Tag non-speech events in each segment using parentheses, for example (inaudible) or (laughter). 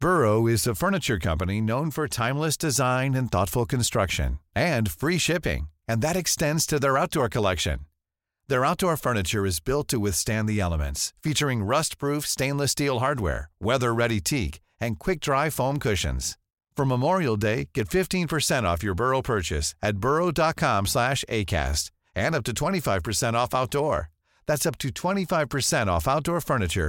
Burrow is a furniture company note for timeless design construction collection the rut your furniture featuring rust proof stainless steel hardware weather very teak and کئی foam cushions from memorial day get fifteen five off outset off out furniture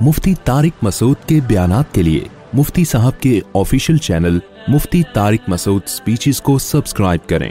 Mufti Tariq Masood کے بیانات کے لیے مفتی صاحب کے official channel Mufti Tariq Masood speeches کو subscribe کریں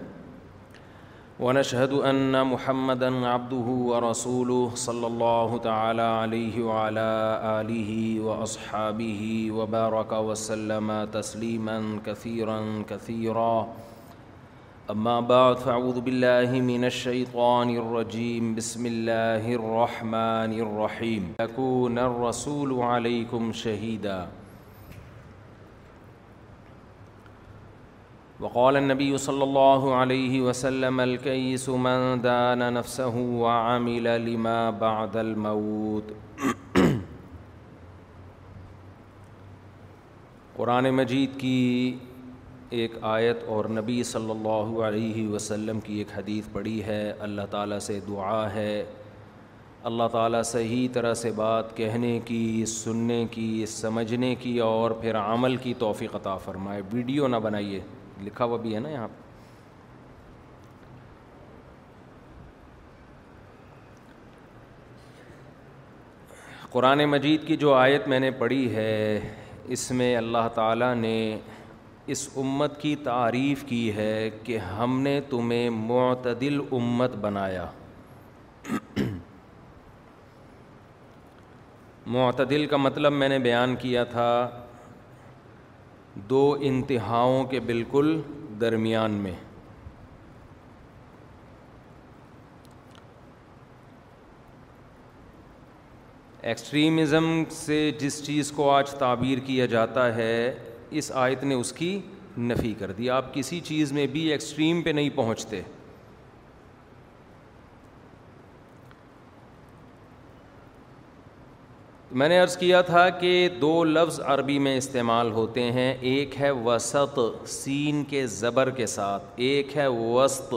ونشهد أن محمدًا عبده ورسوله صلى الله تعالى عليه وعلى آله وأصحابه وبارك وسلم تسليمًا كثيرًا كثيرًا أما بعد فأعوذ بالله من الشيطان الرجيم بسم الله الرحمن الرحيم يكون الرسول عليكم شهيدًا وقال النبي صلى الله عليه وسلم الكيس من دان نفسه وعمل لما بعد الموت قرآن مجید کی ایک آیت اور نبی صلی اللہ علیہ وسلم کی ایک حدیث پڑھی ہے اللہ تعالیٰ سے دعا ہے اللہ تعالیٰ صحیح طرح سے بات کہنے کی سننے کی سمجھنے کی اور پھر عمل کی توفیق عطا فرمائے ویڈیو نہ بنائیے لکھا ہوا بھی ہے نا یہاں پہ قرآن مجید کی جو آیت میں نے پڑھی ہے اس میں اللہ تعالیٰ نے اس امت کی تعریف کی ہے کہ ہم نے تمہیں معتدل امت بنایا معتدل کا مطلب میں نے بیان کیا تھا دو انتہاؤں کے بالکل درمیان میں ایکسٹریمزم سے جس چیز کو آج تعبیر کیا جاتا ہے اس آیت نے اس کی نفی کر دی آپ کسی چیز میں بھی ایکسٹریم پہ نہیں پہنچتے میں نے عرض کیا تھا کہ دو لفظ عربی میں استعمال ہوتے ہیں ایک ہے وسط سین کے زبر کے ساتھ ایک ہے وسط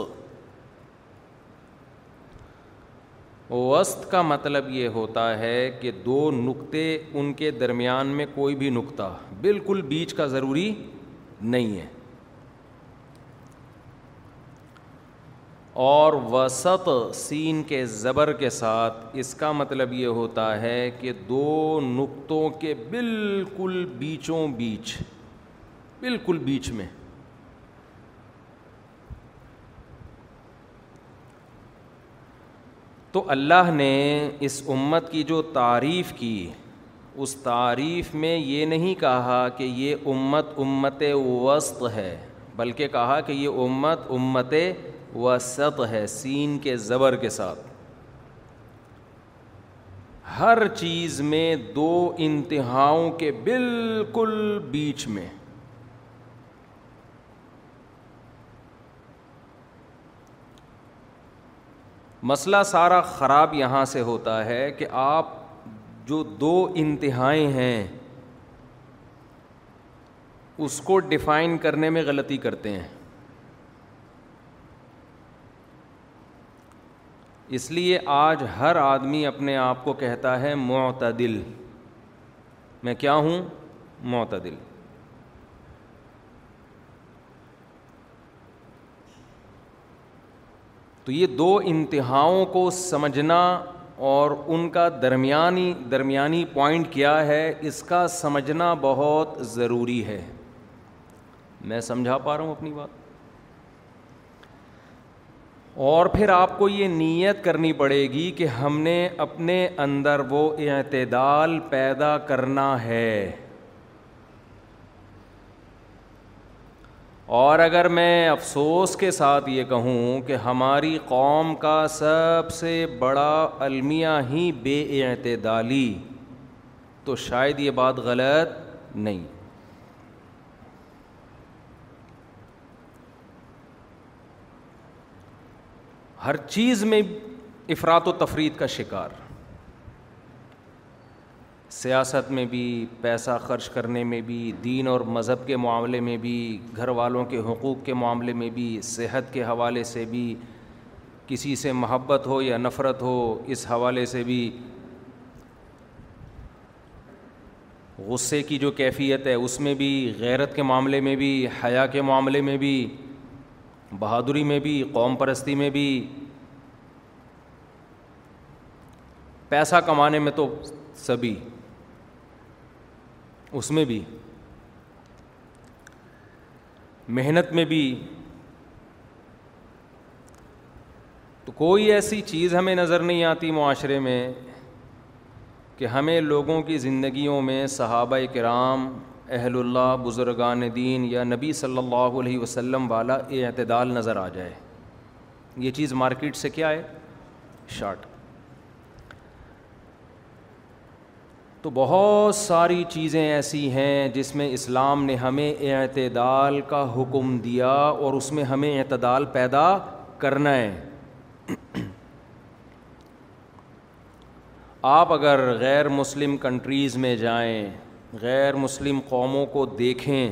وسط کا مطلب یہ ہوتا ہے کہ دو نقطے ان کے درمیان میں کوئی بھی نقطہ بالکل بیچ کا ضروری نہیں ہے اور وسط سین کے زبر کے ساتھ اس کا مطلب یہ ہوتا ہے کہ دو نقطوں کے بالکل بیچوں بیچ بالکل بیچ میں تو اللہ نے اس امت کی جو تعریف کی اس تعریف میں یہ نہیں کہا کہ یہ امت امت وسط ہے بلکہ کہا کہ یہ امت امت وسط ہے سین کے زبر کے ساتھ ہر چیز میں دو انتہاؤں کے بالکل بیچ میں مسئلہ سارا خراب یہاں سے ہوتا ہے کہ آپ جو دو انتہائیں ہیں اس کو ڈیفائن کرنے میں غلطی کرتے ہیں اس لیے آج ہر آدمی اپنے آپ کو کہتا ہے معتدل میں کیا ہوں معتدل تو یہ دو انتہاؤں کو سمجھنا اور ان کا درمیانی درمیانی پوائنٹ کیا ہے اس کا سمجھنا بہت ضروری ہے میں سمجھا پا رہا ہوں اپنی بات اور پھر آپ کو یہ نیت کرنی پڑے گی کہ ہم نے اپنے اندر وہ اعتدال پیدا کرنا ہے اور اگر میں افسوس کے ساتھ یہ کہوں کہ ہماری قوم کا سب سے بڑا المیہ ہی بے اعتدالی تو شاید یہ بات غلط نہیں ہر چیز میں افراد و تفرید کا شکار سیاست میں بھی پیسہ خرچ کرنے میں بھی دین اور مذہب کے معاملے میں بھی گھر والوں کے حقوق کے معاملے میں بھی صحت کے حوالے سے بھی کسی سے محبت ہو یا نفرت ہو اس حوالے سے بھی غصے کی جو کیفیت ہے اس میں بھی غیرت کے معاملے میں بھی حیا کے معاملے میں بھی بہادری میں بھی قوم پرستی میں بھی پیسہ کمانے میں تو سبھی اس میں بھی محنت میں بھی تو کوئی ایسی چیز ہمیں نظر نہیں آتی معاشرے میں کہ ہمیں لوگوں کی زندگیوں میں صحابہ کرام اہل اللہ بزرگان دین یا نبی صلی اللہ علیہ وسلم والا اعتدال نظر آ جائے یہ چیز مارکیٹ سے کیا ہے شارٹ تو بہت ساری چیزیں ایسی ہیں جس میں اسلام نے ہمیں اعتدال کا حکم دیا اور اس میں ہمیں اعتدال پیدا کرنا ہے آپ اگر غیر مسلم کنٹریز میں جائیں غیر مسلم قوموں کو دیکھیں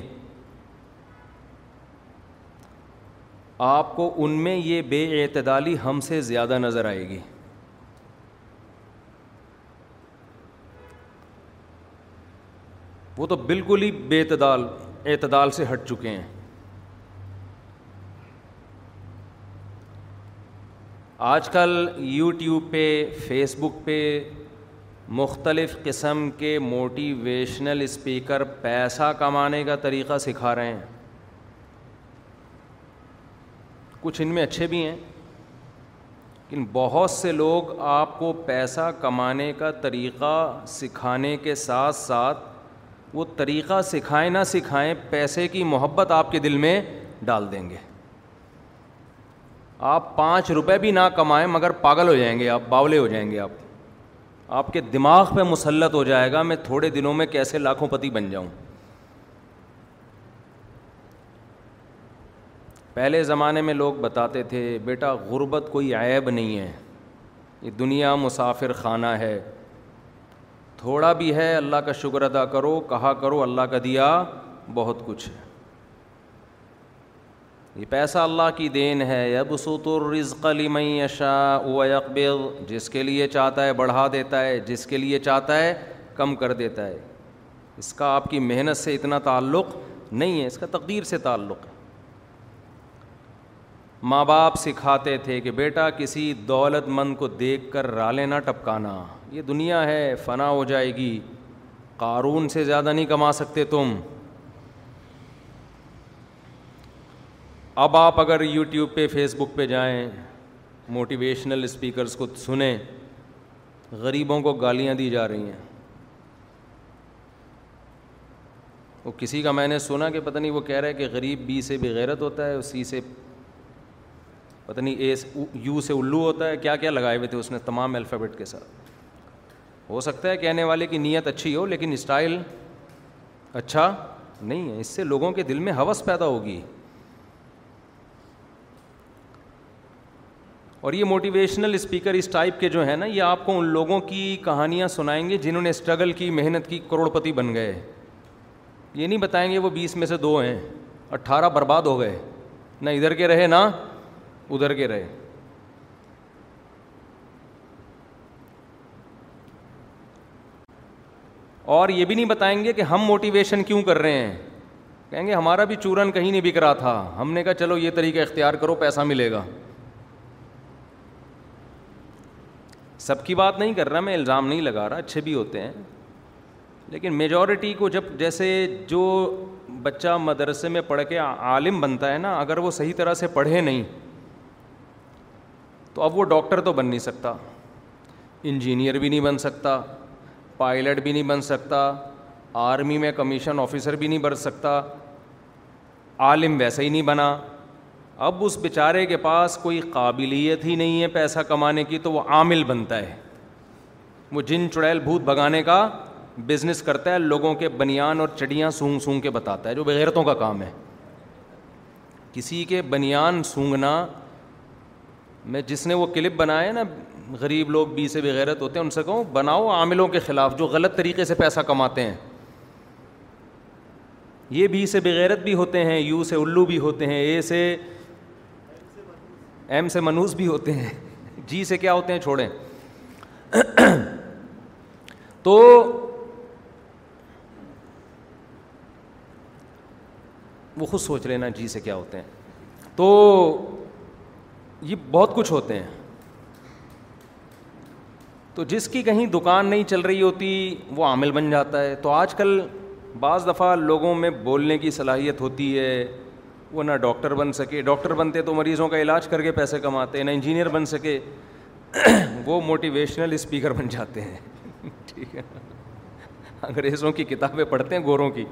آپ کو ان میں یہ بے اعتدالی ہم سے زیادہ نظر آئے گی وہ تو بالکل ہی بے اعتدال اعتدال سے ہٹ چکے ہیں آج کل یوٹیوب پہ فیس بک پہ مختلف قسم کے موٹیویشنل اسپیکر پیسہ کمانے کا طریقہ سکھا رہے ہیں کچھ ان میں اچھے بھی ہیں لیکن بہت سے لوگ آپ کو پیسہ کمانے کا طریقہ سکھانے کے ساتھ ساتھ وہ طریقہ سکھائیں نہ سکھائیں پیسے کی محبت آپ کے دل میں ڈال دیں گے آپ پانچ روپے بھی نہ کمائیں مگر پاگل ہو جائیں گے آپ باولے ہو جائیں گے آپ آپ کے دماغ پہ مسلط ہو جائے گا میں تھوڑے دنوں میں کیسے لاکھوں پتی بن جاؤں پہلے زمانے میں لوگ بتاتے تھے بیٹا غربت کوئی عیب نہیں ہے یہ دنیا مسافر خانہ ہے تھوڑا بھی ہے اللہ کا شکر ادا کرو کہا کرو اللہ کا دیا بہت کچھ ہے یہ پیسہ اللہ کی دین ہے یا الرزق لمن یشاء اشاء جس کے لیے چاہتا ہے بڑھا دیتا ہے جس کے لیے چاہتا ہے کم کر دیتا ہے اس کا آپ کی محنت سے اتنا تعلق نہیں ہے اس کا تقدیر سے تعلق ہے ماں باپ سکھاتے تھے کہ بیٹا کسی دولت مند کو دیکھ کر را لینا ٹپکانا یہ دنیا ہے فنا ہو جائے گی قارون سے زیادہ نہیں کما سکتے تم اب آپ اگر یوٹیوب پہ فیس بک پہ جائیں موٹیویشنل اسپیکرس کو سنیں غریبوں کو گالیاں دی جا رہی ہیں وہ کسی کا میں نے سنا کہ پتہ نہیں وہ کہہ رہا ہے کہ غریب بی سے بغیرت غیرت ہوتا ہے سی سے پتہ نہیں اے یو سے الو ہوتا ہے کیا کیا لگائے ہوئے تھے اس نے تمام الفابیٹ کے ساتھ ہو سکتا ہے کہنے والے کی نیت اچھی ہو لیکن اسٹائل اچھا نہیں ہے اس سے لوگوں کے دل میں حوث پیدا ہوگی اور یہ موٹیویشنل اسپیکر اس ٹائپ کے جو ہیں نا یہ آپ کو ان لوگوں کی کہانیاں سنائیں گے جنہوں نے اسٹرگل کی محنت کی کروڑ پتی بن گئے یہ نہیں بتائیں گے وہ بیس میں سے دو ہیں اٹھارہ برباد ہو گئے نہ ادھر کے رہے نہ ادھر کے رہے اور یہ بھی نہیں بتائیں گے کہ ہم موٹیویشن کیوں کر رہے ہیں کہیں گے ہمارا بھی چورن کہیں نہیں بک رہا تھا ہم نے کہا چلو یہ طریقہ اختیار کرو پیسہ ملے گا سب کی بات نہیں کر رہا میں الزام نہیں لگا رہا اچھے بھی ہوتے ہیں لیکن میجورٹی کو جب جیسے جو بچہ مدرسے میں پڑھ کے عالم بنتا ہے نا اگر وہ صحیح طرح سے پڑھے نہیں تو اب وہ ڈاکٹر تو بن نہیں سکتا انجینئر بھی نہیں بن سکتا پائلٹ بھی نہیں بن سکتا آرمی میں کمیشن آفیسر بھی نہیں بن سکتا عالم ویسے ہی نہیں بنا اب اس بیچارے کے پاس کوئی قابلیت ہی نہیں ہے پیسہ کمانے کی تو وہ عامل بنتا ہے وہ جن چڑیل بھوت بھگانے کا بزنس کرتا ہے لوگوں کے بنیان اور چڑیاں سونگ سونگ کے بتاتا ہے جو بغیرتوں کا کام ہے کسی کے بنیان سونگنا میں جس نے وہ کلپ بنایا نا غریب لوگ بی سے بغیرت ہوتے ہیں ان سے کہوں بناؤ عاملوں کے خلاف جو غلط طریقے سے پیسہ کماتے ہیں یہ بی سے بغیرت بھی ہوتے ہیں یو سے الو بھی ہوتے ہیں اے سے ایم سے منوس بھی ہوتے ہیں جی سے کیا ہوتے ہیں چھوڑیں تو وہ خود سوچ لینا جی سے کیا ہوتے ہیں تو یہ بہت کچھ ہوتے ہیں تو جس کی کہیں دکان نہیں چل رہی ہوتی وہ عامل بن جاتا ہے تو آج کل بعض دفعہ لوگوں میں بولنے کی صلاحیت ہوتی ہے وہ نہ ڈاکٹر بن سکے ڈاکٹر بنتے تو مریضوں کا علاج کر کے پیسے کماتے نہ انجینئر بن سکے (clears throat) وہ موٹیویشنل اسپیکر بن جاتے ہیں (laughs) ٹھیک ہے انگریزوں کی کتابیں پڑھتے ہیں گوروں کی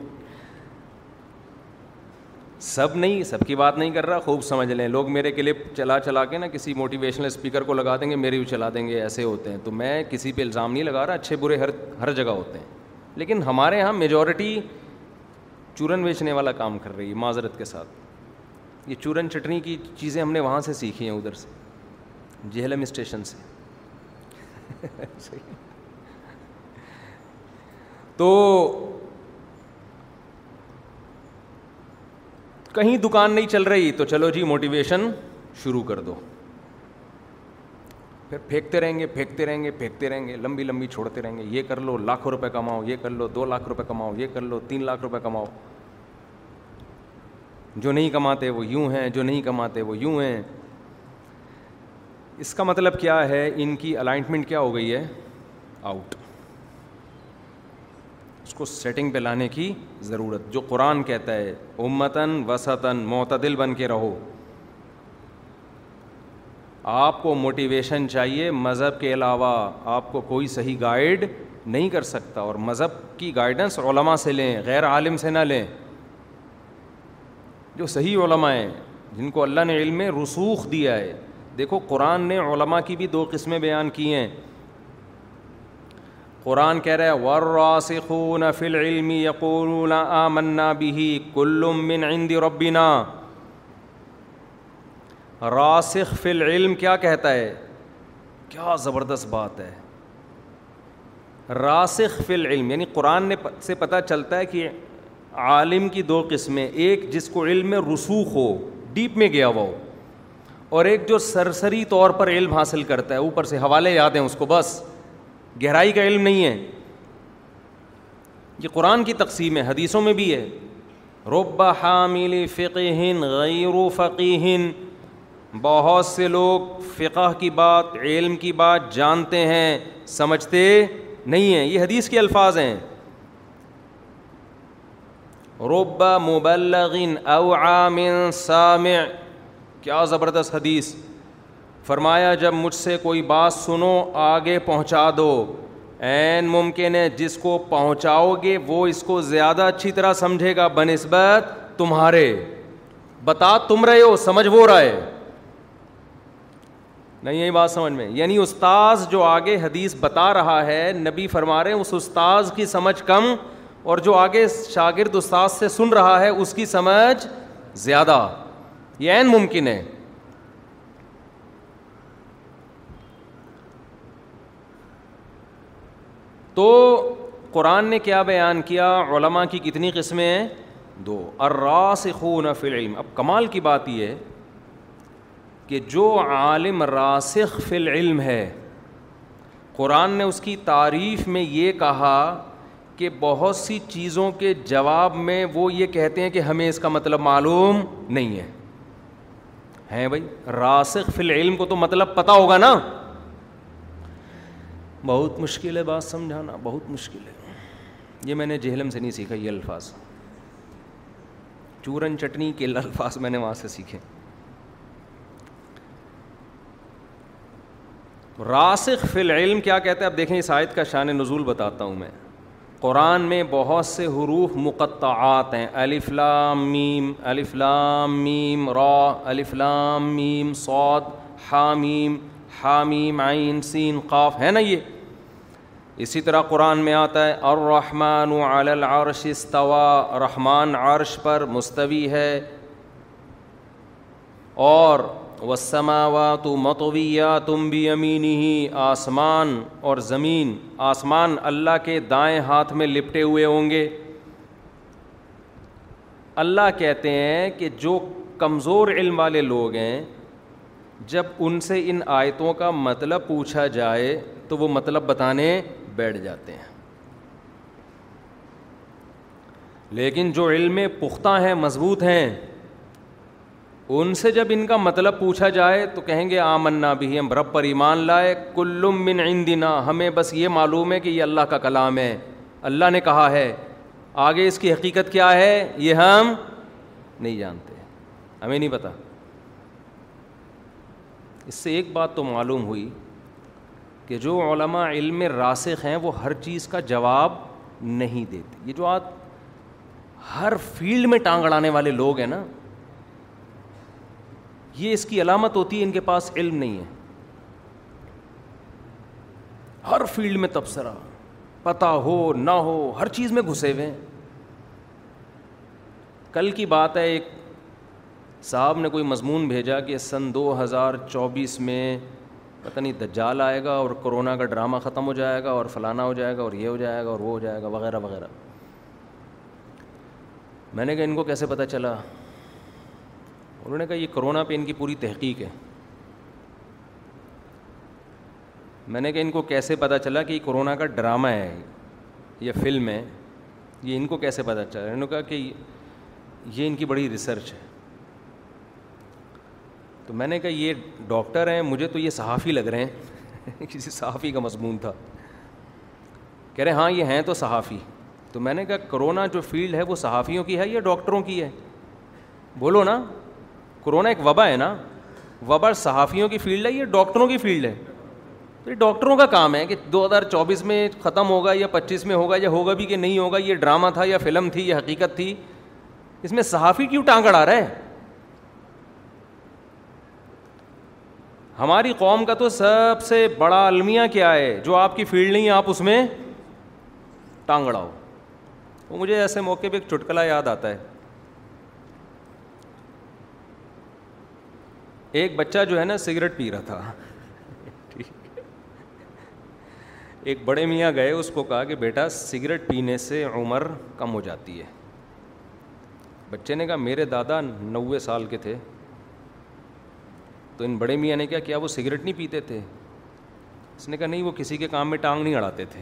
سب نہیں سب کی بات نہیں کر رہا خوب سمجھ لیں لوگ میرے کلپ چلا چلا کے نا کسی موٹیویشنل اسپیکر کو لگا دیں گے میرے بھی چلا دیں گے ایسے ہوتے ہیں تو میں کسی پہ الزام نہیں لگا رہا اچھے برے ہر ہر جگہ ہوتے ہیں لیکن ہمارے یہاں میجورٹی چورن بیچنے والا کام کر رہی ہے معذرت کے ساتھ یہ چورن چٹنی کی چیزیں ہم نے وہاں سے سیکھی ہیں ادھر سے جہلم اسٹیشن سے (laughs) تو کہیں دکان نہیں چل رہی تو چلو جی موٹیویشن شروع کر دو پھر پھینکتے رہیں گے پھینکتے رہیں گے پھینکتے رہیں گے لمبی لمبی چھوڑتے رہیں گے یہ کر لو لاکھوں روپے کماؤ یہ کر لو دو لاکھ روپے کماؤ یہ کر لو تین لاکھ روپے کماؤ جو نہیں کماتے وہ یوں ہیں جو نہیں کماتے وہ یوں ہیں اس کا مطلب کیا ہے ان کی الائنٹمنٹ کیا ہو گئی ہے آؤٹ اس کو سیٹنگ پہ لانے کی ضرورت جو قرآن کہتا ہے امتن وسطن معتدل بن کے رہو آپ کو موٹیویشن چاہیے مذہب کے علاوہ آپ کو کوئی صحیح گائیڈ نہیں کر سکتا اور مذہب کی گائیڈنس علماء سے لیں غیر عالم سے نہ لیں جو صحیح علماء ہیں جن کو اللہ نے علم رسوخ دیا ہے دیکھو قرآن نے علماء کی بھی دو قسمیں بیان کی ہیں قرآن کہہ رہا ہے وراسخون فی العلم یقولون آمنا بحی کل عند ربنا راسخ فی العلم کیا کہتا ہے کیا زبردست بات ہے راسخ فی العلم یعنی قرآن نے سے پتہ چلتا ہے کہ عالم کی دو قسمیں ایک جس کو علم میں رسوخ ہو ڈیپ میں گیا ہوا ہو اور ایک جو سرسری طور پر علم حاصل کرتا ہے اوپر سے حوالے یاد ہیں اس کو بس گہرائی کا علم نہیں ہے یہ قرآن کی تقسیم ہے حدیثوں میں بھی ہے رب حامل فقہ غیر فقیہ بہت سے لوگ فقہ کی بات علم کی بات جانتے ہیں سمجھتے نہیں ہیں یہ حدیث کے الفاظ ہیں رب مبلغ او عام سامع کیا زبردست حدیث فرمایا جب مجھ سے کوئی بات سنو آگے پہنچا دو این ممکن ہے جس کو پہنچاؤ گے وہ اس کو زیادہ اچھی طرح سمجھے گا بہ نسبت تمہارے بتا تم رہے ہو سمجھ وہ رہا ہے نہیں یہی بات سمجھ میں یعنی استاذ جو آگے حدیث بتا رہا ہے نبی فرما رہے ہیں اس استاذ کی سمجھ کم اور جو آگے شاگرد استاذ سے سن رہا ہے اس کی سمجھ زیادہ یہ عین ممکن ہے تو قرآن نے کیا بیان کیا علماء کی کتنی قسمیں ہیں دو اراس خون فی العلم اب کمال کی بات یہ کہ جو عالم راسخ فی العلم ہے قرآن نے اس کی تعریف میں یہ کہا کہ بہت سی چیزوں کے جواب میں وہ یہ کہتے ہیں کہ ہمیں اس کا مطلب معلوم نہیں ہے ہیں بھائی راسخ فی العلم کو تو مطلب پتا ہوگا نا بہت مشکل ہے بات سمجھانا بہت مشکل ہے یہ میں نے جہلم سے نہیں سیکھا یہ الفاظ چورن چٹنی کے الفاظ میں نے وہاں سے سیکھے راسخ فی العلم کیا کہتے ہیں اب دیکھیں اس آیت کا شان نزول بتاتا ہوں میں قرآن میں بہت سے حروف مقطعات ہیں الف لام میم الف لام میم را الف لام میم سعود حامیم حامیم عین سین قاف ہے نا یہ اسی طرح قرآن میں آتا ہے الرحمن علی العرش استوا رحمان عرش پر مستوی ہے اور وسماوا تو متویٰ تم بھی امین ہی آسمان اور زمین آسمان اللہ کے دائیں ہاتھ میں لپٹے ہوئے ہوں گے اللہ کہتے ہیں کہ جو کمزور علم والے لوگ ہیں جب ان سے ان آیتوں کا مطلب پوچھا جائے تو وہ مطلب بتانے بیٹھ جاتے ہیں لیکن جو علم پختہ ہیں مضبوط ہیں ان سے جب ان کا مطلب پوچھا جائے تو کہیں گے آمنا بھی ہم رب پر ایمان لائے کلم من عندنا ہمیں بس یہ معلوم ہے کہ یہ اللہ کا کلام ہے اللہ نے کہا ہے آگے اس کی حقیقت کیا ہے یہ ہم نہیں جانتے ہمیں نہیں پتا اس سے ایک بات تو معلوم ہوئی کہ جو علماء علم راسخ ہیں وہ ہر چیز کا جواب نہیں دیتے یہ جو آپ ہر فیلڈ میں ٹانگڑانے والے لوگ ہیں نا یہ اس کی علامت ہوتی ہے ان کے پاس علم نہیں ہے ہر فیلڈ میں تبصرہ پتہ ہو نہ ہو ہر چیز میں گھسے ہوئے ہیں کل کی بات ہے ایک صاحب نے کوئی مضمون بھیجا کہ سن دو ہزار چوبیس میں پتہ نہیں دجال آئے گا اور کرونا کا ڈرامہ ختم ہو جائے گا اور فلانا ہو جائے گا اور یہ ہو جائے گا اور وہ ہو جائے گا وغیرہ وغیرہ میں نے کہا ان کو کیسے پتہ چلا انہوں نے کہا یہ کرونا پہ ان کی پوری تحقیق ہے میں نے کہا ان کو کیسے پتا چلا کہ یہ کرونا کا ڈرامہ ہے یا فلم ہے یہ ان کو کیسے پتا چلا انہوں نے کہا کہ یہ ان کی بڑی ریسرچ ہے تو میں نے کہا یہ ڈاکٹر ہیں مجھے تو یہ صحافی لگ رہے ہیں (laughs) کسی صحافی کا مضمون تھا کہہ رہے ہاں یہ ہیں تو صحافی تو میں نے کہا کرونا جو فیلڈ ہے وہ صحافیوں کی ہے یا ڈاکٹروں کی ہے بولو نا کرونا ایک وبا ہے نا وبا صحافیوں کی فیلڈ ہے یا ڈاکٹروں کی فیلڈ ہے تو یہ ڈاکٹروں کا کام ہے کہ دو ہزار چوبیس میں ختم ہوگا یا پچیس میں ہوگا یا ہوگا بھی کہ نہیں ہوگا یہ ڈرامہ تھا یا فلم تھی یا حقیقت تھی اس میں صحافی کیوں ٹانگڑ آ رہا ہے ہماری قوم کا تو سب سے بڑا المیہ کیا ہے جو آپ کی فیلڈ نہیں ہے آپ اس میں ٹانگڑا ہو وہ مجھے ایسے موقع پہ ایک چٹکلا یاد آتا ہے ایک بچہ جو ہے نا سگریٹ پی رہا تھا ٹھیک ایک بڑے میاں گئے اس کو کہا کہ بیٹا سگریٹ پینے سے عمر کم ہو جاتی ہے بچے نے کہا میرے دادا نوے سال کے تھے تو ان بڑے میاں نے کہا کیا وہ سگریٹ نہیں پیتے تھے اس نے کہا نہیں وہ کسی کے کام میں ٹانگ نہیں اڑاتے تھے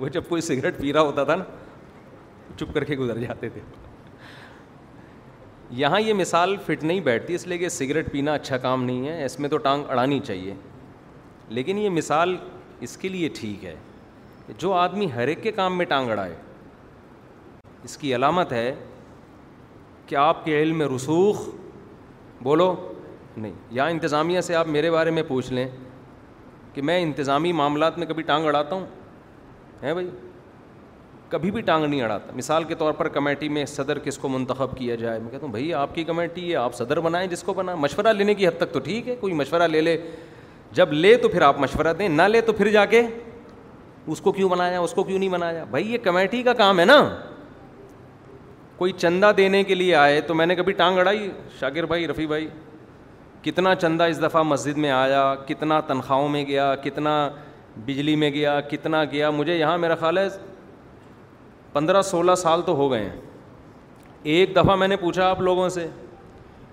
وہ جب کوئی سگریٹ پی رہا ہوتا تھا نا چپ کر کے گزر جاتے تھے یہاں یہ مثال فٹ نہیں بیٹھتی اس لیے کہ سگریٹ پینا اچھا کام نہیں ہے اس میں تو ٹانگ اڑانی چاہیے لیکن یہ مثال اس کے لیے ٹھیک ہے جو آدمی ہر ایک کے کام میں ٹانگ اڑائے اس کی علامت ہے کہ آپ کے علم میں رسوخ بولو نہیں یا انتظامیہ سے آپ میرے بارے میں پوچھ لیں کہ میں انتظامی معاملات میں کبھی ٹانگ اڑاتا ہوں ہیں بھائی کبھی بھی ٹانگ نہیں اڑاتا مثال کے طور پر کمیٹی میں صدر کس کو منتخب کیا جائے میں کہتا ہوں بھائی آپ کی کمیٹی ہے آپ صدر بنائیں جس کو بنا مشورہ لینے کی حد تک تو ٹھیک ہے کوئی مشورہ لے لے جب لے تو پھر آپ مشورہ دیں نہ لے تو پھر جا کے اس کو کیوں بنایا اس کو کیوں نہیں بنایا بھائی یہ کمیٹی کا کام ہے نا کوئی چندہ دینے کے لیے آئے تو میں نے کبھی ٹانگ اڑائی شاکر بھائی رفیع بھائی کتنا چندہ اس دفعہ مسجد میں آیا کتنا تنخواہوں میں گیا کتنا بجلی میں گیا کتنا گیا مجھے یہاں میرا خیال ہے پندرہ سولہ سال تو ہو گئے ہیں ایک دفعہ میں نے پوچھا آپ لوگوں سے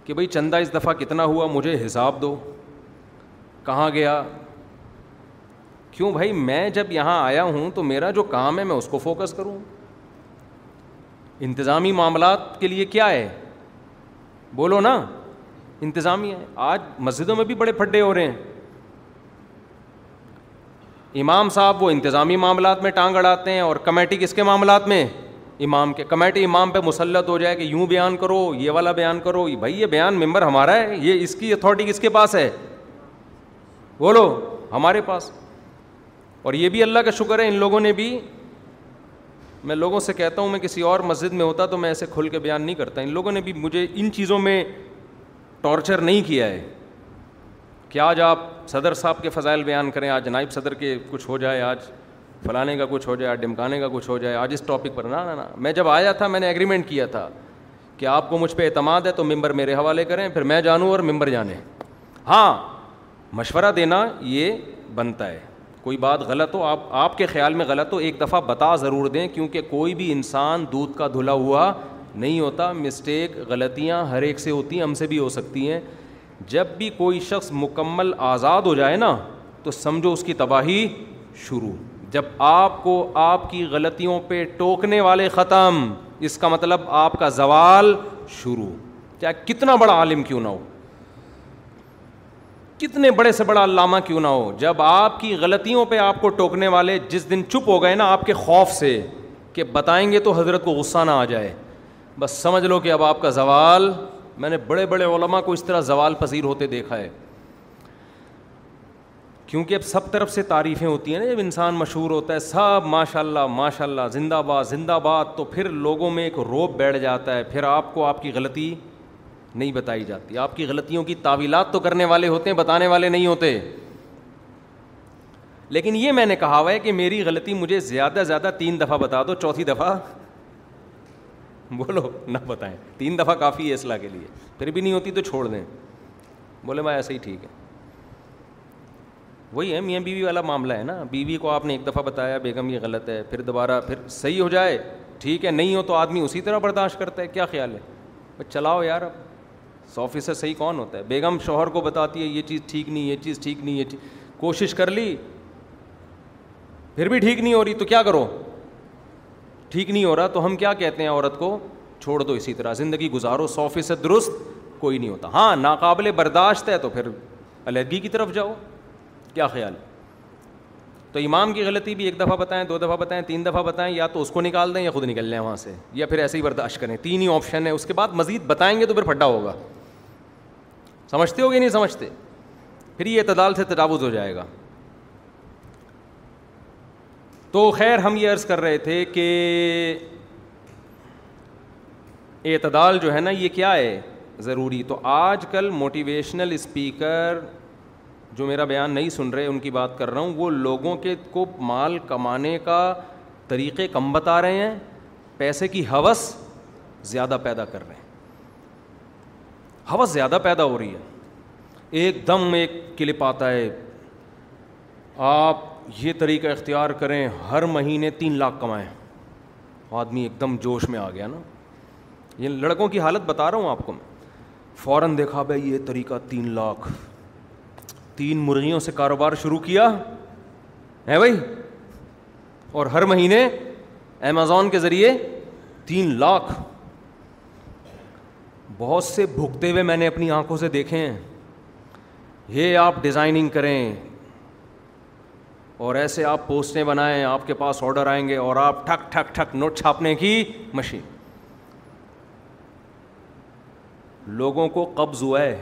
کہ بھائی چندہ اس دفعہ کتنا ہوا مجھے حساب دو کہاں گیا کیوں بھائی میں جب یہاں آیا ہوں تو میرا جو کام ہے میں اس کو فوکس کروں انتظامی معاملات کے لیے کیا ہے بولو نا انتظامی ہے آج مسجدوں میں بھی بڑے پھڈے ہو رہے ہیں امام صاحب وہ انتظامی معاملات میں ٹانگ اڑاتے ہیں اور کمیٹی کس کے معاملات میں امام کے کمیٹی امام پہ مسلط ہو جائے کہ یوں بیان کرو یہ والا بیان کرو بھائی یہ بیان ممبر ہمارا ہے یہ اس کی اتھارٹی کس کے پاس ہے بولو ہمارے پاس اور یہ بھی اللہ کا شکر ہے ان لوگوں نے بھی میں لوگوں سے کہتا ہوں میں کسی اور مسجد میں ہوتا تو میں ایسے کھل کے بیان نہیں کرتا ان لوگوں نے بھی مجھے ان چیزوں میں ٹارچر نہیں کیا ہے کہ آج آپ صدر صاحب کے فضائل بیان کریں آج نائب صدر کے کچھ ہو جائے آج فلانے کا کچھ ہو جائے ڈمکانے کا کچھ ہو جائے آج اس ٹاپک پر نا میں جب آیا تھا میں نے ایگریمنٹ کیا تھا کہ آپ کو مجھ پہ اعتماد ہے تو ممبر میرے حوالے کریں پھر میں جانوں اور ممبر جانے ہاں مشورہ دینا یہ بنتا ہے کوئی بات غلط ہو آپ آپ کے خیال میں غلط ہو ایک دفعہ بتا ضرور دیں کیونکہ کوئی بھی انسان دودھ کا دھلا ہوا نہیں ہوتا مسٹیک غلطیاں ہر ایک سے ہوتی ہیں ہم سے بھی ہو سکتی ہیں جب بھی کوئی شخص مکمل آزاد ہو جائے نا تو سمجھو اس کی تباہی شروع جب آپ کو آپ کی غلطیوں پہ ٹوکنے والے ختم اس کا مطلب آپ کا زوال شروع کیا کتنا بڑا عالم کیوں نہ ہو کتنے بڑے سے بڑا علامہ کیوں نہ ہو جب آپ کی غلطیوں پہ آپ کو ٹوکنے والے جس دن چپ ہو گئے نا آپ کے خوف سے کہ بتائیں گے تو حضرت کو غصہ نہ آ جائے بس سمجھ لو کہ اب آپ کا زوال میں نے بڑے بڑے علماء کو اس طرح زوال پذیر ہوتے دیکھا ہے کیونکہ اب سب طرف سے تعریفیں ہوتی ہیں نا جب انسان مشہور ہوتا ہے سب ماشاء اللہ ماشاء اللہ زندہ باد زندہ باد تو پھر لوگوں میں ایک روب بیٹھ جاتا ہے پھر آپ کو آپ کی غلطی نہیں بتائی جاتی آپ کی غلطیوں کی تعویلات تو کرنے والے ہوتے ہیں بتانے والے نہیں ہوتے لیکن یہ میں نے کہا ہوا ہے کہ میری غلطی مجھے زیادہ زیادہ تین دفعہ بتا دو چوتھی دفعہ (laughs) بولو نہ بتائیں تین دفعہ کافی ہے اصلاح کے لیے پھر بھی نہیں ہوتی تو چھوڑ دیں بولے میں ایسے ہی ٹھیک ہے وہی ہے میاں بیوی والا معاملہ ہے نا بیوی کو آپ نے ایک دفعہ بتایا بیگم یہ غلط ہے پھر دوبارہ پھر صحیح ہو جائے ٹھیک ہے نہیں ہو تو آدمی اسی طرح برداشت کرتا ہے کیا خیال ہے بس چلاؤ یار اب سو فیصد صحیح کون ہوتا ہے بیگم شوہر کو بتاتی ہے یہ چیز ٹھیک نہیں یہ چیز ٹھیک نہیں یہ کوشش کر لی پھر بھی ٹھیک نہیں ہو رہی تو کیا کرو ٹھیک نہیں ہو رہا تو ہم کیا کہتے ہیں عورت کو چھوڑ دو اسی طرح زندگی گزارو سو فیصد درست کوئی نہیں ہوتا ہاں ناقابل برداشت ہے تو پھر علیحدگی کی طرف جاؤ کیا خیال تو امام کی غلطی بھی ایک دفعہ بتائیں دو دفعہ بتائیں تین دفعہ بتائیں یا تو اس کو نکال دیں یا خود نکل لیں وہاں سے یا پھر ایسے ہی برداشت کریں تین ہی آپشن ہے اس کے بعد مزید بتائیں گے تو پھر پھڈا ہوگا سمجھتے ہو گے نہیں سمجھتے پھر یہ اعتدال سے تجاوز ہو جائے گا تو خیر ہم یہ عرض کر رہے تھے کہ اعتدال جو ہے نا یہ کیا ہے ضروری تو آج کل موٹیویشنل اسپیکر جو میرا بیان نہیں سن رہے ان کی بات کر رہا ہوں وہ لوگوں کے کو مال کمانے کا طریقے کم بتا رہے ہیں پیسے کی حوث زیادہ پیدا کر رہے ہیں حوث زیادہ پیدا ہو رہی ہے ایک دم ایک کلپ آتا ہے آپ یہ طریقہ اختیار کریں ہر مہینے تین لاکھ کمائیں آدمی ایک دم جوش میں آ گیا نا یہ لڑکوں کی حالت بتا رہا ہوں آپ کو میں فوراً دیکھا بھائی یہ طریقہ تین لاکھ تین مرغیوں سے کاروبار شروع کیا ہے بھائی اور ہر مہینے امیزون کے ذریعے تین لاکھ بہت سے بھگتے ہوئے میں نے اپنی آنکھوں سے دیکھے ہیں یہ آپ ڈیزائننگ کریں اور ایسے آپ پوسٹیں بنائیں آپ کے پاس آڈر آئیں گے اور آپ ٹھک ٹھک ٹھک نوٹ چھاپنے کی مشین لوگوں کو قبض ہوا ہے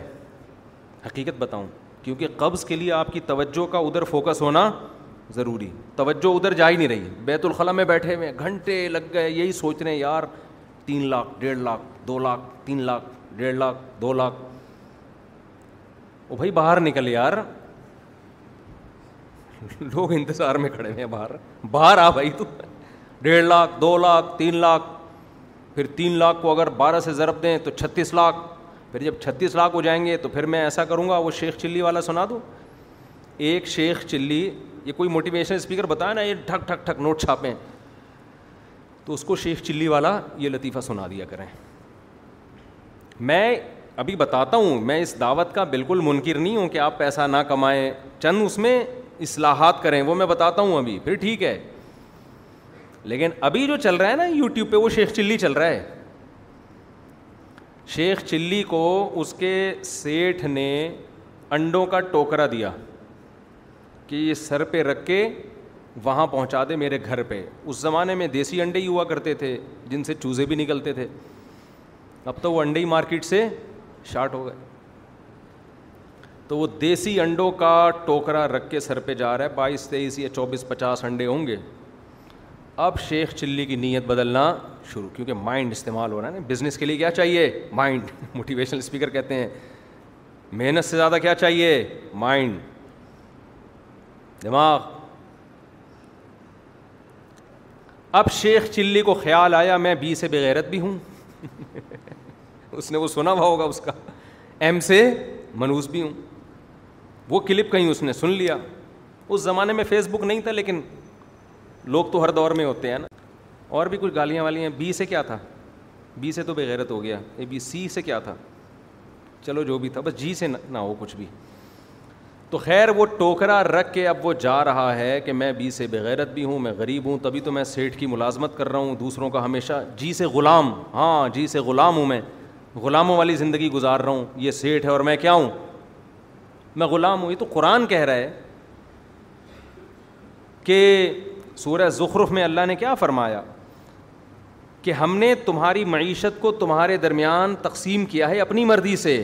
حقیقت بتاؤں کیونکہ قبض کے لیے آپ کی توجہ کا ادھر فوکس ہونا ضروری توجہ ادھر جا ہی نہیں رہی بیت الخلاء میں بیٹھے ہوئے گھنٹے لگ گئے یہی سوچ رہے ہیں یار تین لاکھ ڈیڑھ لاکھ دو لاکھ تین لاکھ ڈیڑھ لاکھ دو لاکھ وہ بھائی باہر نکل یار لوگ انتظار میں کھڑے ہیں باہر باہر آ بھائی تو ڈیڑھ لاکھ دو لاکھ تین لاکھ پھر تین لاکھ کو اگر بارہ سے ضرب دیں تو چھتیس لاکھ پھر جب چھتیس لاکھ ہو جائیں گے تو پھر میں ایسا کروں گا وہ شیخ چلی والا سنا دوں ایک شیخ چلی یہ کوئی موٹیویشن اسپیکر بتایا نا یہ ٹھک ٹھک ٹھک نوٹ چھاپیں تو اس کو شیخ چلی والا یہ لطیفہ سنا دیا کریں میں ابھی بتاتا ہوں میں اس دعوت کا بالکل منکر نہیں ہوں کہ آپ پیسہ نہ کمائیں چند اس میں اصلاحات کریں وہ میں بتاتا ہوں ابھی پھر ٹھیک ہے لیکن ابھی جو چل رہا ہے نا یوٹیوب پہ وہ شیخ چلی چل رہا ہے شیخ چلی کو اس کے سیٹھ نے انڈوں کا ٹوکرا دیا کہ یہ سر پہ رکھ کے وہاں پہنچا دے میرے گھر پہ اس زمانے میں دیسی انڈے ہی ہوا کرتے تھے جن سے چوزے بھی نکلتے تھے اب تو وہ انڈے ہی مارکیٹ سے شارٹ ہو گئے تو وہ دیسی انڈوں کا ٹوکرا رکھ کے سر پہ جا رہا ہے بائیس تیئیس یا چوبیس پچاس انڈے ہوں گے اب شیخ چلی کی نیت بدلنا شروع کیونکہ مائنڈ استعمال ہو رہا ہے نا بزنس کے لیے کیا چاہیے مائنڈ موٹیویشنل اسپیکر کہتے ہیں محنت سے زیادہ کیا چاہیے مائنڈ دماغ اب شیخ چلی کو خیال آیا میں بی سے بغیرت بھی ہوں (laughs) اس نے وہ سنا ہوا ہوگا اس کا ایم سے منوس بھی ہوں وہ کلپ کہیں اس نے سن لیا اس زمانے میں فیس بک نہیں تھا لیکن لوگ تو ہر دور میں ہوتے ہیں نا اور بھی کچھ گالیاں والیاں بی سے کیا تھا بی سے تو بغیرت ہو گیا اے بی سی سے کیا تھا چلو جو بھی تھا بس جی سے نہ ہو کچھ بھی تو خیر وہ ٹوکرا رکھ کے اب وہ جا رہا ہے کہ میں بی سے بغیرت بھی ہوں میں غریب ہوں تبھی تو میں سیٹھ کی ملازمت کر رہا ہوں دوسروں کا ہمیشہ جی سے غلام ہاں جی سے غلام ہوں میں غلاموں والی زندگی گزار رہا ہوں یہ سیٹھ ہے اور میں کیا ہوں میں غلام ہوں یہ تو قرآن کہہ رہا ہے کہ سورہ زخرف میں اللہ نے کیا فرمایا کہ ہم نے تمہاری معیشت کو تمہارے درمیان تقسیم کیا ہے اپنی مرضی سے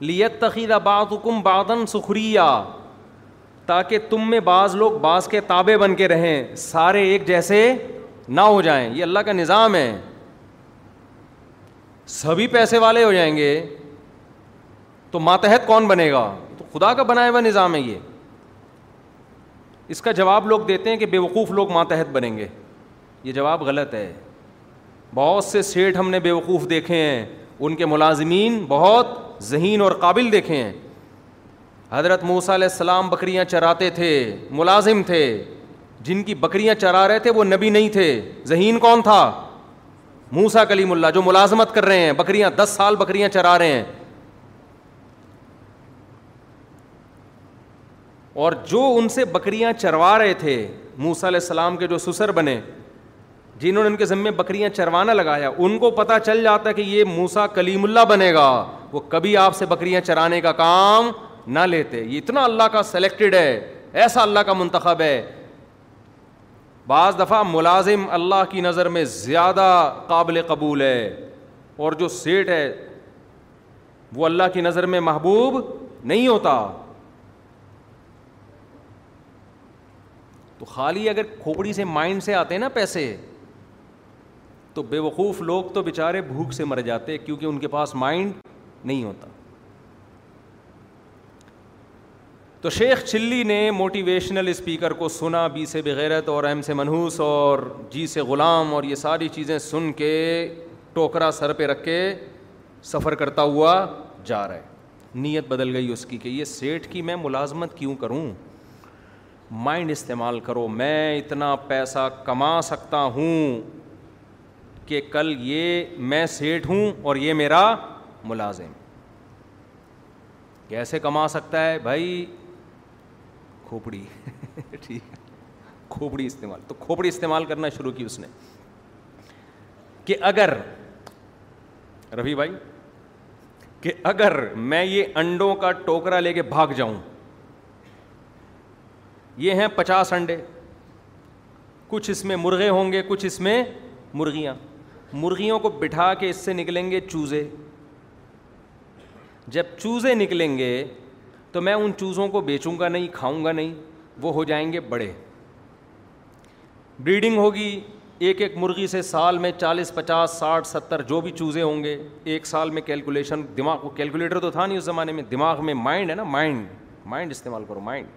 لیت تقیدہ بات حکم بادن سخریہ تاکہ تم میں بعض لوگ بعض کے تابع بن کے رہیں سارے ایک جیسے نہ ہو جائیں یہ اللہ کا نظام ہے سبھی پیسے والے ہو جائیں گے تو ماتحت کون بنے گا تو خدا کا بنایا ہوا نظام ہے یہ اس کا جواب لوگ دیتے ہیں کہ بے وقوف لوگ ماتحت بنیں گے یہ جواب غلط ہے بہت سے سیٹھ ہم نے بے وقوف دیکھے ہیں ان کے ملازمین بہت ذہین اور قابل دیکھے ہیں حضرت موسیٰ علیہ السلام بکریاں چراتے تھے ملازم تھے جن کی بکریاں چرا رہے تھے وہ نبی نہیں تھے ذہین کون تھا موسا کلیم اللہ جو ملازمت کر رہے ہیں بکریاں دس سال بکریاں چرا رہے ہیں اور جو ان سے بکریاں چروا رہے تھے موسا علیہ السلام کے جو سسر بنے جنہوں نے ان کے ذمے بکریاں چروانا لگایا ان کو پتہ چل جاتا ہے کہ یہ موسا کلیم اللہ بنے گا وہ کبھی آپ سے بکریاں چرانے کا کام نہ لیتے یہ اتنا اللہ کا سلیکٹڈ ہے ایسا اللہ کا منتخب ہے بعض دفعہ ملازم اللہ کی نظر میں زیادہ قابل قبول ہے اور جو سیٹ ہے وہ اللہ کی نظر میں محبوب نہیں ہوتا تو خالی اگر کھوپڑی سے مائنڈ سے آتے ہیں نا پیسے تو بے وقوف لوگ تو بےچارے بھوک سے مر جاتے کیونکہ ان کے پاس مائنڈ نہیں ہوتا تو شیخ چلی نے موٹیویشنل اسپیکر کو سنا بی سے بغیرت اور ایم سے منہوس اور جی سے غلام اور یہ ساری چیزیں سن کے ٹوکرا سر پہ رکھ کے سفر کرتا ہوا جا رہا ہے نیت بدل گئی اس کی کہ یہ سیٹھ کی میں ملازمت کیوں کروں مائنڈ استعمال کرو میں اتنا پیسہ کما سکتا ہوں کہ کل یہ میں سیٹ ہوں اور یہ میرا ملازم کیسے کما سکتا ہے بھائی کھوپڑی (laughs) ٹھیک ہے کھوپڑی استعمال تو کھوپڑی استعمال کرنا شروع کی اس نے کہ اگر روی بھائی کہ اگر میں یہ انڈوں کا ٹوکرا لے کے بھاگ جاؤں یہ ہیں پچاس انڈے کچھ اس میں مرغے ہوں گے کچھ اس میں مرغیاں مرغیوں کو بٹھا کے اس سے نکلیں گے چوزے جب چوزے نکلیں گے تو میں ان چوزوں کو بیچوں گا نہیں کھاؤں گا نہیں وہ ہو جائیں گے بڑے بریڈنگ ہوگی ایک ایک مرغی سے سال میں چالیس پچاس ساٹھ ستر جو بھی چوزے ہوں گے ایک سال میں کیلکولیشن دماغ کو کیلکولیٹر تو تھا نہیں اس زمانے میں دماغ میں مائنڈ ہے نا مائنڈ مائنڈ استعمال کرو مائنڈ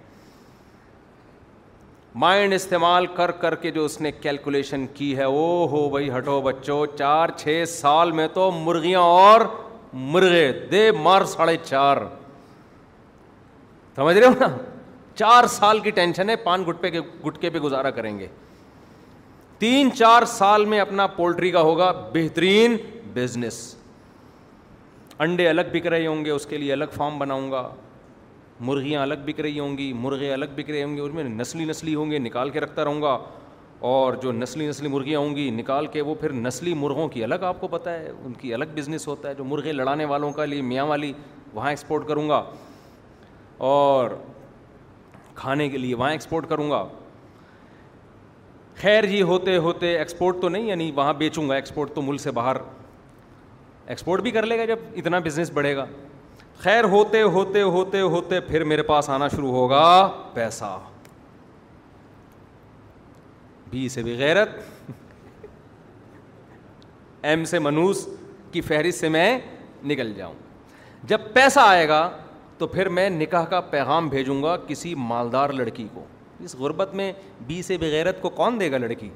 مائنڈ استعمال کر کر کے جو اس نے کیلکولیشن کی ہے او ہو بھائی ہٹو بچوں چار چھ سال میں تو مرغیاں اور مرغے دے مار ساڑھے چار سمجھ رہے ہو نا چار سال کی ٹینشن ہے پان گٹپے کے گٹکے پہ گزارا کریں گے تین چار سال میں اپنا پولٹری کا ہوگا بہترین بزنس انڈے الگ بک رہے ہوں گے اس کے لیے الگ فارم بناؤں گا مرغیاں الگ بک رہی ہوں گی مرغے الگ بک رہے ہوں گے ان میں نسلی نسلی ہوں گے نکال کے رکھتا رہوں گا اور جو نسلی نسلی مرغیاں ہوں گی نکال کے وہ پھر نسلی مرغوں کی الگ آپ کو پتہ ہے ان کی الگ بزنس ہوتا ہے جو مرغے لڑانے والوں کا لیے میاں والی وہاں ایکسپورٹ کروں گا اور کھانے کے لیے وہاں ایکسپورٹ کروں گا خیر جی ہوتے ہوتے ایکسپورٹ تو نہیں یعنی وہاں بیچوں گا ایکسپورٹ تو ملک سے باہر ایکسپورٹ بھی کر لے گا جب اتنا بزنس بڑھے گا خیر ہوتے ہوتے ہوتے ہوتے پھر میرے پاس آنا شروع ہوگا پیسہ بی سے بھی غیرت ایم سے منوس کی فہرست سے میں نکل جاؤں جب پیسہ آئے گا تو پھر میں نکاح کا پیغام بھیجوں گا کسی مالدار لڑکی کو اس غربت میں بی سے بغیرت کو کون دے گا لڑکی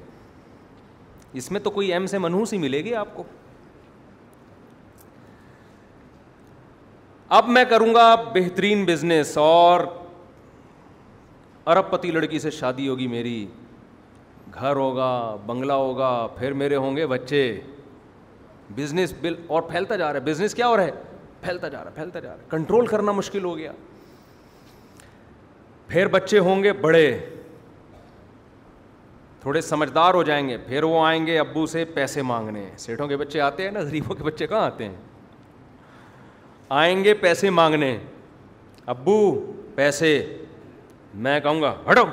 اس میں تو کوئی ایم سے منحوس ہی ملے گی آپ کو اب میں کروں گا بہترین بزنس اور ارب پتی لڑکی سے شادی ہوگی میری گھر ہوگا بنگلہ ہوگا پھر میرے ہوں گے بچے بزنس بل اور پھیلتا جا رہا ہے بزنس کیا اور ہے پھیلتا جا رہا ہے پھیلتا جا رہا ہے کنٹرول کرنا مشکل ہو گیا پھر بچے ہوں گے بڑے تھوڑے سمجھدار ہو جائیں گے پھر وہ آئیں گے ابو سے پیسے مانگنے سیٹھوں کے بچے آتے ہیں نا غریبوں کے بچے کہاں آتے ہیں آئیں گے پیسے مانگنے ابو پیسے میں کہوں گا ہٹو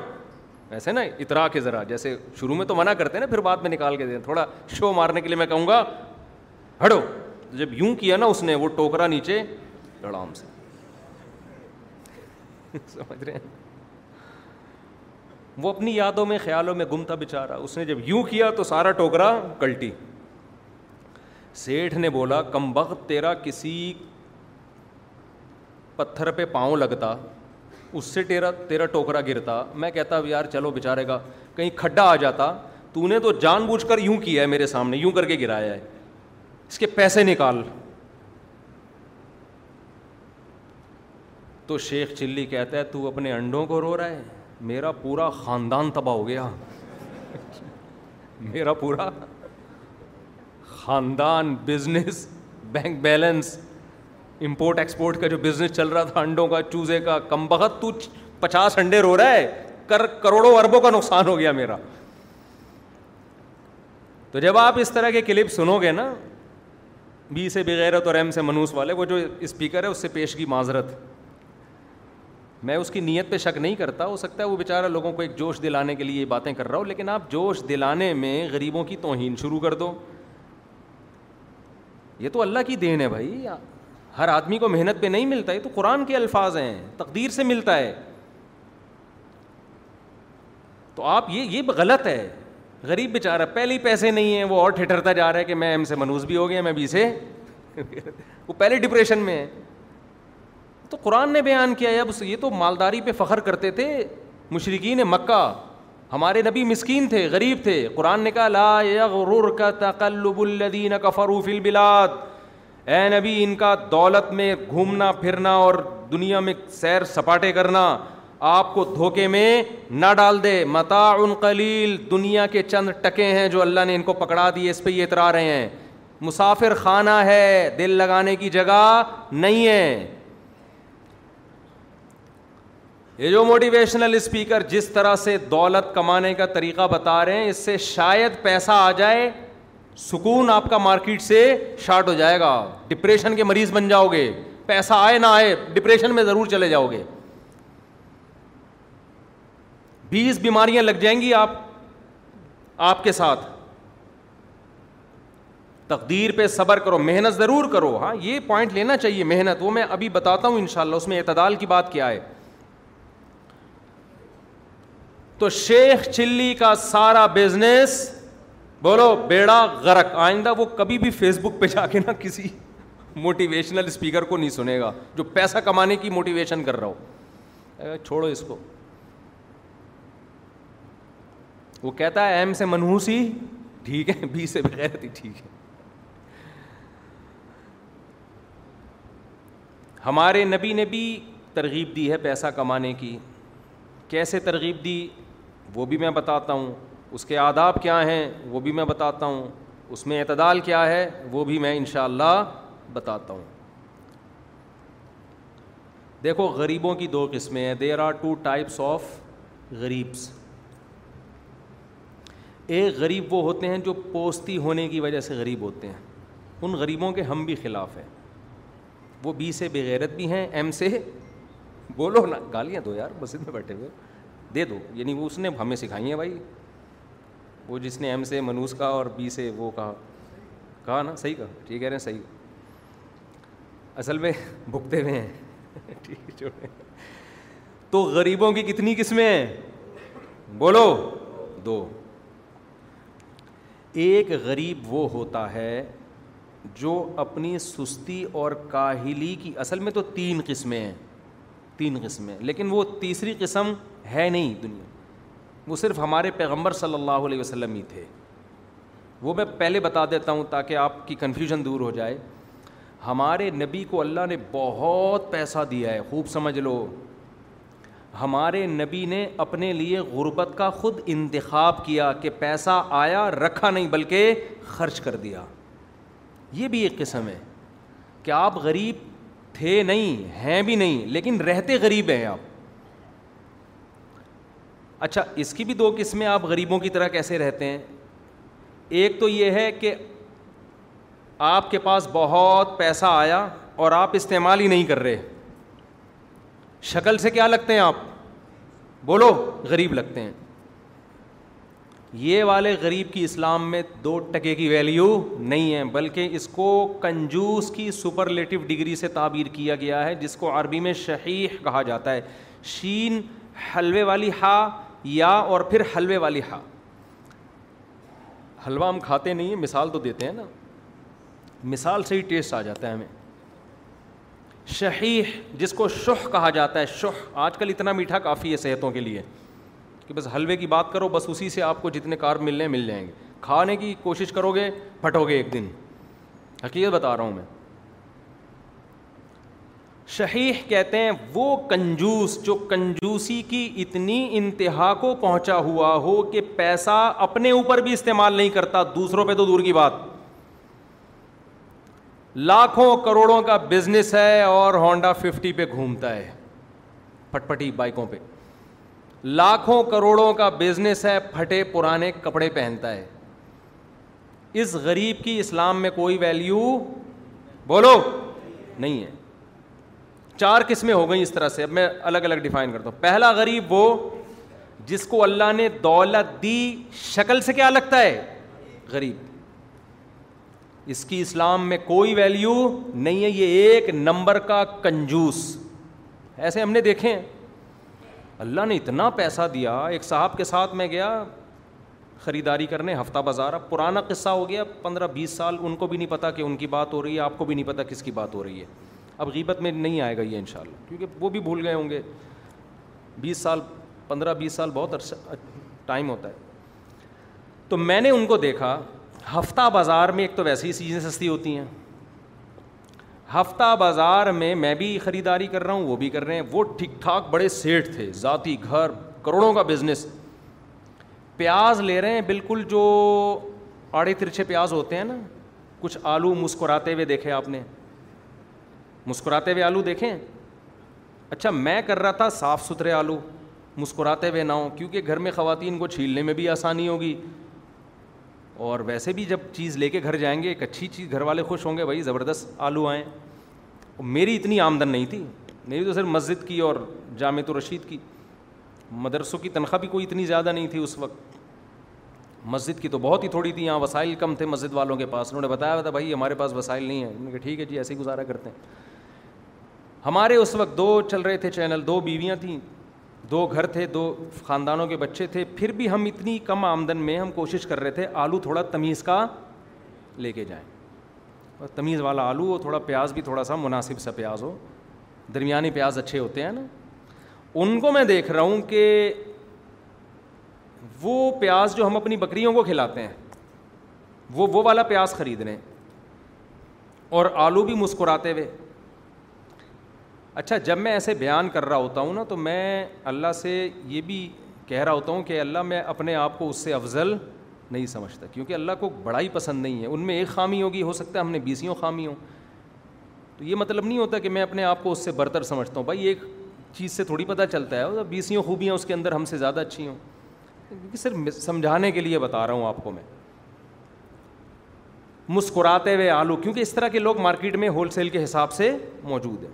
ایسے نا اترا کے ذرا جیسے شروع میں تو منع کرتے ہیں نا پھر بعد میں نکال کے دیں تھوڑا شو مارنے کے لیے میں کہوں گا ہٹو جب یوں کیا نا اس نے وہ ٹوکرا نیچے لڑام سے (laughs) سمجھ رہے ہیں وہ اپنی یادوں میں خیالوں میں گم تھا بےچارا اس نے جب یوں کیا تو سارا ٹوکرا کلٹی سیٹھ نے بولا کم وقت تیرا کسی پتھر پہ پاؤں لگتا اس سے تیرا تیرا ٹوکرا گرتا میں کہتا اب یار چلو بےچارے گا کہیں کھڈا آ جاتا تو نے تو جان بوجھ کر یوں کیا ہے میرے سامنے یوں کر کے گرایا ہے اس کے پیسے نکال تو شیخ چلی کہتا ہے تو اپنے انڈوں کو رو رہا ہے میرا پورا خاندان تباہ ہو گیا میرا پورا خاندان business bank balance import export کا جو بزنس چل رہا تھا انڈوں کا چوزے کا کم بہت تو پچاس انڈے رو رہا ہے کر کروڑوں اربوں کا نقصان ہو گیا میرا تو جب آپ اس طرح کے کلپ سنو گے نا بی سے بغیرت اور ایم سے منوس والے وہ جو اسپیکر ہے اس سے پیش کی معذرت میں اس کی نیت پہ شک نہیں کرتا ہو سکتا ہے وہ بیچارہ لوگوں کو ایک جوش دلانے کے لیے یہ باتیں کر رہا ہوں لیکن آپ جوش دلانے میں غریبوں کی توہین شروع کر دو یہ تو اللہ کی دین ہے بھائی ہر آدمی کو محنت پہ نہیں ملتا یہ تو قرآن کے الفاظ ہیں تقدیر سے ملتا ہے تو آپ یہ یہ غلط ہے غریب بے چارہ پہلے پیسے نہیں ہیں وہ اور ٹھٹرتا جا رہا ہے کہ میں ایم سے منوز بھی ہو گیا میں بھی اسے (laughs) وہ پہلے ڈپریشن میں ہے تو قرآن نے بیان کیا ہے اب یہ تو مالداری پہ فخر کرتے تھے مشرقین مکہ ہمارے نبی مسکین تھے غریب تھے قرآن نے کہا لا کا تقلب رقل کَفروف البلاد اے نبی ان کا دولت میں گھومنا پھرنا اور دنیا میں سیر سپاٹے کرنا آپ کو دھوکے میں نہ ڈال دے متا ان قلیل دنیا کے چند ٹکے ہیں جو اللہ نے ان کو پکڑا دیے اس پہ یہ اترا رہے ہیں مسافر خانہ ہے دل لگانے کی جگہ نہیں ہے یہ جو موٹیویشنل اسپیکر جس طرح سے دولت کمانے کا طریقہ بتا رہے ہیں اس سے شاید پیسہ آ جائے سکون آپ کا مارکیٹ سے شارٹ ہو جائے گا ڈپریشن کے مریض بن جاؤ گے پیسہ آئے نہ آئے ڈپریشن میں ضرور چلے جاؤ گے بیس بیماریاں لگ جائیں گی آپ آپ کے ساتھ تقدیر پہ صبر کرو محنت ضرور کرو ہاں یہ پوائنٹ لینا چاہیے محنت وہ میں ابھی بتاتا ہوں انشاءاللہ اس میں اعتدال کی بات کیا ہے تو شیخ چلی کا سارا بزنس بولو بیڑا غرق آئندہ وہ کبھی بھی فیس بک پہ جا کے نا کسی موٹیویشنل اسپیکر کو نہیں سنے گا جو پیسہ کمانے کی موٹیویشن کر رہا ہو چھوڑو اس کو وہ کہتا ہے ایم سے منہوسی ٹھیک ہے بی سے بغیر کہتی ٹھیک ہے ہمارے نبی نے بھی ترغیب دی ہے پیسہ کمانے کی کیسے ترغیب دی وہ بھی میں بتاتا ہوں اس کے آداب کیا ہیں وہ بھی میں بتاتا ہوں اس میں اعتدال کیا ہے وہ بھی میں انشاءاللہ اللہ بتاتا ہوں دیکھو غریبوں کی دو قسمیں ہیں there are two types of غریبس ایک غریب وہ ہوتے ہیں جو پوستی ہونے کی وجہ سے غریب ہوتے ہیں ان غریبوں کے ہم بھی خلاف ہیں وہ بی سے بغیرت بھی ہیں ایم سے بولو نا گالیاں دو یار بس میں بیٹھے ہوئے دے دو یعنی وہ اس نے ہمیں سکھائی ہیں بھائی وہ جس نے ایم سے منوس کہا اور بی سے وہ کہا کہا نا صحیح کہا ٹھیک رہے ہیں صحیح اصل میں بھگتے ہوئے ہیں ٹھیک ہے تو غریبوں کی کتنی قسمیں ہیں بولو دو ایک غریب وہ ہوتا ہے جو اپنی سستی اور کاہلی کی اصل میں تو تین قسمیں ہیں تین قسمیں لیکن وہ تیسری قسم ہے نہیں دنیا وہ صرف ہمارے پیغمبر صلی اللہ علیہ وسلم ہی تھے وہ میں پہلے بتا دیتا ہوں تاکہ آپ کی کنفیوژن دور ہو جائے ہمارے نبی کو اللہ نے بہت پیسہ دیا ہے خوب سمجھ لو ہمارے نبی نے اپنے لیے غربت کا خود انتخاب کیا کہ پیسہ آیا رکھا نہیں بلکہ خرچ کر دیا یہ بھی ایک قسم ہے کہ آپ غریب تھے نہیں ہیں بھی نہیں لیکن رہتے غریب ہیں آپ اچھا اس کی بھی دو قسمیں آپ غریبوں کی طرح کیسے رہتے ہیں ایک تو یہ ہے کہ آپ کے پاس بہت پیسہ آیا اور آپ استعمال ہی نہیں کر رہے شکل سے کیا لگتے ہیں آپ بولو غریب لگتے ہیں یہ والے غریب کی اسلام میں دو ٹکے کی ویلیو نہیں ہیں بلکہ اس کو کنجوس کی سپر لیٹو ڈگری سے تعبیر کیا گیا ہے جس کو عربی میں شحیح کہا جاتا ہے شین حلوے والی ہا یا اور پھر حلوے والی ہا حلوہ ہم کھاتے نہیں ہیں مثال تو دیتے ہیں نا مثال سے ہی ٹیسٹ آ جاتا ہے ہمیں شہیح جس کو شح کہا جاتا ہے شح آج کل اتنا میٹھا کافی ہے صحتوں کے لیے کہ بس حلوے کی بات کرو بس اسی سے آپ کو جتنے کار ملنے ہیں مل جائیں گے کھانے کی کوشش کرو گے پھٹو گے ایک دن حقیقت بتا رہا ہوں میں شہیح کہتے ہیں وہ کنجوس جو کنجوسی کی اتنی انتہا کو پہنچا ہوا ہو کہ پیسہ اپنے اوپر بھی استعمال نہیں کرتا دوسروں پہ تو دور کی بات لاکھوں کروڑوں کا بزنس ہے اور ہونڈا ففٹی پہ گھومتا ہے پھٹ پٹی بائکوں پہ لاکھوں کروڑوں کا بزنس ہے پھٹے پرانے کپڑے پہنتا ہے اس غریب کی اسلام میں کوئی ویلیو بولو نہیں ہے چار قسمیں ہو گئیں اس طرح سے اب میں الگ الگ ڈیفائن کرتا ہوں پہلا غریب وہ جس کو اللہ نے دولت دی شکل سے کیا لگتا ہے غریب اس کی اسلام میں کوئی ویلیو نہیں ہے یہ ایک نمبر کا کنجوس ایسے ہم نے دیکھے اللہ نے اتنا پیسہ دیا ایک صاحب کے ساتھ میں گیا خریداری کرنے ہفتہ بازار اب پرانا قصہ ہو گیا پندرہ بیس سال ان کو بھی نہیں پتا کہ ان کی بات ہو رہی ہے آپ کو بھی نہیں پتا کس کی بات ہو رہی ہے اب غیبت میں نہیں آئے گا یہ انشاءاللہ کیونکہ وہ بھی بھول گئے ہوں گے بیس سال پندرہ بیس سال بہت عرصہ ٹائم ہوتا ہے تو میں نے ان کو دیکھا ہفتہ بازار میں ایک تو ویسے ہی چیزیں سستی ہوتی ہیں ہفتہ بازار میں میں بھی خریداری کر رہا ہوں وہ بھی کر رہے ہیں وہ ٹھیک ٹھاک بڑے سیٹ تھے ذاتی گھر کروڑوں کا بزنس پیاز لے رہے ہیں بالکل جو آڑے ترچھے پیاز ہوتے ہیں نا کچھ آلو مسکراتے ہوئے دیکھے آپ نے مسکراتے ہوئے آلو دیکھیں اچھا میں کر رہا تھا صاف ستھرے آلو مسکراتے ہوئے نہ ہوں کیونکہ گھر میں خواتین کو چھیلنے میں بھی آسانی ہوگی اور ویسے بھی جب چیز لے کے گھر جائیں گے ایک اچھی چیز گھر والے خوش ہوں گے بھائی زبردست آلو آئیں میری اتنی آمدن نہیں تھی میری تو صرف مسجد کی اور جامع و رشید کی مدرسوں کی تنخواہ بھی کوئی اتنی زیادہ نہیں تھی اس وقت مسجد کی تو بہت ہی تھوڑی تھی یہاں وسائل کم تھے مسجد والوں کے پاس انہوں نے بتایا تھا بھائی ہمارے پاس وسائل نہیں نے کہ ٹھیک ہے جی ایسے ہی گزارا کرتے ہیں ہمارے اس وقت دو چل رہے تھے چینل دو بیویاں تھیں دو گھر تھے دو خاندانوں کے بچے تھے پھر بھی ہم اتنی کم آمدن میں ہم کوشش کر رہے تھے آلو تھوڑا تمیز کا لے کے جائیں اور تمیز والا آلو ہو تھوڑا پیاز بھی تھوڑا سا مناسب سا پیاز ہو درمیانی پیاز اچھے ہوتے ہیں نا ان کو میں دیکھ رہا ہوں کہ وہ پیاز جو ہم اپنی بکریوں کو کھلاتے ہیں وہ وہ والا پیاز خرید رہے ہیں اور آلو بھی مسکراتے ہوئے اچھا جب میں ایسے بیان کر رہا ہوتا ہوں نا تو میں اللہ سے یہ بھی کہہ رہا ہوتا ہوں کہ اللہ میں اپنے آپ کو اس سے افضل نہیں سمجھتا کیونکہ اللہ کو بڑا ہی پسند نہیں ہے ان میں ایک خامی ہوگی ہو سکتا ہے ہم نے بیسیوں خامی ہوں تو یہ مطلب نہیں ہوتا کہ میں اپنے آپ کو اس سے برتر سمجھتا ہوں بھائی ایک چیز سے تھوڑی پتہ چلتا ہے بیسیوں خوبیاں اس کے اندر ہم سے زیادہ اچھی ہوں صرف سمجھانے کے لیے بتا رہا ہوں آپ کو میں مسکراتے ہوئے آلو کیونکہ اس طرح کے لوگ مارکیٹ میں ہول سیل کے حساب سے موجود ہیں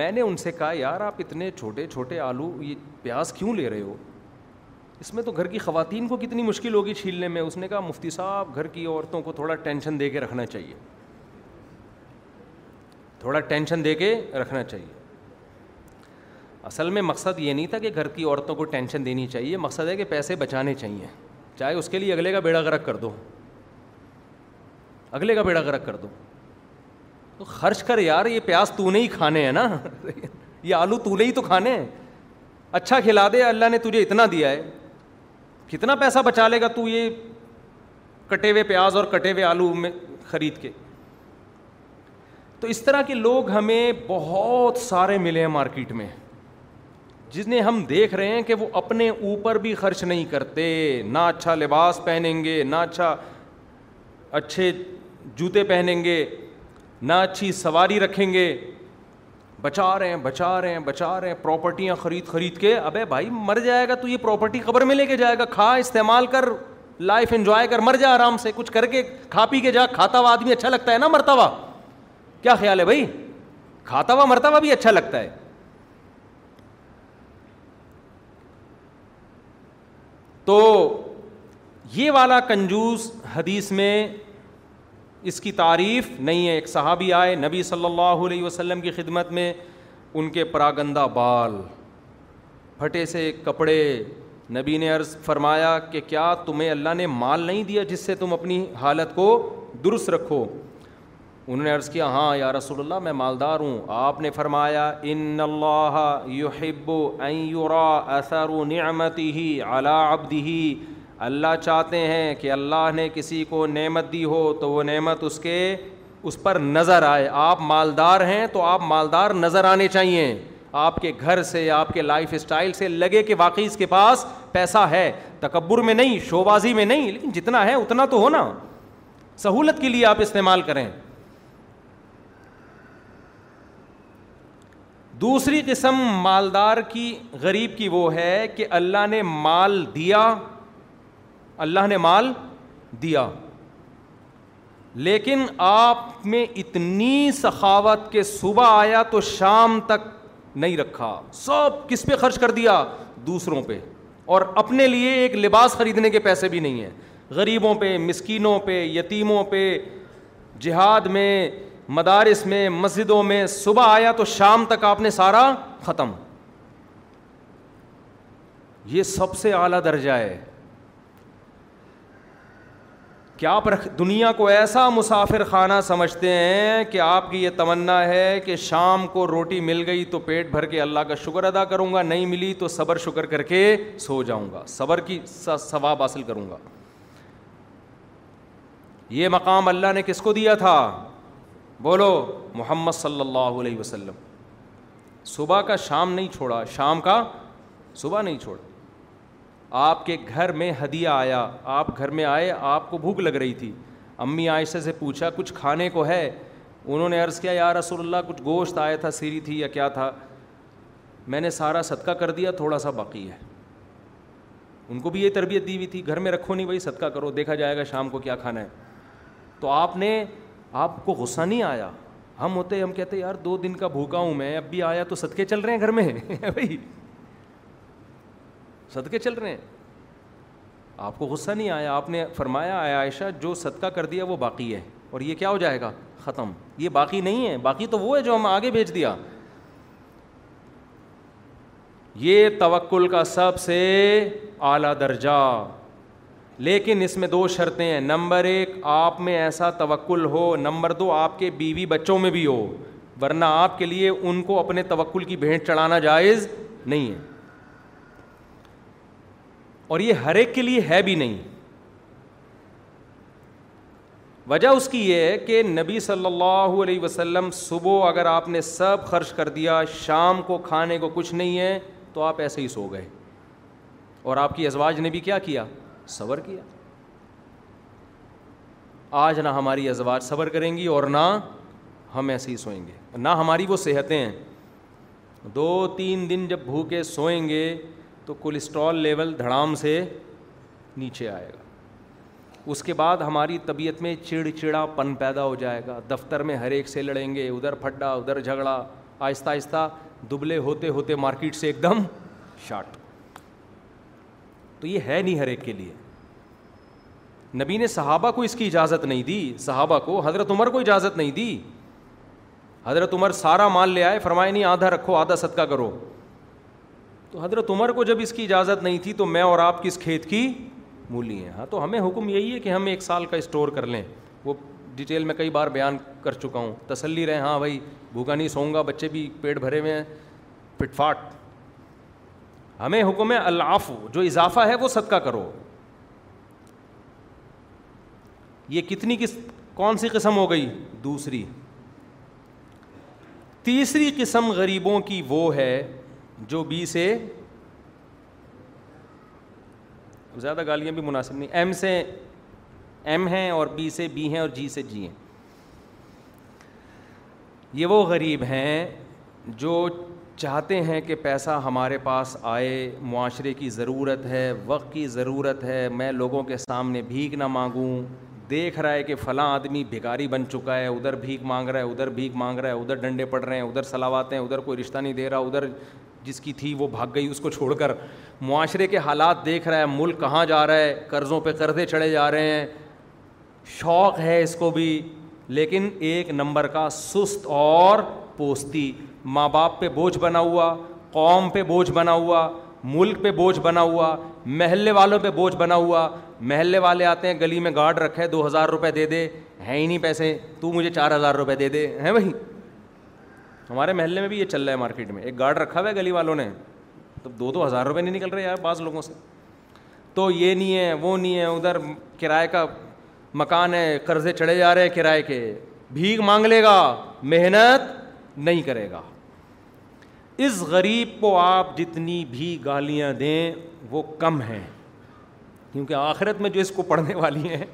میں نے ان سے کہا یار آپ اتنے چھوٹے چھوٹے آلو یہ پیاز کیوں لے رہے ہو اس میں تو گھر کی خواتین کو کتنی مشکل ہوگی چھیلنے میں اس نے کہا مفتی صاحب گھر کی عورتوں کو تھوڑا ٹینشن دے کے رکھنا چاہیے تھوڑا ٹینشن دے کے رکھنا چاہیے اصل میں مقصد یہ نہیں تھا کہ گھر کی عورتوں کو ٹینشن دینی چاہیے مقصد ہے کہ پیسے بچانے چاہیے چاہے اس کے لیے اگلے کا بیڑا غرق کر دو اگلے کا بیڑا غرق کر دو تو خرچ کر یار یہ پیاز تو نہیں کھانے ہیں نا (laughs) یہ آلو تو نہیں تو کھانے ہیں اچھا کھلا دے اللہ نے تجھے اتنا دیا ہے کتنا پیسہ بچا لے گا تو یہ کٹے ہوئے پیاز اور کٹے ہوئے آلو میں خرید کے تو اس طرح کے لوگ ہمیں بہت سارے ملے ہیں مارکیٹ میں جس نے ہم دیکھ رہے ہیں کہ وہ اپنے اوپر بھی خرچ نہیں کرتے نہ اچھا لباس پہنیں گے نہ اچھا اچھے جوتے پہنیں گے نہ اچھی سواری رکھیں گے بچا رہے ہیں بچا رہے ہیں بچا رہے ہیں پراپرٹیاں خرید خرید کے ابے بھائی مر جائے گا تو یہ پراپرٹی قبر میں لے کے جائے گا کھا استعمال کر لائف انجوائے کر مر جا آرام سے کچھ کر کے کھا پی کے جا کھاتا ہوا آدمی اچھا لگتا ہے نا مرتا ہوا کیا خیال ہے بھائی کھاتا ہوا مرتا ہوا بھی اچھا لگتا ہے تو یہ والا کنجوس حدیث میں اس کی تعریف نہیں ہے ایک صحابی آئے نبی صلی اللہ علیہ وسلم کی خدمت میں ان کے پراگندہ بال پھٹے سے کپڑے نبی نے عرض فرمایا کہ کیا تمہیں اللہ نے مال نہیں دیا جس سے تم اپنی حالت کو درست رکھو انہوں نے عرض کیا ہاں یا رسول اللہ میں مالدار ہوں آپ نے فرمایا ان اللہ یحب ان یرا اثر نعمتی ہی عبدی ہی اللہ چاہتے ہیں کہ اللہ نے کسی کو نعمت دی ہو تو وہ نعمت اس کے اس پر نظر آئے آپ مالدار ہیں تو آپ مالدار نظر آنے چاہیے آپ کے گھر سے آپ کے لائف اسٹائل سے لگے کہ واقعی اس کے پاس پیسہ ہے تکبر میں نہیں شوبازی میں نہیں لیکن جتنا ہے اتنا تو ہو نا سہولت کے لیے آپ استعمال کریں دوسری قسم مالدار کی غریب کی وہ ہے کہ اللہ نے مال دیا اللہ نے مال دیا لیکن آپ میں اتنی سخاوت کہ صبح آیا تو شام تک نہیں رکھا سب کس پہ خرچ کر دیا دوسروں پہ اور اپنے لیے ایک لباس خریدنے کے پیسے بھی نہیں ہیں غریبوں پہ مسکینوں پہ یتیموں پہ جہاد میں مدارس میں مسجدوں میں صبح آیا تو شام تک آپ نے سارا ختم یہ سب سے اعلیٰ درجہ ہے کیا آپ دنیا کو ایسا مسافر خانہ سمجھتے ہیں کہ آپ کی یہ تمنا ہے کہ شام کو روٹی مل گئی تو پیٹ بھر کے اللہ کا شکر ادا کروں گا نہیں ملی تو صبر شکر کر کے سو جاؤں گا صبر کی ثواب حاصل کروں گا یہ مقام اللہ نے کس کو دیا تھا بولو محمد صلی اللہ علیہ وسلم صبح کا شام نہیں چھوڑا شام کا صبح نہیں چھوڑا آپ کے گھر میں ہدیہ آیا آپ گھر میں آئے آپ کو بھوک لگ رہی تھی امی عائشہ سے پوچھا کچھ کھانے کو ہے انہوں نے عرض کیا یا رسول اللہ کچھ گوشت آیا تھا سیری تھی یا کیا تھا میں نے سارا صدقہ کر دیا تھوڑا سا باقی ہے ان کو بھی یہ تربیت دی ہوئی تھی گھر میں رکھو نہیں بھائی صدقہ کرو دیکھا جائے گا شام کو کیا کھانا ہے تو آپ نے آپ کو غصہ نہیں آیا ہم ہوتے ہم کہتے یار دو دن کا بھوکا ہوں میں اب بھی آیا تو صدقے چل رہے ہیں گھر میں (laughs) بھائی صدقے چل رہے ہیں آپ کو غصہ نہیں آیا آپ نے فرمایا آیا عائشہ جو صدقہ کر دیا وہ باقی ہے اور یہ کیا ہو جائے گا ختم یہ باقی نہیں ہے باقی تو وہ ہے جو ہم آگے بھیج دیا یہ توکل کا سب سے اعلیٰ درجہ لیکن اس میں دو شرطیں ہیں نمبر ایک آپ میں ایسا توکل ہو نمبر دو آپ کے بیوی بچوں میں بھی ہو ورنہ آپ کے لیے ان کو اپنے توکل کی بھینٹ چڑھانا جائز نہیں ہے اور یہ ہر ایک کے لیے ہے بھی نہیں وجہ اس کی یہ ہے کہ نبی صلی اللہ علیہ وسلم صبح اگر آپ نے سب خرچ کر دیا شام کو کھانے کو کچھ نہیں ہے تو آپ ایسے ہی سو گئے اور آپ کی ازواج نے بھی کیا کیا صبر کیا آج نہ ہماری ازواج صبر کریں گی اور نہ ہم ایسے ہی سوئیں گے نہ ہماری وہ صحتیں ہیں دو تین دن جب بھوکے سوئیں گے تو کولیسٹرول لیول دھڑام سے نیچے آئے گا اس کے بعد ہماری طبیعت میں چڑ چڑا پن پیدا ہو جائے گا دفتر میں ہر ایک سے لڑیں گے ادھر پھڈا ادھر جھگڑا آہستہ آہستہ دبلے ہوتے ہوتے مارکیٹ سے ایک دم شارٹ تو یہ ہے نہیں ہر ایک کے لیے نبی نے صحابہ کو اس کی اجازت نہیں دی صحابہ کو حضرت عمر کو اجازت نہیں دی حضرت عمر سارا مال لے آئے فرمائے نہیں آدھا رکھو آدھا صدقہ کرو تو حضرت عمر کو جب اس کی اجازت نہیں تھی تو میں اور آپ کس کھیت کی مولی ہیں ہاں تو ہمیں حکم یہی ہے کہ ہم ایک سال کا اسٹور کر لیں وہ ڈیٹیل میں کئی بار بیان کر چکا ہوں تسلی رہے ہاں بھائی بھوکا نہیں سوؤں گا بچے بھی پیٹ بھرے ہوئے ہیں پٹ فاٹ ہمیں حکم اللہف جو اضافہ ہے وہ صدقہ کرو یہ کتنی کس کون سی قسم ہو گئی دوسری تیسری قسم غریبوں کی وہ ہے جو بی سے زیادہ گالیاں بھی مناسب نہیں ایم سے ایم ہیں اور بی سے بی ہیں اور جی سے جی ہیں یہ وہ غریب ہیں جو چاہتے ہیں کہ پیسہ ہمارے پاس آئے معاشرے کی ضرورت ہے وقت کی ضرورت ہے میں لوگوں کے سامنے بھیک نہ مانگوں دیکھ رہا ہے کہ فلاں آدمی بھکاری بن چکا ہے ادھر بھیک مانگ رہا ہے ادھر بھیک مانگ رہا ہے ادھر ڈنڈے پڑ رہے ہیں ادھر سلاواتے ہیں ادھر کوئی رشتہ نہیں دے رہا ادھر جس کی تھی وہ بھاگ گئی اس کو چھوڑ کر معاشرے کے حالات دیکھ رہا ہے ملک کہاں جا رہا ہے قرضوں پہ قرضے چڑھے جا رہے ہیں شوق ہے اس کو بھی لیکن ایک نمبر کا سست اور پوستی ماں باپ پہ بوجھ بنا ہوا قوم پہ بوجھ بنا ہوا ملک پہ بوجھ بنا ہوا محلے والوں پہ بوجھ بنا ہوا محلے والے آتے ہیں گلی میں گارڈ رکھے دو ہزار روپے دے دے ہیں ہی نہیں پیسے تو مجھے چار ہزار روپے دے دے ہیں بھائی ہمارے محلے میں بھی یہ چل رہا ہے مارکیٹ میں ایک گارڈ رکھا ہوا ہے گلی والوں نے تو دو دو ہزار روپے نہیں نکل رہے یار بعض لوگوں سے تو یہ نہیں ہے وہ نہیں ہے ادھر کرائے کا مکان ہے قرضے چڑھے جا رہے ہیں کرائے کے بھیگ مانگ لے گا محنت نہیں کرے گا اس غریب کو آپ جتنی بھی گالیاں دیں وہ کم ہیں کیونکہ آخرت میں جو اس کو پڑھنے والی ہیں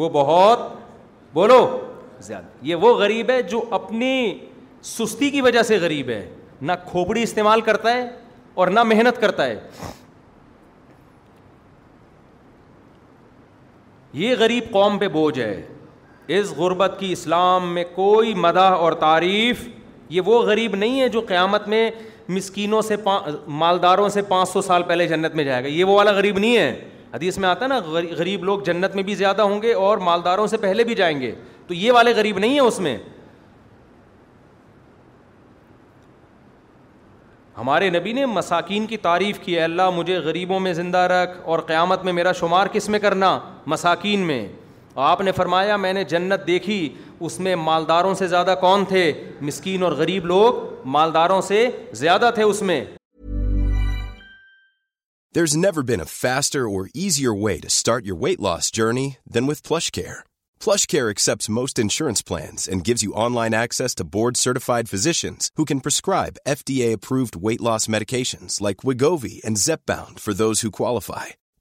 وہ بہت بولو زیادہ یہ وہ غریب ہے جو اپنی سستی کی وجہ سے غریب ہے نہ کھوپڑی استعمال کرتا ہے اور نہ محنت کرتا ہے یہ غریب قوم پہ بوجھ ہے اس غربت کی اسلام میں کوئی مداح اور تعریف یہ وہ غریب نہیں ہے جو قیامت میں مسکینوں سے مالداروں سے پانچ سو سال پہلے جنت میں جائے گا یہ وہ والا غریب نہیں ہے حدیث میں آتا ہے نا غریب لوگ جنت میں بھی زیادہ ہوں گے اور مالداروں سے پہلے بھی جائیں گے تو یہ والے غریب نہیں ہیں اس میں ہمارے نبی نے مساکین کی تعریف کی ہے اللہ مجھے غریبوں میں زندہ رکھ اور قیامت میں میرا شمار کس میں کرنا مساکین میں آپ نے فرمایا میں نے جنت دیکھی اس میں مالداروں مالداروں سے سے زیادہ زیادہ کون تھے تھے مسکین اور غریب لوگ اس میں board certified medications like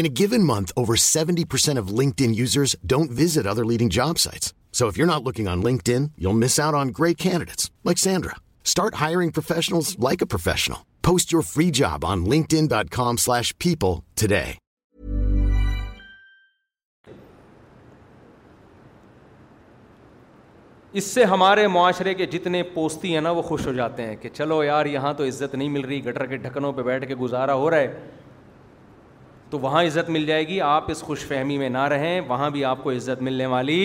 In a given month, over 70% of LinkedIn users don't visit other leading job sites. So if you're not looking on LinkedIn, you'll miss out on great candidates like Sandra. Start hiring professionals like a professional. Post your free job on linkedin.com/people today. اس سے ہمارے معاشرے کے جتنے پوستی ہیں نا وہ خوش ہو جاتے ہیں کہ چلو یار یہاں تو عزت نہیں مل رہی گٹر کے ڈھکنوں پہ بیٹھ کے گزارا ہو رہا ہے تو وہاں عزت مل جائے گی آپ اس خوش فہمی میں نہ رہیں وہاں بھی آپ کو عزت ملنے والی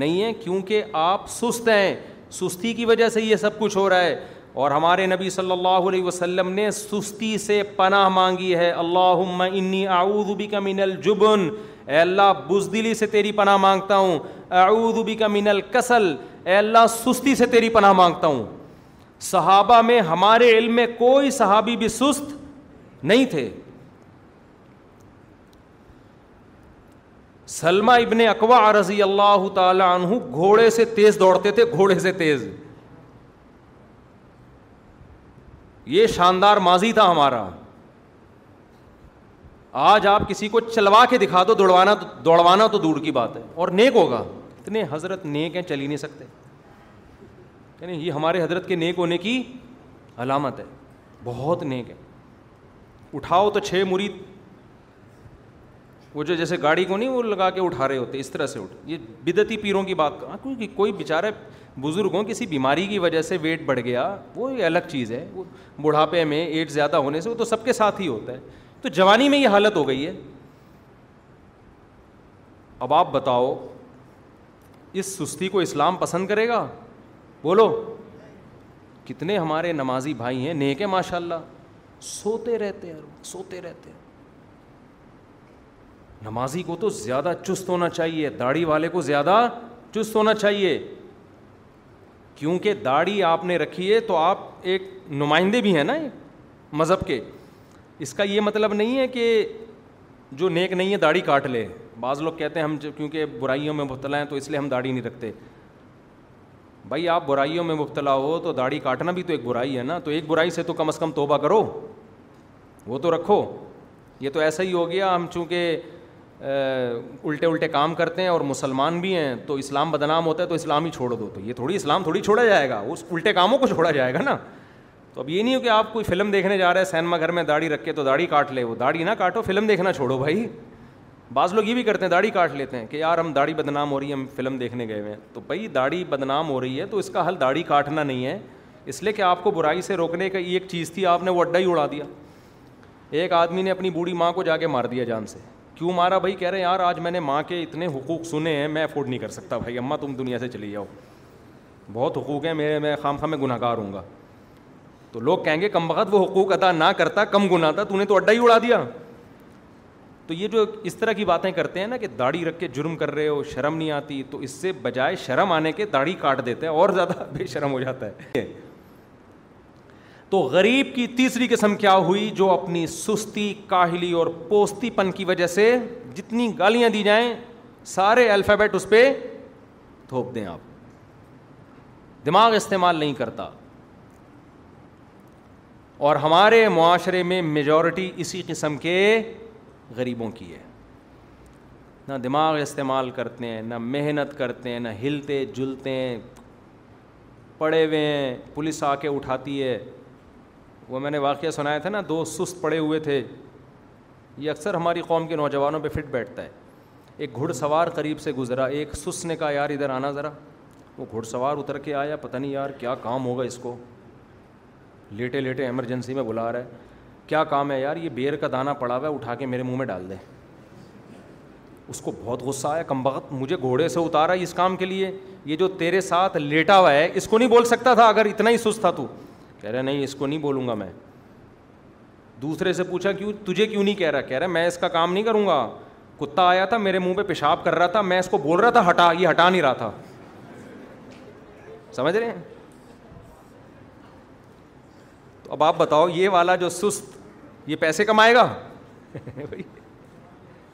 نہیں ہے کیونکہ آپ سست ہیں سستی کی وجہ سے یہ سب کچھ ہو رہا ہے اور ہمارے نبی صلی اللہ علیہ وسلم نے سستی سے پناہ مانگی ہے اللہ انی اعوذ کا من الجبن اے اللہ بزدلی سے تیری پناہ مانگتا ہوں اعوذ کا من الکسل اے اللہ سستی سے تیری پناہ مانگتا ہوں صحابہ میں ہمارے علم میں کوئی صحابی بھی سست نہیں تھے سلما ابن اکوا رضی اللہ تعالی عنہ گھوڑے سے تیز دوڑتے تھے گھوڑے سے تیز یہ شاندار ماضی تھا ہمارا آج آپ کسی کو چلوا کے دکھا دو دوڑوانا تو دور کی بات ہے اور نیک ہوگا اتنے حضرت نیک ہیں چل ہی نہیں سکتے یعنی یہ ہمارے حضرت کے نیک ہونے کی علامت ہے بہت نیک ہے اٹھاؤ تو چھ مرید وہ جو جیسے گاڑی کو نہیں وہ لگا کے اٹھا رہے ہوتے اس طرح سے اٹھ یہ بدتی پیروں کی بات کہاں کیونکہ کوئی بیچارے بزرگ ہوں کسی بیماری کی وجہ سے ویٹ بڑھ گیا وہ الگ چیز ہے وہ بڑھاپے میں ایڈ زیادہ ہونے سے وہ تو سب کے ساتھ ہی ہوتا ہے تو جوانی میں یہ حالت ہو گئی ہے اب آپ بتاؤ اس سستی کو اسلام پسند کرے گا بولو کتنے ہمارے نمازی بھائی ہیں نیک ہے ماشاء اللہ سوتے رہتے ہیں سوتے رہتے ہیں نمازی کو تو زیادہ چست ہونا چاہیے داڑھی والے کو زیادہ چست ہونا چاہیے کیونکہ داڑھی آپ نے رکھی ہے تو آپ ایک نمائندے بھی ہیں نا مذہب کے اس کا یہ مطلب نہیں ہے کہ جو نیک نہیں ہے داڑھی کاٹ لے بعض لوگ کہتے ہیں ہم کیونکہ برائیوں میں مبتلا ہیں تو اس لیے ہم داڑھی نہیں رکھتے بھائی آپ برائیوں میں مبتلا ہو تو داڑھی کاٹنا بھی تو ایک برائی ہے نا تو ایک برائی سے تو کم از کم توبہ کرو وہ تو رکھو یہ تو ایسا ہی ہو گیا ہم چونکہ الٹے الٹے کام کرتے ہیں اور مسلمان بھی ہیں تو اسلام بدنام ہوتا ہے تو اسلام ہی چھوڑ دو تو یہ تھوڑی اسلام تھوڑی چھوڑا جائے گا اس الٹے کاموں کو چھوڑا جائے گا نا تو اب یہ نہیں ہو کہ آپ کوئی فلم دیکھنے جا رہے ہیں سینما گھر میں داڑھی رکھ کے تو داڑھی کاٹ لے وہ داڑھی نہ کاٹو فلم دیکھنا چھوڑو بھائی بعض لوگ یہ بھی کرتے ہیں داڑھی کاٹ لیتے ہیں کہ یار ہم داڑھی بدنام ہو رہی ہے ہم فلم دیکھنے گئے ہوئے ہیں تو بھائی داڑھی بدنام ہو رہی ہے تو اس کا حل داڑھی کاٹنا نہیں ہے اس لیے کہ آپ کو برائی سے روکنے کا یہ ایک چیز تھی آپ نے وہ اڈا ہی اڑا دیا ایک آدمی نے اپنی بوڑھی ماں کو جا کے مار دیا جان سے کیوں مارا بھائی کہہ رہے ہیں یار آج میں نے ماں کے اتنے حقوق سنے ہیں میں افورڈ نہیں کر سکتا بھائی اماں تم دنیا سے چلی جاؤ بہت حقوق ہیں میرے میں خام خام میں گناہ گار ہوں گا تو لوگ کہیں گے کم بخت وہ حقوق ادا نہ کرتا کم گناہ تھا تو نے تو اڈا ہی اڑا دیا تو یہ جو اس طرح کی باتیں کرتے ہیں نا کہ داڑھی رکھ کے جرم کر رہے ہو شرم نہیں آتی تو اس سے بجائے شرم آنے کے داڑھی کاٹ دیتے ہیں اور زیادہ (laughs) بے شرم ہو جاتا ہے تو غریب کی تیسری قسم کیا ہوئی جو اپنی سستی کاہلی اور پوستی پن کی وجہ سے جتنی گالیاں دی جائیں سارے الفابیٹ اس پہ تھوپ دیں آپ دماغ استعمال نہیں کرتا اور ہمارے معاشرے میں میجورٹی اسی قسم کے غریبوں کی ہے نہ دماغ استعمال کرتے ہیں نہ محنت کرتے ہیں نہ ہلتے جلتے ہیں پڑے ہوئے ہیں پولیس آ کے اٹھاتی ہے وہ میں نے واقعہ سنایا تھا نا دو سست پڑے ہوئے تھے یہ اکثر ہماری قوم کے نوجوانوں پہ فٹ بیٹھتا ہے ایک گھڑ سوار قریب سے گزرا ایک سس نے کہا یار ادھر آنا ذرا وہ گھڑ سوار اتر کے آیا پتہ نہیں یار کیا کام ہوگا اس کو لیٹے لیٹے ایمرجنسی میں بلا رہا ہے کیا کام ہے یار یہ بیر کا دانہ پڑا ہوا ہے اٹھا کے میرے منہ میں ڈال دیں اس کو بہت غصہ آیا کم بخت مجھے گھوڑے سے اتارا اس کام کے لیے یہ جو تیرے ساتھ لیٹا ہوا ہے اس کو نہیں بول سکتا تھا اگر اتنا ہی سست تھا تو کہہ رہا نہیں اس کو نہیں بولوں گا میں دوسرے سے پوچھا کیوں تجھے کیوں نہیں کہہ رہا کہہ رہا میں اس کا کام نہیں کروں گا کتا آیا تھا میرے منہ پہ پیشاب کر رہا تھا میں اس کو بول رہا تھا ہٹا یہ ہٹا نہیں رہا تھا سمجھ رہے ہیں تو اب آپ بتاؤ یہ والا جو سست یہ پیسے کمائے گا (laughs)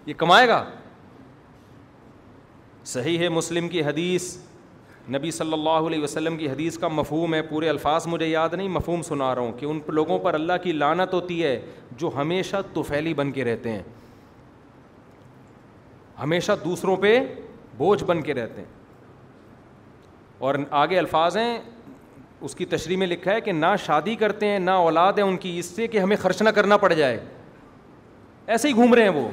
یہ کمائے گا صحیح ہے مسلم کی حدیث نبی صلی اللہ علیہ وسلم کی حدیث کا مفہوم ہے پورے الفاظ مجھے یاد نہیں مفہوم سنا رہا ہوں کہ ان لوگوں پر اللہ کی لانت ہوتی ہے جو ہمیشہ توفیلی بن کے رہتے ہیں ہمیشہ دوسروں پہ بوجھ بن کے رہتے ہیں اور آگے الفاظ ہیں اس کی تشریح میں لکھا ہے کہ نہ شادی کرتے ہیں نہ اولاد ہیں ان کی اس سے کہ ہمیں خرچ نہ کرنا پڑ جائے ایسے ہی گھوم رہے ہیں وہ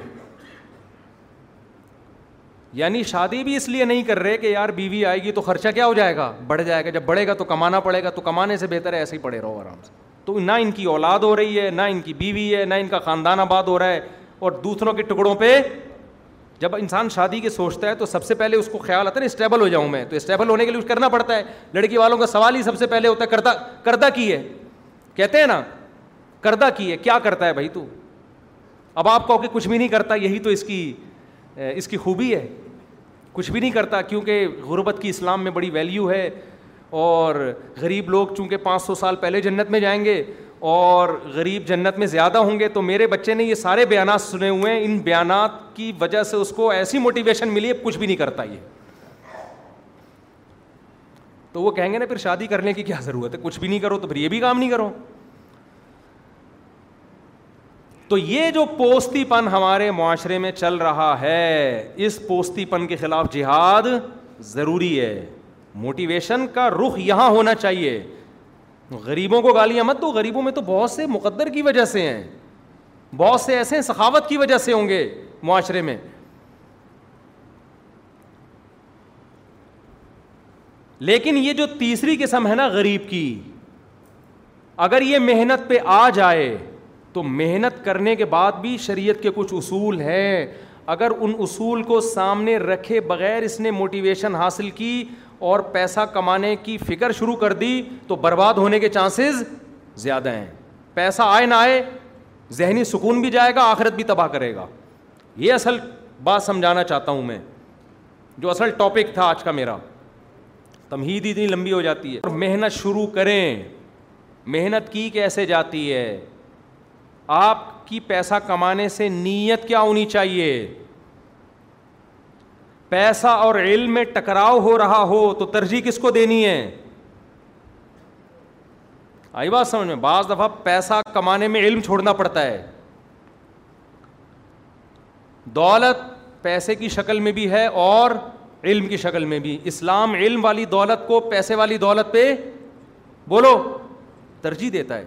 یعنی شادی بھی اس لیے نہیں کر رہے کہ یار بیوی آئے گی تو خرچہ کیا ہو جائے گا بڑھ جائے گا جب بڑھے گا تو کمانا پڑے گا تو کمانے سے بہتر ہے ایسے ہی پڑے رہو آرام سے تو نہ ان کی اولاد ہو رہی ہے نہ ان کی بیوی ہے نہ ان کا خاندان آباد ہو رہا ہے اور دوسروں کے ٹکڑوں پہ جب انسان شادی کے سوچتا ہے تو سب سے پہلے اس کو خیال آتا ہے نا اسٹیبل ہو جاؤں میں تو اسٹیبل ہونے کے لیے کچھ کرنا پڑتا ہے لڑکی والوں کا سوال ہی سب سے پہلے ہوتا ہے کردہ کردہ کی ہے کہتے ہیں نا کردہ کی ہے کیا کرتا ہے بھائی تو اب آپ کہو کہ کچھ بھی نہیں کرتا یہی تو اس کی اس کی خوبی ہے کچھ بھی نہیں کرتا کیونکہ غربت کی اسلام میں بڑی ویلیو ہے اور غریب لوگ چونکہ پانچ سو سال پہلے جنت میں جائیں گے اور غریب جنت میں زیادہ ہوں گے تو میرے بچے نے یہ سارے بیانات سنے ہوئے ہیں ان بیانات کی وجہ سے اس کو ایسی موٹیویشن ملی کچھ بھی نہیں کرتا یہ تو وہ کہیں گے نا پھر شادی کرنے کی کیا ضرورت ہے کچھ بھی نہیں کرو تو پھر یہ بھی کام نہیں کرو تو یہ جو پوستی پن ہمارے معاشرے میں چل رہا ہے اس پوستی پن کے خلاف جہاد ضروری ہے موٹیویشن کا رخ یہاں ہونا چاہیے غریبوں کو گالیاں مت دو غریبوں میں تو بہت سے مقدر کی وجہ سے ہیں بہت سے ایسے سخاوت کی وجہ سے ہوں گے معاشرے میں لیکن یہ جو تیسری قسم ہے نا غریب کی اگر یہ محنت پہ آ جائے تو محنت کرنے کے بعد بھی شریعت کے کچھ اصول ہیں اگر ان اصول کو سامنے رکھے بغیر اس نے موٹیویشن حاصل کی اور پیسہ کمانے کی فکر شروع کر دی تو برباد ہونے کے چانسز زیادہ ہیں پیسہ آئے نہ آئے ذہنی سکون بھی جائے گا آخرت بھی تباہ کرے گا یہ اصل بات سمجھانا چاہتا ہوں میں جو اصل ٹاپک تھا آج کا میرا تمہید اتنی لمبی ہو جاتی ہے اور محنت شروع کریں محنت کی کیسے جاتی ہے آپ کی پیسہ کمانے سے نیت کیا ہونی چاہیے پیسہ اور علم میں ٹکراؤ ہو رہا ہو تو ترجیح کس کو دینی ہے آئی بات سمجھ میں بعض دفعہ پیسہ کمانے میں علم چھوڑنا پڑتا ہے دولت پیسے کی شکل میں بھی ہے اور علم کی شکل میں بھی اسلام علم والی دولت کو پیسے والی دولت پہ بولو ترجیح دیتا ہے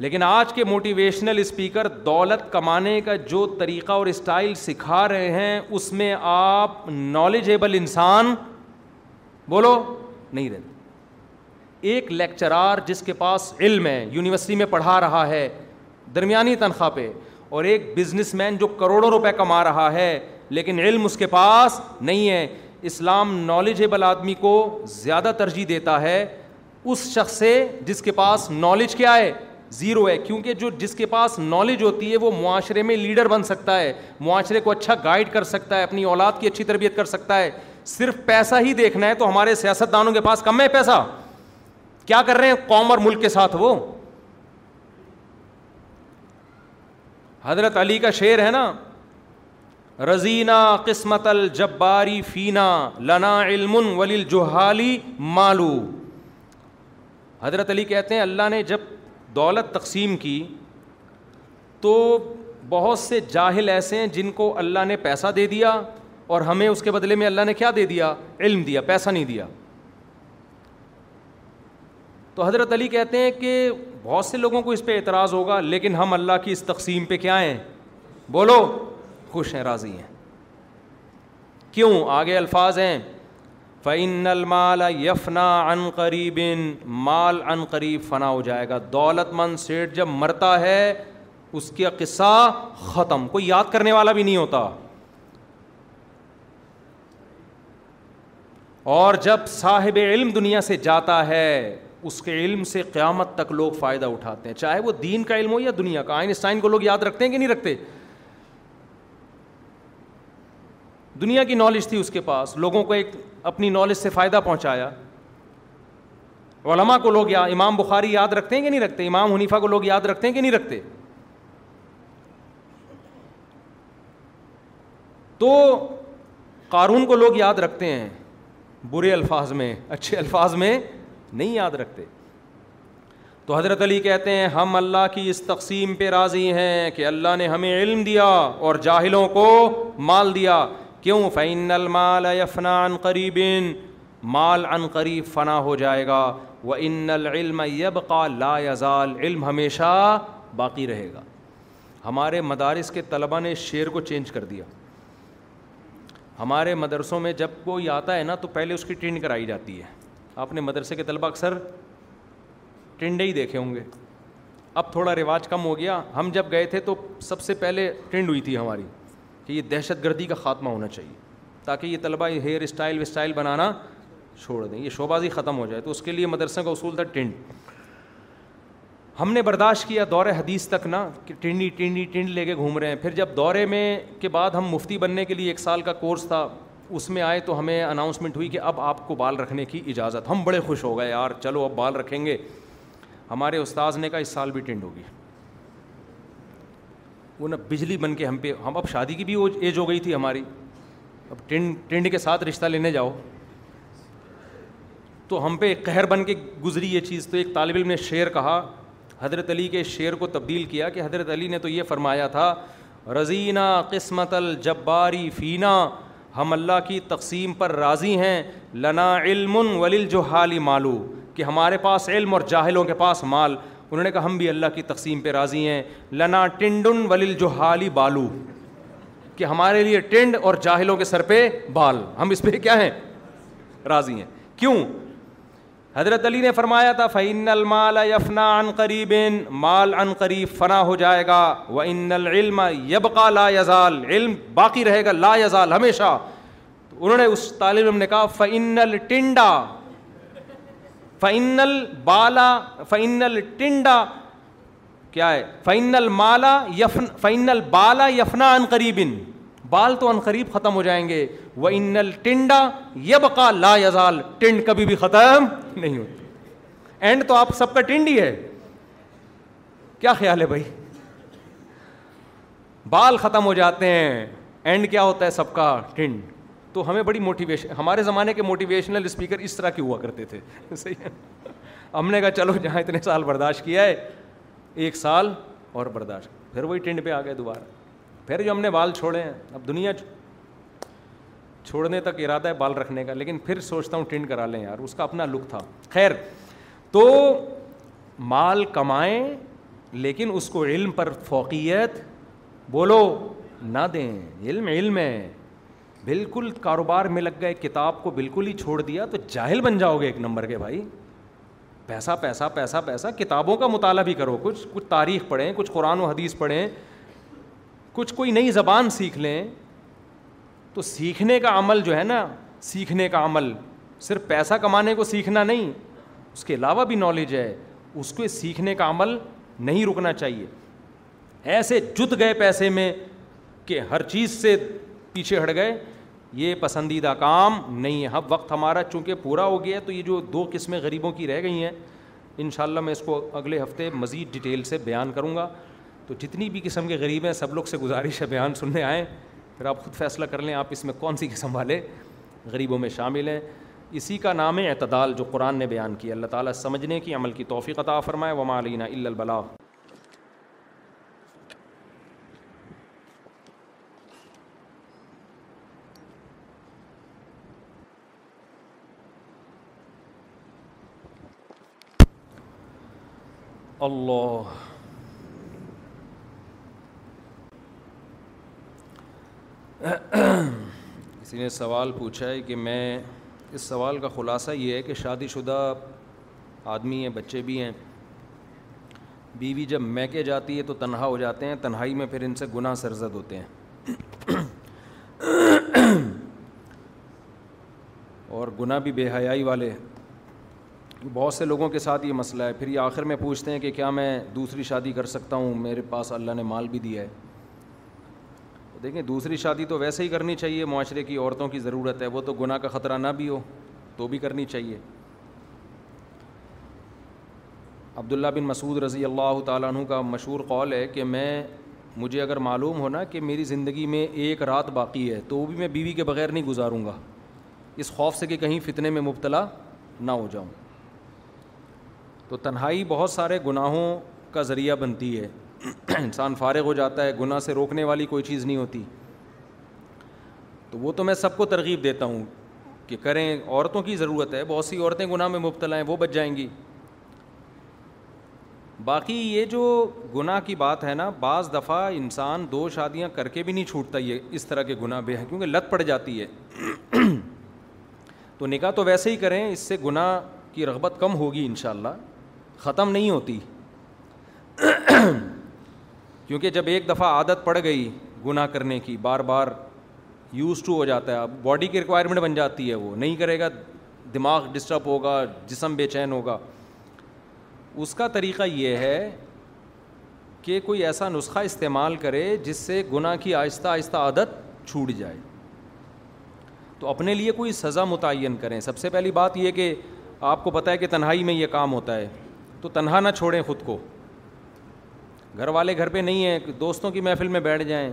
لیکن آج کے موٹیویشنل اسپیکر دولت کمانے کا جو طریقہ اور اسٹائل سکھا رہے ہیں اس میں آپ نالجیبل انسان بولو نہیں رہتے ایک لیکچرار جس کے پاس علم ہے یونیورسٹی میں پڑھا رہا ہے درمیانی تنخواہ پہ اور ایک بزنس مین جو کروڑوں روپے کما رہا ہے لیکن علم اس کے پاس نہیں ہے اسلام نالجیبل آدمی کو زیادہ ترجیح دیتا ہے اس شخص سے جس کے پاس نالج کیا ہے زیرو ہے کیونکہ جو جس کے پاس نالج ہوتی ہے وہ معاشرے میں لیڈر بن سکتا ہے معاشرے کو اچھا گائڈ کر سکتا ہے اپنی اولاد کی اچھی تربیت کر سکتا ہے صرف پیسہ ہی دیکھنا ہے تو ہمارے سیاست دانوں کے پاس کم ہے پیسہ کیا کر رہے ہیں قوم اور ملک کے ساتھ وہ حضرت علی کا شعر ہے نا رزینہ قسمت الجباری فینا لنا علم ولی جوہالی مالو حضرت علی کہتے ہیں اللہ نے جب دولت تقسیم کی تو بہت سے جاہل ایسے ہیں جن کو اللہ نے پیسہ دے دیا اور ہمیں اس کے بدلے میں اللہ نے کیا دے دیا علم دیا پیسہ نہیں دیا تو حضرت علی کہتے ہیں کہ بہت سے لوگوں کو اس پہ اعتراض ہوگا لیکن ہم اللہ کی اس تقسیم پہ کیا ہیں بولو خوش ہیں راضی ہیں کیوں آگے الفاظ ہیں فعن المال یفنا عن قریب مال عن قریب فنا ہو جائے گا دولت مند سیٹ جب مرتا ہے اس کا قصہ ختم کوئی یاد کرنے والا بھی نہیں ہوتا اور جب صاحب علم دنیا سے جاتا ہے اس کے علم سے قیامت تک لوگ فائدہ اٹھاتے ہیں چاہے وہ دین کا علم ہو یا دنیا کا آئنسٹائن کو لوگ یاد رکھتے ہیں کہ نہیں رکھتے دنیا کی نالج تھی اس کے پاس لوگوں کو ایک اپنی نالج سے فائدہ پہنچایا علماء کو لوگ یا امام بخاری یاد رکھتے ہیں کہ نہیں رکھتے امام حنیفہ کو لوگ یاد رکھتے ہیں کہ نہیں رکھتے تو قارون کو لوگ یاد رکھتے ہیں برے الفاظ میں اچھے الفاظ میں نہیں یاد رکھتے تو حضرت علی کہتے ہیں ہم اللہ کی اس تقسیم پہ راضی ہیں کہ اللہ نے ہمیں علم دیا اور جاہلوں کو مال دیا کیوں فعین المال یفنا عن قریب مال عن قریب فنا ہو جائے گا وہ ان العلم یب کا یزال علم ہمیشہ باقی رہے گا ہمارے مدارس کے طلباء نے شعر کو چینج کر دیا ہمارے مدرسوں میں جب کوئی آتا ہے نا تو پہلے اس کی ٹرینڈ کرائی جاتی ہے آپ نے مدرسے کے طلبہ اکثر ٹرنڈے ہی دیکھے ہوں گے اب تھوڑا رواج کم ہو گیا ہم جب گئے تھے تو سب سے پہلے ٹرنڈ ہوئی تھی ہماری کہ یہ دہشت گردی کا خاتمہ ہونا چاہیے تاکہ یہ طلبہ ہیئر اسٹائل وسٹائل بنانا چھوڑ دیں یہ شوبازی ختم ہو جائے تو اس کے لیے مدرسے کا اصول تھا ٹنڈ ہم نے برداشت کیا دور حدیث تک نہ کہ ٹنڈی ٹنڈی ٹنڈ لے کے گھوم رہے ہیں پھر جب دورے میں کے بعد ہم مفتی بننے کے لیے ایک سال کا کورس تھا اس میں آئے تو ہمیں اناؤنسمنٹ ہوئی کہ اب آپ کو بال رکھنے کی اجازت ہم بڑے خوش ہو گئے یار چلو اب بال رکھیں گے ہمارے استاذ نے کہا اس سال بھی ٹنڈ ہوگی وہ نہ بجلی بن کے ہم پہ ہم اب شادی کی بھی وہ ایج ہو گئی تھی ہماری اب ٹنڈ کے ساتھ رشتہ لینے جاؤ تو ہم پہ قہر بن کے گزری یہ چیز تو ایک طالب علم نے شعر کہا حضرت علی کے شعر کو تبدیل کیا کہ حضرت علی نے تو یہ فرمایا تھا رضینہ قسمت الجباری فینا ہم اللہ کی تقسیم پر راضی ہیں لنا علم حالی مالو کہ ہمارے پاس علم اور جاہلوں کے پاس مال انہوں نے کہا ہم بھی اللہ کی تقسیم پہ راضی ہیں لنا ٹنڈن ولیل جو حالی بالو کہ ہمارے لیے ٹنڈ اور جاہلوں کے سر پہ بال ہم اس پہ کیا ہیں راضی ہیں کیوں حضرت علی نے فرمایا تھا فعین یفنا عن قریب مال عن قریب فنا ہو جائے گا و ان العلم یبقا لا یزال علم باقی رہے گا لا یزال ہمیشہ انہوں نے اس طالب علم نے کہا فعن الٹنڈا فائنڈا فائنل فائنل بالا یفنا ان قریب بال تو قریب ختم ہو جائیں گے ان ٹنڈا یب کا لا یزال ٹنڈ کبھی بھی ختم نہیں ہوتی اینڈ تو آپ سب کا ٹنڈ ہی ہے کیا خیال ہے بھائی بال ختم ہو جاتے ہیں اینڈ کیا ہوتا ہے سب کا ٹنڈ تو ہمیں بڑی موٹیویشن ہمارے زمانے کے موٹیویشنل اسپیکر اس طرح کے ہوا کرتے تھے (laughs) صحیح ہے ہم نے کہا چلو جہاں اتنے سال برداشت کیا ہے ایک سال اور برداشت پھر وہی ٹینڈ پہ آ گئے دوبارہ پھر جو ہم نے بال چھوڑے ہیں اب دنیا چھوڑنے تک ارادہ ہے بال رکھنے کا لیکن پھر سوچتا ہوں ٹینڈ کرا لیں یار اس کا اپنا لک تھا خیر تو مال کمائیں لیکن اس کو علم پر فوقیت بولو نہ دیں علم علم ہے بالکل کاروبار میں لگ گئے کتاب کو بالکل ہی چھوڑ دیا تو جاہل بن جاؤ گے ایک نمبر کے بھائی پیسہ پیسہ پیسہ پیسہ کتابوں کا مطالعہ بھی کرو کچھ کچھ تاریخ پڑھیں کچھ قرآن و حدیث پڑھیں کچھ کوئی نئی زبان سیکھ لیں تو سیکھنے کا عمل جو ہے نا سیکھنے کا عمل صرف پیسہ کمانے کو سیکھنا نہیں اس کے علاوہ بھی نالج ہے اس کو سیکھنے کا عمل نہیں رکنا چاہیے ایسے جت گئے پیسے میں کہ ہر چیز سے پیچھے ہٹ گئے یہ پسندیدہ کام نہیں ہے اب وقت ہمارا چونکہ پورا ہو گیا تو یہ جو دو قسمیں غریبوں کی رہ گئی ہیں ان شاء اللہ میں اس کو اگلے ہفتے مزید ڈیٹیل سے بیان کروں گا تو جتنی بھی قسم کے غریب ہیں سب لوگ سے گزارش ہے بیان سننے آئیں پھر آپ خود فیصلہ کر لیں آپ اس میں کون سی قسم والے غریبوں میں شامل ہیں اسی کا نام ہے اعتدال جو قرآن نے بیان کیا اللہ تعالیٰ سمجھنے کی عمل کی عطا فرمائے وما ملینہ الا البلاغ اللہ کسی نے سوال پوچھا ہے کہ میں اس سوال کا خلاصہ یہ ہے کہ شادی شدہ آدمی ہیں بچے بھی ہیں بیوی جب میکے جاتی ہے تو تنہا ہو جاتے ہیں تنہائی میں پھر ان سے گناہ سرزد ہوتے ہیں اور گناہ بھی بے حیائی والے بہت سے لوگوں کے ساتھ یہ مسئلہ ہے پھر یہ آخر میں پوچھتے ہیں کہ کیا میں دوسری شادی کر سکتا ہوں میرے پاس اللہ نے مال بھی دیا ہے دیکھیں دوسری شادی تو ویسے ہی کرنی چاہیے معاشرے کی عورتوں کی ضرورت ہے وہ تو گناہ کا خطرہ نہ بھی ہو تو بھی کرنی چاہیے عبداللہ بن مسعود رضی اللہ تعالیٰ عنہ کا مشہور قول ہے کہ میں مجھے اگر معلوم ہونا کہ میری زندگی میں ایک رات باقی ہے تو وہ بھی میں بیوی کے بغیر نہیں گزاروں گا اس خوف سے کہ کہیں فتنے میں مبتلا نہ ہو جاؤں تو تنہائی بہت سارے گناہوں کا ذریعہ بنتی ہے انسان فارغ ہو جاتا ہے گناہ سے روکنے والی کوئی چیز نہیں ہوتی تو وہ تو میں سب کو ترغیب دیتا ہوں کہ کریں عورتوں کی ضرورت ہے بہت سی عورتیں گناہ میں مبتلا ہیں وہ بچ جائیں گی باقی یہ جو گناہ کی بات ہے نا بعض دفعہ انسان دو شادیاں کر کے بھی نہیں چھوٹتا یہ اس طرح کے گناہ بے ہیں کیونکہ لت پڑ جاتی ہے تو نکاح تو ویسے ہی کریں اس سے گناہ کی رغبت کم ہوگی انشاءاللہ ختم نہیں ہوتی کیونکہ جب ایک دفعہ عادت پڑ گئی گناہ کرنے کی بار بار یوز ٹو ہو جاتا ہے اب باڈی کی ریکوائرمنٹ بن جاتی ہے وہ نہیں کرے گا دماغ ڈسٹرب ہوگا جسم بے چین ہوگا اس کا طریقہ یہ ہے کہ کوئی ایسا نسخہ استعمال کرے جس سے گناہ کی آہستہ آہستہ عادت چھوٹ جائے تو اپنے لیے کوئی سزا متعین کریں سب سے پہلی بات یہ کہ آپ کو پتہ ہے کہ تنہائی میں یہ کام ہوتا ہے تو تنہا نہ چھوڑیں خود کو گھر والے گھر پہ نہیں ہیں دوستوں کی محفل میں بیٹھ جائیں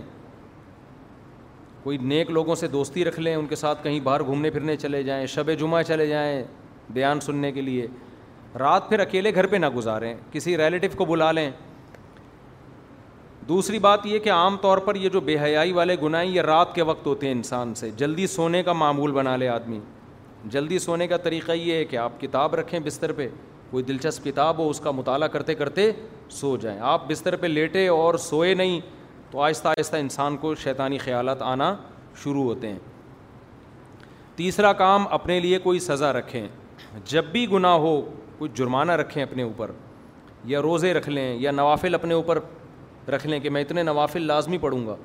کوئی نیک لوگوں سے دوستی رکھ لیں ان کے ساتھ کہیں باہر گھومنے پھرنے چلے جائیں شب جمعہ چلے جائیں بیان سننے کے لیے رات پھر اکیلے گھر پہ نہ گزاریں کسی ریلیٹو کو بلا لیں دوسری بات یہ کہ عام طور پر یہ جو بے حیائی والے گناہ یہ رات کے وقت ہوتے ہیں انسان سے جلدی سونے کا معمول بنا لے آدمی جلدی سونے کا طریقہ یہ ہے کہ آپ کتاب رکھیں بستر پہ کوئی دلچسپ کتاب ہو اس کا مطالعہ کرتے کرتے سو جائیں آپ بستر پہ لیٹے اور سوئے نہیں تو آہستہ آہستہ انسان کو شیطانی خیالات آنا شروع ہوتے ہیں تیسرا کام اپنے لیے کوئی سزا رکھیں جب بھی گناہ ہو کوئی جرمانہ رکھیں اپنے اوپر یا روزے رکھ لیں یا نوافل اپنے اوپر رکھ لیں کہ میں اتنے نوافل لازمی پڑھوں گا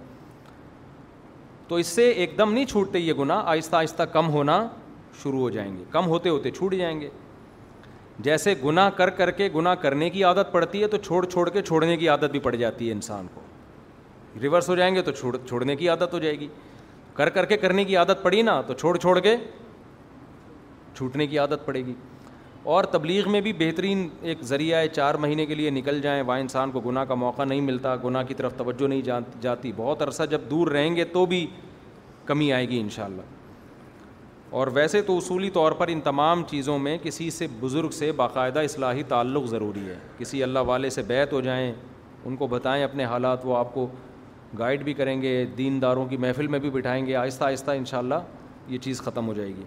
تو اس سے ایک دم نہیں چھوٹتے یہ گناہ آہستہ آہستہ کم ہونا شروع ہو جائیں گے کم ہوتے ہوتے چھوٹ جائیں گے جیسے گناہ کر کر کے گناہ کرنے کی عادت پڑتی ہے تو چھوڑ چھوڑ کے چھوڑنے کی عادت بھی پڑ جاتی ہے انسان کو ریورس ہو جائیں گے تو چھوڑ چھوڑنے کی عادت ہو جائے گی کر کر کے کرنے کی عادت پڑی نا تو چھوڑ چھوڑ کے چھوٹنے کی عادت پڑے گی اور تبلیغ میں بھی بہترین ایک ذریعہ ہے چار مہینے کے لیے نکل جائیں وہاں انسان کو گناہ کا موقع نہیں ملتا گناہ کی طرف توجہ نہیں جاتی بہت عرصہ جب دور رہیں گے تو بھی کمی آئے گی انشاءاللہ اور ویسے تو اصولی طور پر ان تمام چیزوں میں کسی سے بزرگ سے باقاعدہ اصلاحی تعلق ضروری ہے کسی اللہ والے سے بیت ہو جائیں ان کو بتائیں اپنے حالات وہ آپ کو گائیڈ بھی کریں گے دین داروں کی محفل میں بھی بٹھائیں گے آہستہ آہستہ ان شاء اللہ یہ چیز ختم ہو جائے گی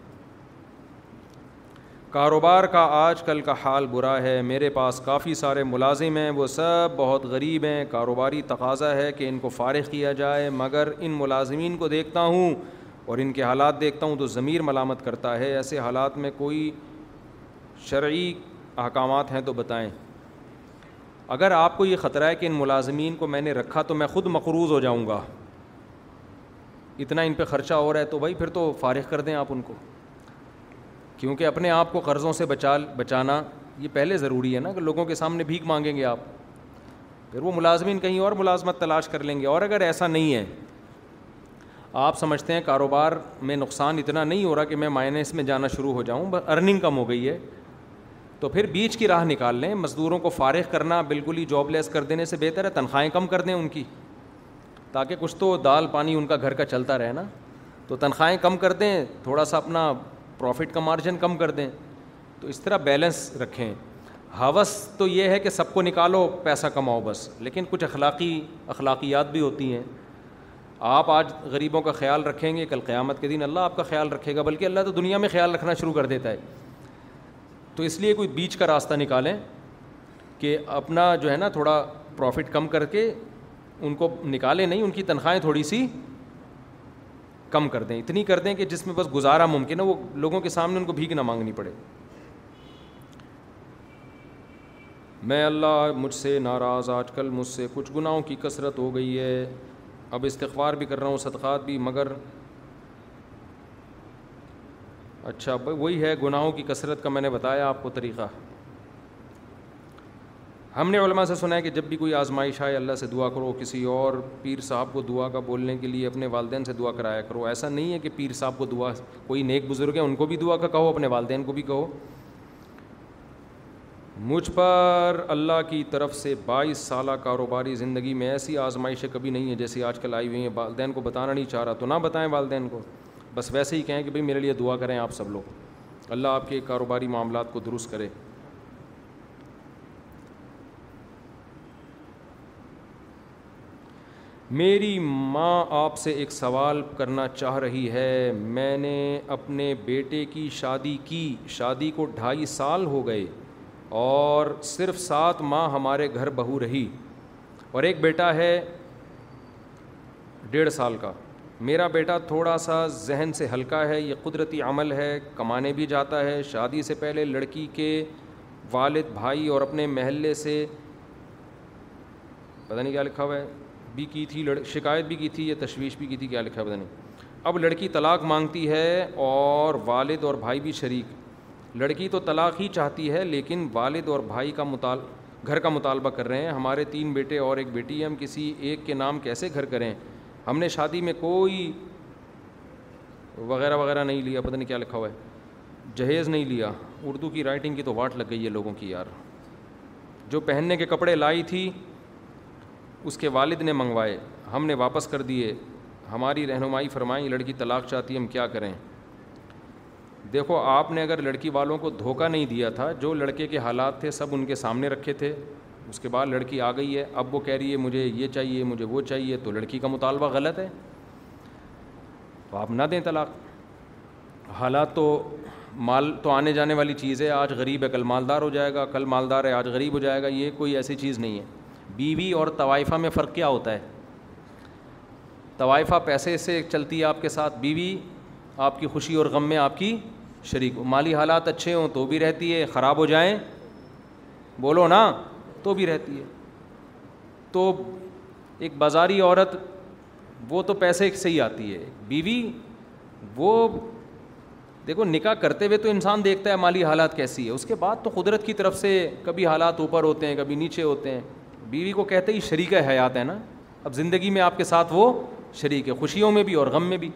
کاروبار کا آج کل کا حال برا ہے میرے پاس کافی سارے ملازم ہیں وہ سب بہت غریب ہیں کاروباری تقاضا ہے کہ ان کو فارغ کیا جائے مگر ان ملازمین کو دیکھتا ہوں اور ان کے حالات دیکھتا ہوں تو ضمیر ملامت کرتا ہے ایسے حالات میں کوئی شرعی احکامات ہیں تو بتائیں اگر آپ کو یہ خطرہ ہے کہ ان ملازمین کو میں نے رکھا تو میں خود مقروض ہو جاؤں گا اتنا ان پہ خرچہ ہو رہا ہے تو بھائی پھر تو فارغ کر دیں آپ ان کو کیونکہ اپنے آپ کو قرضوں سے بچا بچانا یہ پہلے ضروری ہے نا کہ لوگوں کے سامنے بھیک مانگیں گے آپ پھر وہ ملازمین کہیں اور ملازمت تلاش کر لیں گے اور اگر ایسا نہیں ہے آپ سمجھتے ہیں کاروبار میں نقصان اتنا نہیں ہو رہا کہ میں مائنس میں جانا شروع ہو جاؤں بس ارننگ کم ہو گئی ہے تو پھر بیچ کی راہ نکال لیں مزدوروں کو فارغ کرنا بالکل ہی جاب لیس کر دینے سے بہتر ہے تنخواہیں کم کر دیں ان کی تاکہ کچھ تو دال پانی ان کا گھر کا چلتا رہے نا تو تنخواہیں کم کر دیں تھوڑا سا اپنا پروفٹ کا مارجن کم کر دیں تو اس طرح بیلنس رکھیں حوث تو یہ ہے کہ سب کو نکالو پیسہ کماؤ بس لیکن کچھ اخلاقی اخلاقیات بھی ہوتی ہیں آپ آج غریبوں کا خیال رکھیں گے کل قیامت کے دن اللہ آپ کا خیال رکھے گا بلکہ اللہ تو دنیا میں خیال رکھنا شروع کر دیتا ہے تو اس لیے کوئی بیچ کا راستہ نکالیں کہ اپنا جو ہے نا تھوڑا پروفٹ کم کر کے ان کو نکالیں نہیں ان کی تنخواہیں تھوڑی سی کم کر دیں اتنی کر دیں کہ جس میں بس گزارا ممکن ہے وہ لوگوں کے سامنے ان کو بھیگ نہ مانگنی پڑے میں اللہ مجھ سے ناراض آج کل مجھ سے کچھ گناہوں کی کثرت ہو گئی ہے اب استغفار بھی کر رہا ہوں صدقات بھی مگر اچھا وہی ہے گناہوں کی کثرت کا میں نے بتایا آپ کو طریقہ ہم نے علماء سے سنا ہے کہ جب بھی کوئی آزمائش آئے اللہ سے دعا کرو کسی اور پیر صاحب کو دعا کا بولنے کے لیے اپنے والدین سے دعا کرایا کرو ایسا نہیں ہے کہ پیر صاحب کو دعا کوئی نیک بزرگ ہے ان کو بھی دعا کا کہو اپنے والدین کو بھی کہو مجھ پر اللہ کی طرف سے بائیس سالہ کاروباری زندگی میں ایسی آزمائشیں کبھی نہیں ہیں جیسے آج کل آئی ہوئی ہیں والدین کو بتانا نہیں چاہ رہا تو نہ بتائیں والدین کو بس ویسے ہی کہیں کہ بھائی میرے لیے دعا کریں آپ سب لوگ اللہ آپ کے کاروباری معاملات کو درست کرے میری ماں آپ سے ایک سوال کرنا چاہ رہی ہے میں نے اپنے بیٹے کی شادی کی شادی کو ڈھائی سال ہو گئے اور صرف سات ماں ہمارے گھر بہو رہی اور ایک بیٹا ہے ڈیڑھ سال کا میرا بیٹا تھوڑا سا ذہن سے ہلکا ہے یہ قدرتی عمل ہے کمانے بھی جاتا ہے شادی سے پہلے لڑکی کے والد بھائی اور اپنے محلے سے پتہ نہیں کیا لکھا ہوا ہے بھی کی تھی لڑ شکایت بھی کی تھی یا تشویش بھی کی تھی کیا لکھا ہے پتہ نہیں اب لڑکی طلاق مانگتی ہے اور والد اور بھائی بھی شریک لڑکی تو طلاق ہی چاہتی ہے لیکن والد اور بھائی کا مطال گھر کا مطالبہ کر رہے ہیں ہمارے تین بیٹے اور ایک بیٹی ہم کسی ایک کے نام کیسے گھر کریں ہم نے شادی میں کوئی وغیرہ وغیرہ نہیں لیا پتہ نہیں کیا لکھا ہوا ہے جہیز نہیں لیا اردو کی رائٹنگ کی تو واٹ لگ گئی ہے لوگوں کی یار جو پہننے کے کپڑے لائی تھی اس کے والد نے منگوائے ہم نے واپس کر دیے ہماری رہنمائی فرمائی لڑکی طلاق چاہتی ہم کیا کریں دیکھو آپ نے اگر لڑکی والوں کو دھوکہ نہیں دیا تھا جو لڑکے کے حالات تھے سب ان کے سامنے رکھے تھے اس کے بعد لڑکی آ گئی ہے اب وہ کہہ رہی ہے مجھے یہ چاہیے مجھے وہ چاہیے تو لڑکی کا مطالبہ غلط ہے تو آپ نہ دیں طلاق حالات تو مال تو آنے جانے والی چیز ہے آج غریب ہے کل مالدار ہو جائے گا کل مالدار ہے آج غریب ہو جائے گا یہ کوئی ایسی چیز نہیں ہے بیوی اور طوائفہ میں فرق کیا ہوتا ہے طوائفہ پیسے سے چلتی ہے آپ کے ساتھ بیوی آپ کی خوشی اور غم میں آپ کی شریک مالی حالات اچھے ہوں تو بھی رہتی ہے خراب ہو جائیں بولو نا تو بھی رہتی ہے تو ایک بازاری عورت وہ تو پیسے سے ہی آتی ہے بیوی وہ دیکھو نکاح کرتے ہوئے تو انسان دیکھتا ہے مالی حالات کیسی ہے اس کے بعد تو قدرت کی طرف سے کبھی حالات اوپر ہوتے ہیں کبھی نیچے ہوتے ہیں بیوی کو کہتے ہی شریک حیات ہے نا اب زندگی میں آپ کے ساتھ وہ شریک ہے خوشیوں میں بھی اور غم میں بھی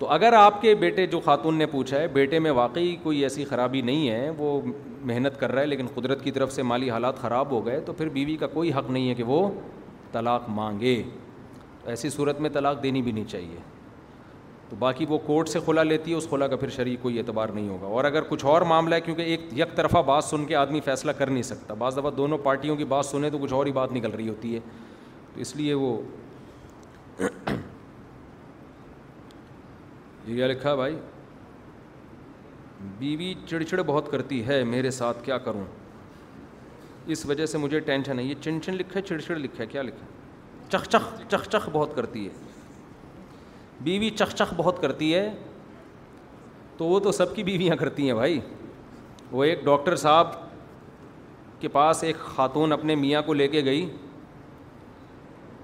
تو اگر آپ کے بیٹے جو خاتون نے پوچھا ہے بیٹے میں واقعی کوئی ایسی خرابی نہیں ہے وہ محنت کر رہا ہے لیکن قدرت کی طرف سے مالی حالات خراب ہو گئے تو پھر بیوی کا کوئی حق نہیں ہے کہ وہ طلاق مانگے ایسی صورت میں طلاق دینی بھی نہیں چاہیے تو باقی وہ کورٹ سے کھلا لیتی ہے اس کھلا کا پھر شرعی کوئی اعتبار نہیں ہوگا اور اگر کچھ اور معاملہ ہے کیونکہ ایک یک طرفہ بات سن کے آدمی فیصلہ کر نہیں سکتا بعض دفعہ دونوں پارٹیوں کی بات سنیں تو کچھ اور ہی بات نکل رہی ہوتی ہے تو اس لیے وہ یہ لکھا بھائی بیوی چڑ چڑ بہت کرتی ہے میرے ساتھ کیا کروں اس وجہ سے مجھے ٹینشن ہے ہے چن چن لکھا چڑ چڑ لکھا ہے کیا لکھا ہے چخ چخ چخ چخ بہت کرتی ہے بیوی چخ چخ بہت کرتی ہے تو وہ تو سب کی بیویاں کرتی ہیں بھائی وہ ایک ڈاکٹر صاحب کے پاس ایک خاتون اپنے میاں کو لے کے گئی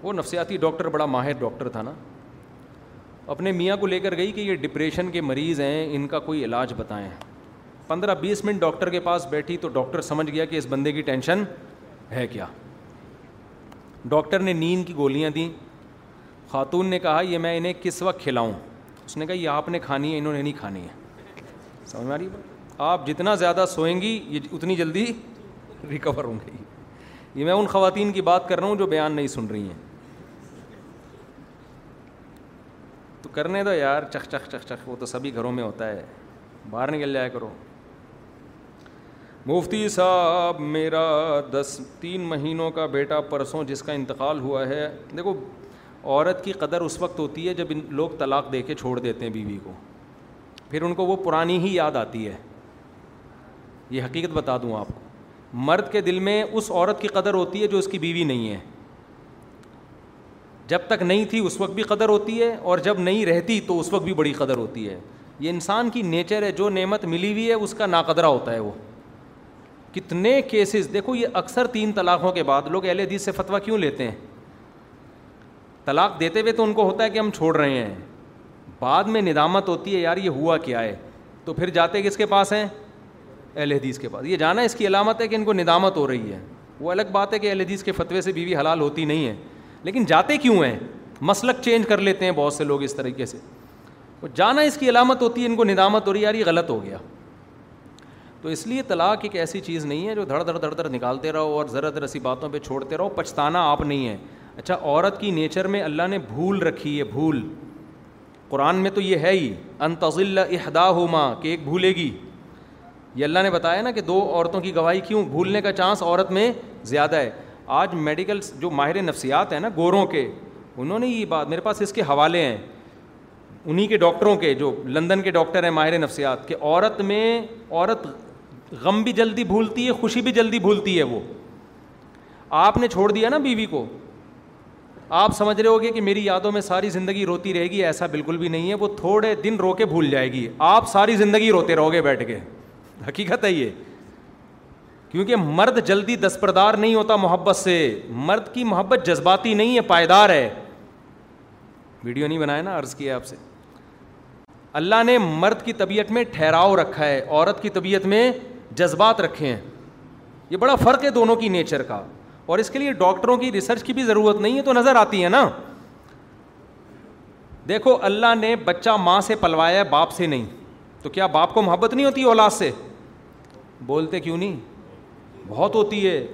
وہ نفسیاتی ڈاکٹر بڑا ماہر ڈاکٹر تھا نا اپنے میاں کو لے کر گئی کہ یہ ڈپریشن کے مریض ہیں ان کا کوئی علاج بتائیں پندرہ بیس منٹ ڈاکٹر کے پاس بیٹھی تو ڈاکٹر سمجھ گیا کہ اس بندے کی ٹینشن ہے کیا ڈاکٹر نے نیند کی گولیاں دیں خاتون نے کہا یہ میں انہیں کس وقت کھلاؤں اس نے کہا یہ آپ نے کھانی ہے انہوں نے نہیں کھانی ہے سمجھ بات آپ جتنا زیادہ سوئیں گی یہ اتنی جلدی ریکور (laughs) ہوں گی یہ میں ان خواتین کی بات کر رہا ہوں جو بیان نہیں سن رہی ہیں کرنے دو یار چخ چخ چخ چخ وہ تو سبھی گھروں میں ہوتا ہے باہر نکل جایا کرو مفتی صاحب میرا دس تین مہینوں کا بیٹا پرسوں جس کا انتقال ہوا ہے دیکھو عورت کی قدر اس وقت ہوتی ہے جب ان لوگ طلاق دے کے چھوڑ دیتے ہیں بیوی کو پھر ان کو وہ پرانی ہی یاد آتی ہے یہ حقیقت بتا دوں آپ کو مرد کے دل میں اس عورت کی قدر ہوتی ہے جو اس کی بیوی نہیں ہے جب تک نہیں تھی اس وقت بھی قدر ہوتی ہے اور جب نہیں رہتی تو اس وقت بھی بڑی قدر ہوتی ہے یہ انسان کی نیچر ہے جو نعمت ملی ہوئی ہے اس کا ناقدرہ ہوتا ہے وہ کتنے کیسز دیکھو یہ اکثر تین طلاقوں کے بعد لوگ اہل حدیث سے فتویٰ کیوں لیتے ہیں طلاق دیتے ہوئے تو ان کو ہوتا ہے کہ ہم چھوڑ رہے ہیں بعد میں ندامت ہوتی ہے یار یہ ہوا کیا ہے تو پھر جاتے کس کے پاس ہیں اہل حدیث کے پاس یہ جانا اس کی علامت ہے کہ ان کو ندامت ہو رہی ہے وہ الگ بات ہے کہ اہل حدیث کے فتوے سے بیوی حلال ہوتی نہیں ہے لیکن جاتے کیوں ہیں مسلک چینج کر لیتے ہیں بہت سے لوگ اس طریقے سے جانا اس کی علامت ہوتی ہے ان کو ندامت ہو رہی یار یہ غلط ہو گیا تو اس لیے طلاق ایک ایسی چیز نہیں ہے جو دھڑ دھڑ دھڑ دھڑ نکالتے رہو اور ذرا ذرا سی باتوں پہ چھوڑتے رہو پچھتانا آپ نہیں ہیں اچھا عورت کی نیچر میں اللہ نے بھول رکھی ہے بھول قرآن میں تو یہ ہے ہی انتظل احدا ہو ماں کہ ایک بھولے گی یہ اللہ نے بتایا نا کہ دو عورتوں کی گواہی کیوں بھولنے کا چانس عورت میں زیادہ ہے آج میڈیکل جو ماہر نفسیات ہیں نا گوروں کے انہوں نے یہ بات میرے پاس اس کے حوالے ہیں انہیں کے ڈاکٹروں کے جو لندن کے ڈاکٹر ہیں ماہر نفسیات کہ عورت میں عورت غم بھی جلدی بھولتی ہے خوشی بھی جلدی بھولتی ہے وہ آپ نے چھوڑ دیا نا بیوی کو آپ سمجھ رہے ہو گے کہ میری یادوں میں ساری زندگی روتی رہے گی ایسا بالکل بھی نہیں ہے وہ تھوڑے دن رو کے بھول جائے گی آپ ساری زندگی روتے رہو گے بیٹھ کے حقیقت ہے یہ کیونکہ مرد جلدی دستبردار نہیں ہوتا محبت سے مرد کی محبت جذباتی نہیں ہے پائیدار ہے ویڈیو نہیں بنایا نا عرض کیا آپ سے اللہ نے مرد کی طبیعت میں ٹھہراؤ رکھا ہے عورت کی طبیعت میں جذبات رکھے ہیں یہ بڑا فرق ہے دونوں کی نیچر کا اور اس کے لیے ڈاکٹروں کی ریسرچ کی بھی ضرورت نہیں ہے تو نظر آتی ہے نا دیکھو اللہ نے بچہ ماں سے پلوایا ہے باپ سے نہیں تو کیا باپ کو محبت نہیں ہوتی اولاد سے بولتے کیوں نہیں بہت ہوتی ہے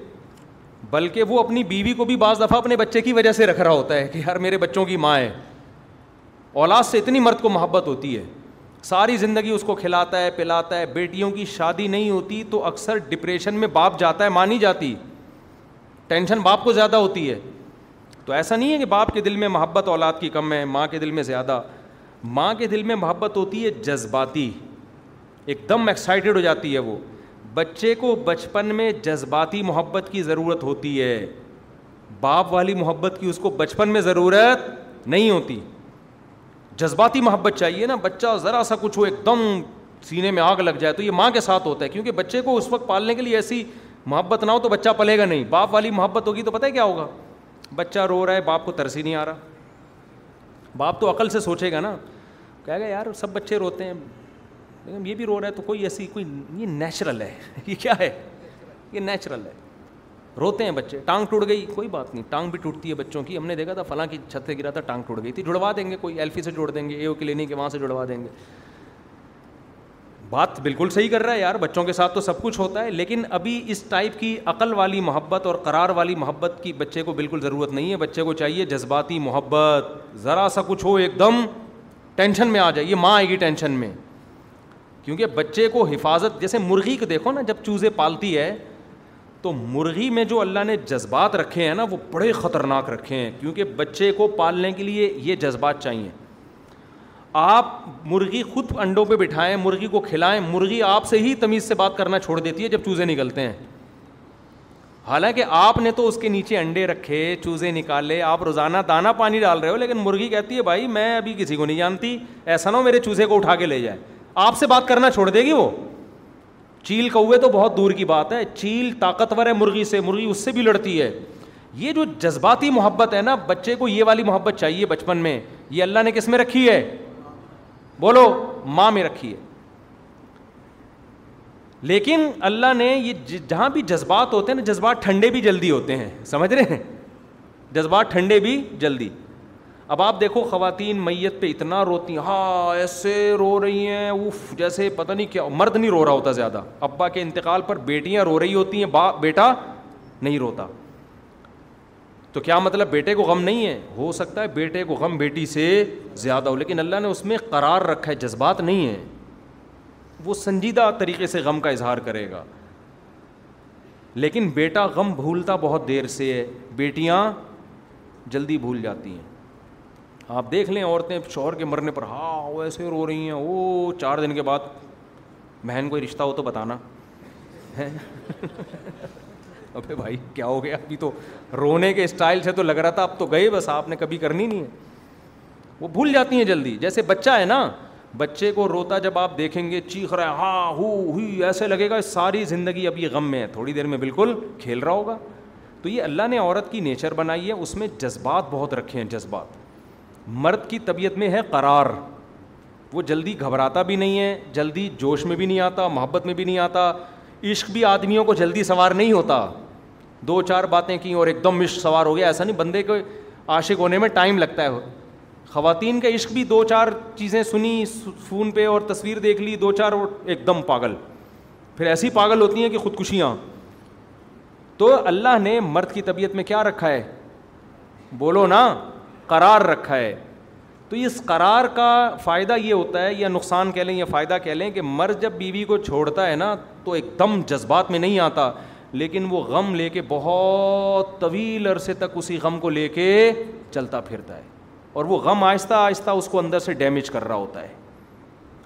بلکہ وہ اپنی بیوی کو بھی بعض دفعہ اپنے بچے کی وجہ سے رکھ رہا ہوتا ہے کہ یار میرے بچوں کی ماں ہے اولاد سے اتنی مرد کو محبت ہوتی ہے ساری زندگی اس کو کھلاتا ہے پلاتا ہے بیٹیوں کی شادی نہیں ہوتی تو اکثر ڈپریشن میں باپ جاتا ہے مانی جاتی ٹینشن باپ کو زیادہ ہوتی ہے تو ایسا نہیں ہے کہ باپ کے دل میں محبت اولاد کی کم ہے ماں کے دل میں زیادہ ماں کے دل میں محبت ہوتی ہے جذباتی ایک دم ایکسائٹیڈ ہو جاتی ہے وہ بچے کو بچپن میں جذباتی محبت کی ضرورت ہوتی ہے باپ والی محبت کی اس کو بچپن میں ضرورت نہیں ہوتی جذباتی محبت چاہیے نا بچہ ذرا سا کچھ ہو ایک دم سینے میں آگ لگ جائے تو یہ ماں کے ساتھ ہوتا ہے کیونکہ بچے کو اس وقت پالنے کے لیے ایسی محبت نہ ہو تو بچہ پلے گا نہیں باپ والی محبت ہوگی تو پتہ ہے کیا ہوگا بچہ رو رہا ہے باپ کو ترسی نہیں آ رہا باپ تو عقل سے سوچے گا نا کہہ گیا یار سب بچے روتے ہیں یہ بھی رو رہا ہے تو کوئی ایسی کوئی یہ نیچرل ہے (laughs) یہ کیا ہے یہ نیچرل ہے روتے ہیں بچے ٹانگ ٹوٹ گئی کوئی بات نہیں ٹانگ بھی ٹوٹتی ہے بچوں کی ہم نے دیکھا تھا فلاں کی چھت سے گرا تھا ٹانگ ٹوٹ گئی تھی جڑوا دیں گے کوئی ایلفی سے جوڑ دیں گے اے او کلینک کے وہاں سے جڑوا دیں گے بات بالکل صحیح کر رہا ہے یار بچوں کے ساتھ تو سب کچھ ہوتا ہے لیکن ابھی اس ٹائپ کی عقل والی محبت اور قرار والی محبت کی بچے کو بالکل ضرورت نہیں ہے بچے کو چاہیے جذباتی محبت ذرا سا کچھ ہو ایک دم ٹینشن میں آ جائے یہ ماں آئے گی ٹینشن میں کیونکہ بچے کو حفاظت جیسے مرغی کو دیکھو نا جب چوزے پالتی ہے تو مرغی میں جو اللہ نے جذبات رکھے ہیں نا وہ بڑے خطرناک رکھے ہیں کیونکہ بچے کو پالنے کے لیے یہ جذبات چاہیے آپ مرغی خود انڈوں پہ بٹھائیں مرغی کو کھلائیں مرغی آپ سے ہی تمیز سے بات کرنا چھوڑ دیتی ہے جب چوزے نکلتے ہیں حالانکہ آپ نے تو اس کے نیچے انڈے رکھے چوزے نکالے آپ روزانہ دانہ پانی ڈال رہے ہو لیکن مرغی کہتی ہے بھائی میں ابھی کسی کو نہیں جانتی ایسا نہ ہو میرے چوزے کو اٹھا کے لے جائے آپ سے بات کرنا چھوڑ دے گی وہ چیل کوے تو بہت دور کی بات ہے چیل طاقتور ہے مرغی سے مرغی اس سے بھی لڑتی ہے یہ جو جذباتی محبت ہے نا بچے کو یہ والی محبت چاہیے بچپن میں یہ اللہ نے کس میں رکھی ہے بولو ماں میں رکھی ہے لیکن اللہ نے یہ جہاں بھی جذبات ہوتے ہیں نا جذبات ٹھنڈے بھی جلدی ہوتے ہیں سمجھ رہے ہیں جذبات ٹھنڈے بھی جلدی اب آپ دیکھو خواتین میت پہ اتنا روتی ہیں ہاں ایسے رو رہی ہیں اوف جیسے پتہ نہیں کیا مرد نہیں رو رہا ہوتا زیادہ ابا کے انتقال پر بیٹیاں رو رہی ہوتی ہیں با بیٹا نہیں روتا تو کیا مطلب بیٹے کو غم نہیں ہے ہو سکتا ہے بیٹے کو غم بیٹی سے زیادہ ہو لیکن اللہ نے اس میں قرار رکھا ہے جذبات نہیں ہیں وہ سنجیدہ طریقے سے غم کا اظہار کرے گا لیکن بیٹا غم بھولتا بہت دیر سے ہے بیٹیاں جلدی بھول جاتی ہیں آپ دیکھ لیں عورتیں شوہر کے مرنے پر ہاں او ایسے رو رہی ہیں او چار دن کے بعد بہن کوئی رشتہ ہو تو بتانا ابھی بھائی کیا ہو گیا ابھی تو رونے کے اسٹائل سے تو لگ رہا تھا اب تو گئے بس آپ نے کبھی کرنی نہیں ہے وہ بھول جاتی ہیں جلدی جیسے بچہ ہے نا بچے کو روتا جب آپ دیکھیں گے چیخ رہا ہے ہاں ہو ایسے لگے گا ساری زندگی اب یہ غم میں ہے تھوڑی دیر میں بالکل کھیل رہا ہوگا تو یہ اللہ نے عورت کی نیچر بنائی ہے اس میں جذبات بہت رکھے ہیں جذبات مرد کی طبیعت میں ہے قرار وہ جلدی گھبراتا بھی نہیں ہے جلدی جوش میں بھی نہیں آتا محبت میں بھی نہیں آتا عشق بھی آدمیوں کو جلدی سوار نہیں ہوتا دو چار باتیں کی اور ایک دم عشق سوار ہو گیا ایسا نہیں بندے کو عاشق ہونے میں ٹائم لگتا ہے خواتین کا عشق بھی دو چار چیزیں سنی فون پہ اور تصویر دیکھ لی دو چار ایک دم پاگل پھر ایسی پاگل ہوتی ہیں کہ خودکشیاں تو اللہ نے مرد کی طبیعت میں کیا رکھا ہے بولو نا قرار رکھا ہے تو اس قرار کا فائدہ یہ ہوتا ہے یا نقصان کہہ لیں یا فائدہ کہہ لیں کہ مرد جب بیوی کو چھوڑتا ہے نا تو ایک دم جذبات میں نہیں آتا لیکن وہ غم لے کے بہت طویل عرصے تک اسی غم کو لے کے چلتا پھرتا ہے اور وہ غم آہستہ آہستہ اس کو اندر سے ڈیمیج کر رہا ہوتا ہے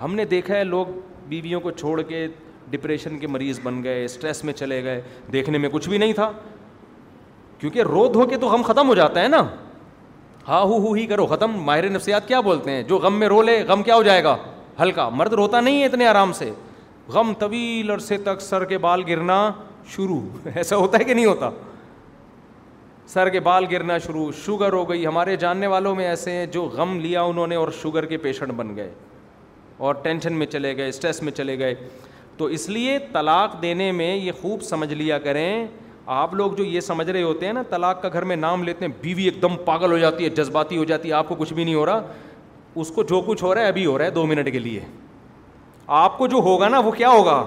ہم نے دیکھا ہے لوگ بیویوں کو چھوڑ کے ڈپریشن کے مریض بن گئے اسٹریس میں چلے گئے دیکھنے میں کچھ بھی نہیں تھا کیونکہ رو دھو کے تو غم ختم ہو جاتا ہے نا ہا ہو ہی کرو ختم ماہر نفسیات کیا بولتے ہیں جو غم میں رو لے غم کیا ہو جائے گا ہلکا مرد روتا نہیں ہے اتنے آرام سے غم طویل عرصے تک سر کے بال گرنا شروع (laughs) ایسا ہوتا ہے کہ نہیں ہوتا سر کے بال گرنا شروع شوگر ہو گئی ہمارے جاننے والوں میں ایسے ہیں جو غم لیا انہوں نے اور شوگر کے پیشنٹ بن گئے اور ٹینشن میں چلے گئے اسٹریس میں چلے گئے تو اس لیے طلاق دینے میں یہ خوب سمجھ لیا کریں آپ لوگ جو یہ سمجھ رہے ہوتے ہیں نا طلاق کا گھر میں نام لیتے ہیں بیوی ایک دم پاگل ہو جاتی ہے جذباتی ہو جاتی ہے آپ کو کچھ بھی نہیں ہو رہا اس کو جو کچھ ہو رہا ہے ابھی ہو رہا ہے دو منٹ کے لیے آپ کو جو ہوگا نا وہ کیا ہوگا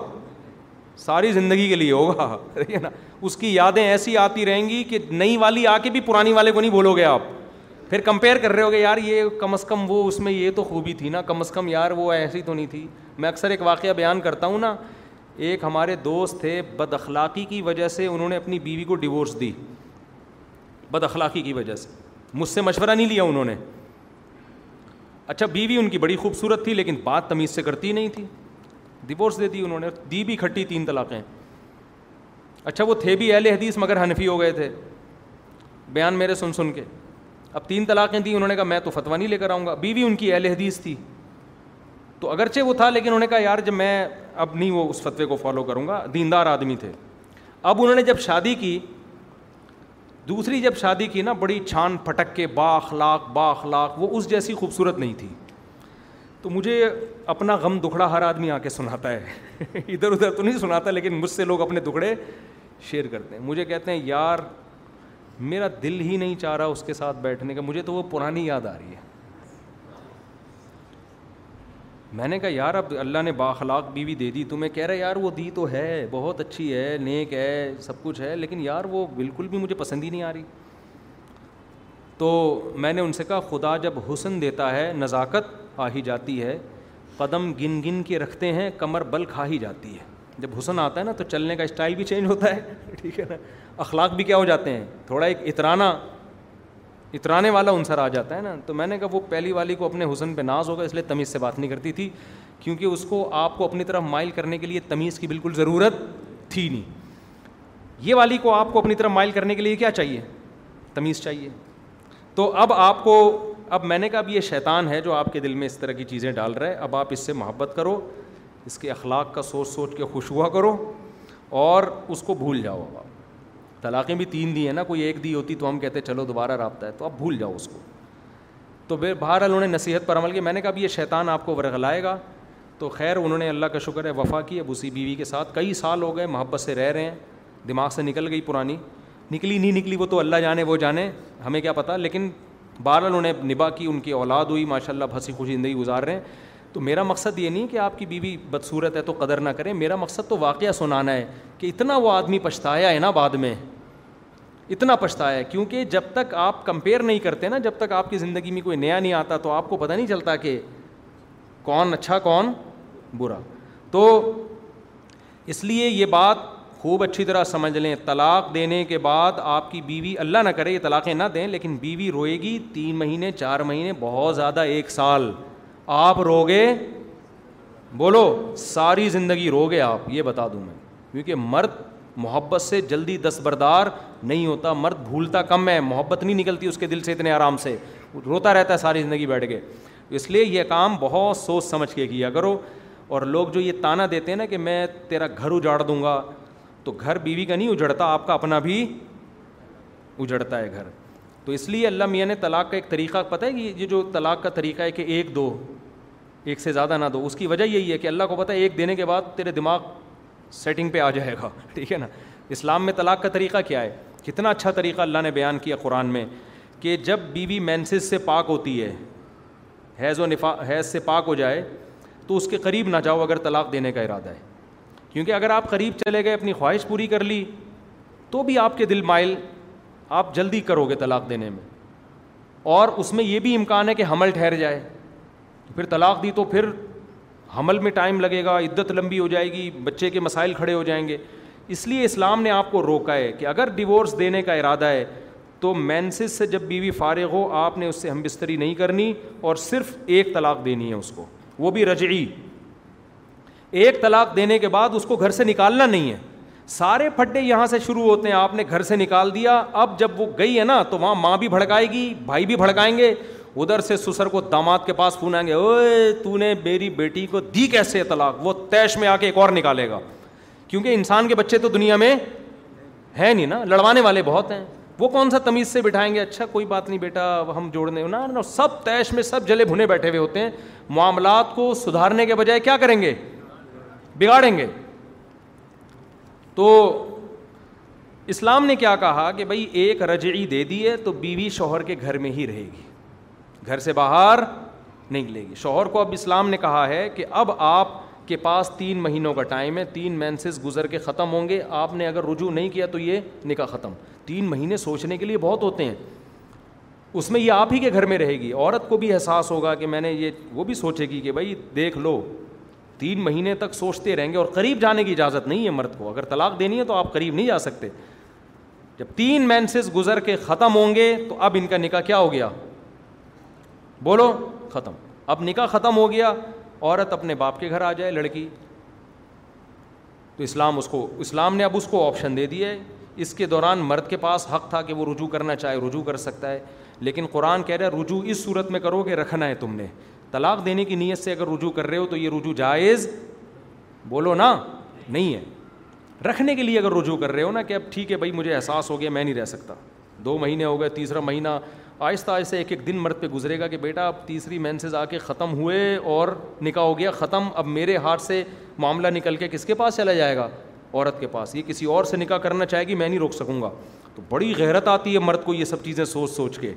ساری زندگی کے لیے ہوگا (laughs) نا اس کی یادیں ایسی آتی رہیں گی کہ نئی والی آ کے بھی پرانی والے کو نہیں بولو گے آپ پھر کمپیئر کر رہے ہو گے یار یہ کم از کم وہ اس میں یہ تو خوبی تھی نا کم از کم یار وہ ایسی تو نہیں تھی میں اکثر ایک واقعہ بیان کرتا ہوں نا ایک ہمارے دوست تھے بد اخلاقی کی وجہ سے انہوں نے اپنی بیوی کو ڈیورس دی بد اخلاقی کی وجہ سے مجھ سے مشورہ نہیں لیا انہوں نے اچھا بیوی ان کی بڑی خوبصورت تھی لیکن بات تمیز سے کرتی نہیں تھی ڈیورس دے دی انہوں نے دی بھی کھٹی تین طلاقیں اچھا وہ تھے بھی اہل حدیث مگر حنفی ہو گئے تھے بیان میرے سن سن کے اب تین طلاقیں دی انہوں نے کہا میں تو نہیں لے کر آؤں گا بیوی ان کی اہل حدیث تھی تو اگرچہ وہ تھا لیکن انہوں نے کہا یار جب میں اب نہیں وہ اس فتوے کو فالو کروں گا دیندار آدمی تھے اب انہوں نے جب شادی کی دوسری جب شادی کی نا بڑی چھان پھٹک کے با اخلاق با اخلاق وہ اس جیسی خوبصورت نہیں تھی تو مجھے اپنا غم دکھڑا ہر آدمی آ کے سناتا ہے (laughs) ادھر ادھر تو نہیں سناتا لیکن مجھ سے لوگ اپنے دکھڑے شیئر کرتے ہیں مجھے کہتے ہیں یار میرا دل ہی نہیں چاہ رہا اس کے ساتھ بیٹھنے کا مجھے تو وہ پرانی یاد آ رہی ہے میں نے کہا یار اب اللہ نے باخلاق بیوی دے دی تو میں کہہ رہا یار وہ دی تو ہے بہت اچھی ہے نیک ہے سب کچھ ہے لیکن یار وہ بالکل بھی مجھے پسند ہی نہیں آ رہی تو میں نے ان سے کہا خدا جب حسن دیتا ہے نزاکت آ ہی جاتی ہے قدم گن گن کے رکھتے ہیں کمر بل کھا ہی جاتی ہے جب حسن آتا ہے نا تو چلنے کا اسٹائل بھی چینج ہوتا ہے (laughs) ٹھیک ہے نا اخلاق بھی کیا ہو جاتے ہیں تھوڑا ایک اطرانہ اترانے والا عنصر آ جاتا ہے نا تو میں نے کہا وہ پہلی والی کو اپنے حسن پہ ناز ہوگا اس لیے تمیز سے بات نہیں کرتی تھی کیونکہ اس کو آپ کو اپنی طرف مائل کرنے کے لیے تمیز کی بالکل ضرورت تھی نہیں یہ والی کو آپ کو اپنی طرف مائل کرنے کے لیے کیا چاہیے تمیز چاہیے تو اب آپ کو اب میں نے کہا اب یہ شیطان ہے جو آپ کے دل میں اس طرح کی چیزیں ڈال رہا ہے اب آپ اس سے محبت کرو اس کے اخلاق کا سوچ سوچ کے خوش ہوا کرو اور اس کو بھول جاؤ اب طلاقیں بھی تین دی ہیں نا کوئی ایک دی ہوتی تو ہم کہتے چلو دوبارہ رابطہ ہے تو آپ بھول جاؤ اس کو تو بے بہر انہوں نے نصیحت پر عمل کیا میں نے کہا اب یہ شیطان آپ کو ورغلائے گا تو خیر انہوں نے اللہ کا شکر ہے وفا کی اب اسی بیوی کے ساتھ کئی سال ہو گئے محبت سے رہ رہے ہیں دماغ سے نکل گئی پرانی نکلی نہیں نکلی وہ تو اللہ جانے وہ جانے ہمیں کیا پتہ لیکن بہرحال انہوں نے نبھا کی ان کی اولاد ہوئی ماشاء اللہ پھنسی خوشی زندگی گزار رہے ہیں تو میرا مقصد یہ نہیں کہ آپ کی بیوی بدصورت ہے تو قدر نہ کریں میرا مقصد تو واقعہ سنانا ہے کہ اتنا وہ آدمی پچھتایا ہے نا بعد میں اتنا پچھتایا ہے کیونکہ جب تک آپ کمپیئر نہیں کرتے نا جب تک آپ کی زندگی میں کوئی نیا نہیں آتا تو آپ کو پتہ نہیں چلتا کہ کون اچھا کون برا تو اس لیے یہ بات خوب اچھی طرح سمجھ لیں طلاق دینے کے بعد آپ کی بیوی اللہ نہ کرے یہ طلاقیں نہ دیں لیکن بیوی روئے گی تین مہینے چار مہینے بہت زیادہ ایک سال آپ رو گے بولو ساری زندگی رو گے آپ یہ بتا دوں میں کیونکہ مرد محبت سے جلدی دستبردار نہیں ہوتا مرد بھولتا کم ہے محبت نہیں نکلتی اس کے دل سے اتنے آرام سے روتا رہتا ہے ساری زندگی بیٹھ کے اس لیے یہ کام بہت سوچ سمجھ کے کیا کرو اور لوگ جو یہ تانا دیتے ہیں نا کہ میں تیرا گھر اجاڑ دوں گا تو گھر بیوی کا نہیں اجڑتا آپ کا اپنا بھی اجڑتا ہے گھر تو اس لیے اللہ میاں نے طلاق کا ایک طریقہ پتہ ہے کہ یہ جو طلاق کا طریقہ ہے کہ ایک دو ایک سے زیادہ نہ دو اس کی وجہ یہی ہے کہ اللہ کو پتہ ہے ایک دینے کے بعد تیرے دماغ سیٹنگ پہ آ جائے گا (laughs) ٹھیک ہے نا اسلام میں طلاق کا طریقہ کیا ہے کتنا اچھا طریقہ اللہ نے بیان کیا قرآن میں کہ جب بی بی مینسز سے پاک ہوتی ہے حیض و نفا حیض سے پاک ہو جائے تو اس کے قریب نہ جاؤ اگر طلاق دینے کا ارادہ ہے کیونکہ اگر آپ قریب چلے گئے اپنی خواہش پوری کر لی تو بھی آپ کے دل مائل آپ جلدی کرو گے طلاق دینے میں اور اس میں یہ بھی امکان ہے کہ حمل ٹھہر جائے پھر طلاق دی تو پھر حمل میں ٹائم لگے گا عدت لمبی ہو جائے گی بچے کے مسائل کھڑے ہو جائیں گے اس لیے اسلام نے آپ کو روکا ہے کہ اگر ڈیورس دینے کا ارادہ ہے تو مینسس سے جب بیوی فارغ ہو آپ نے اس سے ہم بستری نہیں کرنی اور صرف ایک طلاق دینی ہے اس کو وہ بھی رجعی ایک طلاق دینے کے بعد اس کو گھر سے نکالنا نہیں ہے سارے پھٹے یہاں سے شروع ہوتے ہیں آپ نے گھر سے نکال دیا اب جب وہ گئی ہے نا تو وہاں ماں بھی بھڑکائے گی بھائی بھی بھڑکائیں گے ادھر سے سسر کو داماد کے پاس فون آئیں گے اوے تو نے میری بیٹی کو دی کیسے طلاق وہ تیش میں آ کے ایک اور نکالے گا کیونکہ انسان کے بچے تو دنیا میں ہیں نہیں نا لڑوانے والے بہت ہیں وہ کون سا تمیز سے بٹھائیں گے اچھا کوئی بات نہیں بیٹا ہم جوڑنے نا نا سب تیش میں سب جلے بھنے بیٹھے ہوئے ہوتے ہیں معاملات کو سدھارنے کے بجائے کیا کریں گے بگاڑیں گے تو اسلام نے کیا کہا کہ بھائی ایک رجعی دے دی ہے تو بیوی شوہر کے گھر میں ہی رہے گی گھر سے باہر نہیں نکلے گی شوہر کو اب اسلام نے کہا ہے کہ اب آپ کے پاس تین مہینوں کا ٹائم ہے تین مینسز گزر کے ختم ہوں گے آپ نے اگر رجوع نہیں کیا تو یہ نکاح ختم تین مہینے سوچنے کے لیے بہت ہوتے ہیں اس میں یہ آپ ہی کے گھر میں رہے گی عورت کو بھی احساس ہوگا کہ میں نے یہ وہ بھی سوچے گی کہ بھائی دیکھ لو تین مہینے تک سوچتے رہیں گے اور قریب جانے کی اجازت نہیں ہے مرد کو اگر طلاق دینی ہے تو آپ قریب نہیں جا سکتے جب تین مینسز گزر کے ختم ہوں گے تو اب ان کا نکاح کیا ہو گیا بولو ختم اب نکاح ختم ہو گیا عورت اپنے باپ کے گھر آ جائے لڑکی تو اسلام اس کو اسلام نے اب اس کو آپشن دے دیا اس کے دوران مرد کے پاس حق تھا کہ وہ رجوع کرنا چاہے رجوع کر سکتا ہے لیکن قرآن کہہ رہا ہے رجوع اس صورت میں کرو کہ رکھنا ہے تم نے طلاق دینے کی نیت سے اگر رجوع کر رہے ہو تو یہ رجوع جائز بولو نا نہیں ہے رکھنے کے لیے اگر رجوع کر رہے ہو نا کہ اب ٹھیک ہے بھائی مجھے احساس ہو گیا میں نہیں رہ سکتا دو مہینے ہو گئے تیسرا مہینہ آہستہ آہستہ ایک ایک دن مرد پہ گزرے گا کہ بیٹا اب تیسری مینسز آ کے ختم ہوئے اور نکاح ہو گیا ختم اب میرے ہاتھ سے معاملہ نکل کے کس کے پاس چلا جائے گا عورت کے پاس یہ کسی اور سے نکاح کرنا چاہے گی میں نہیں روک سکوں گا تو بڑی غیرت آتی ہے مرد کو یہ سب چیزیں سوچ سوچ کے